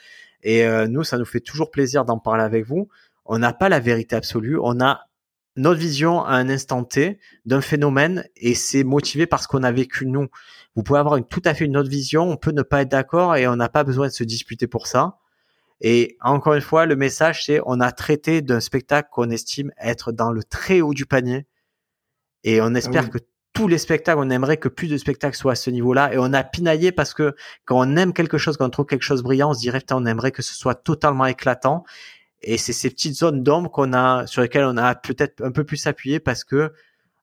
et euh, nous, ça nous fait toujours plaisir d'en parler avec vous. On n'a pas la vérité absolue. On a notre vision à un instant T d'un phénomène et c'est motivé par ce qu'on a vécu nous. Vous pouvez avoir une, tout à fait une autre vision. On peut ne pas être d'accord et on n'a pas besoin de se disputer pour ça. Et encore une fois, le message, c'est on a traité d'un spectacle qu'on estime être dans le très haut du panier. Et on espère ah que tous les spectacles, on aimerait que plus de spectacles soient à ce niveau-là. Et on a pinaillé parce que quand on aime quelque chose, quand on trouve quelque chose brillant, on se dirait, on aimerait que ce soit totalement éclatant. Et c'est ces petites zones d'ombre qu'on a, sur lesquelles on a peut-être un peu plus appuyé parce que,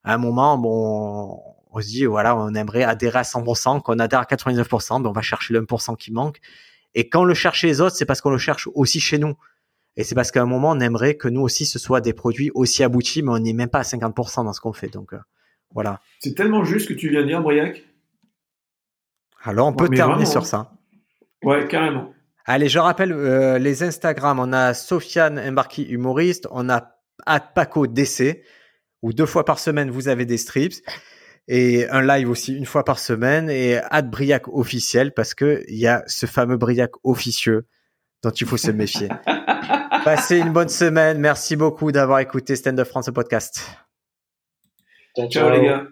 à un moment, bon, on se dit, voilà, on aimerait adhérer à 100%, qu'on adhère à 99%, ben on va chercher le 1% qui manque. Et quand on le cherche chez les autres, c'est parce qu'on le cherche aussi chez nous. Et c'est parce qu'à un moment, on aimerait que nous aussi, ce soit des produits aussi aboutis, mais on n'est même pas à 50% dans ce qu'on fait. Donc, euh, voilà. C'est tellement juste que tu viens de dire, Briac. Alors, on peut terminer sur ça. Ouais, carrément. Allez, je rappelle euh, les Instagram. On a Sofiane Embarki, humoriste. On a Paco DC, où deux fois par semaine, vous avez des strips et un live aussi une fois par semaine et ad Briac officiel parce que il y a ce fameux Briac officieux dont il faut se méfier. Passez une bonne semaine. Merci beaucoup d'avoir écouté Stand Up France podcast. Ciao les gars.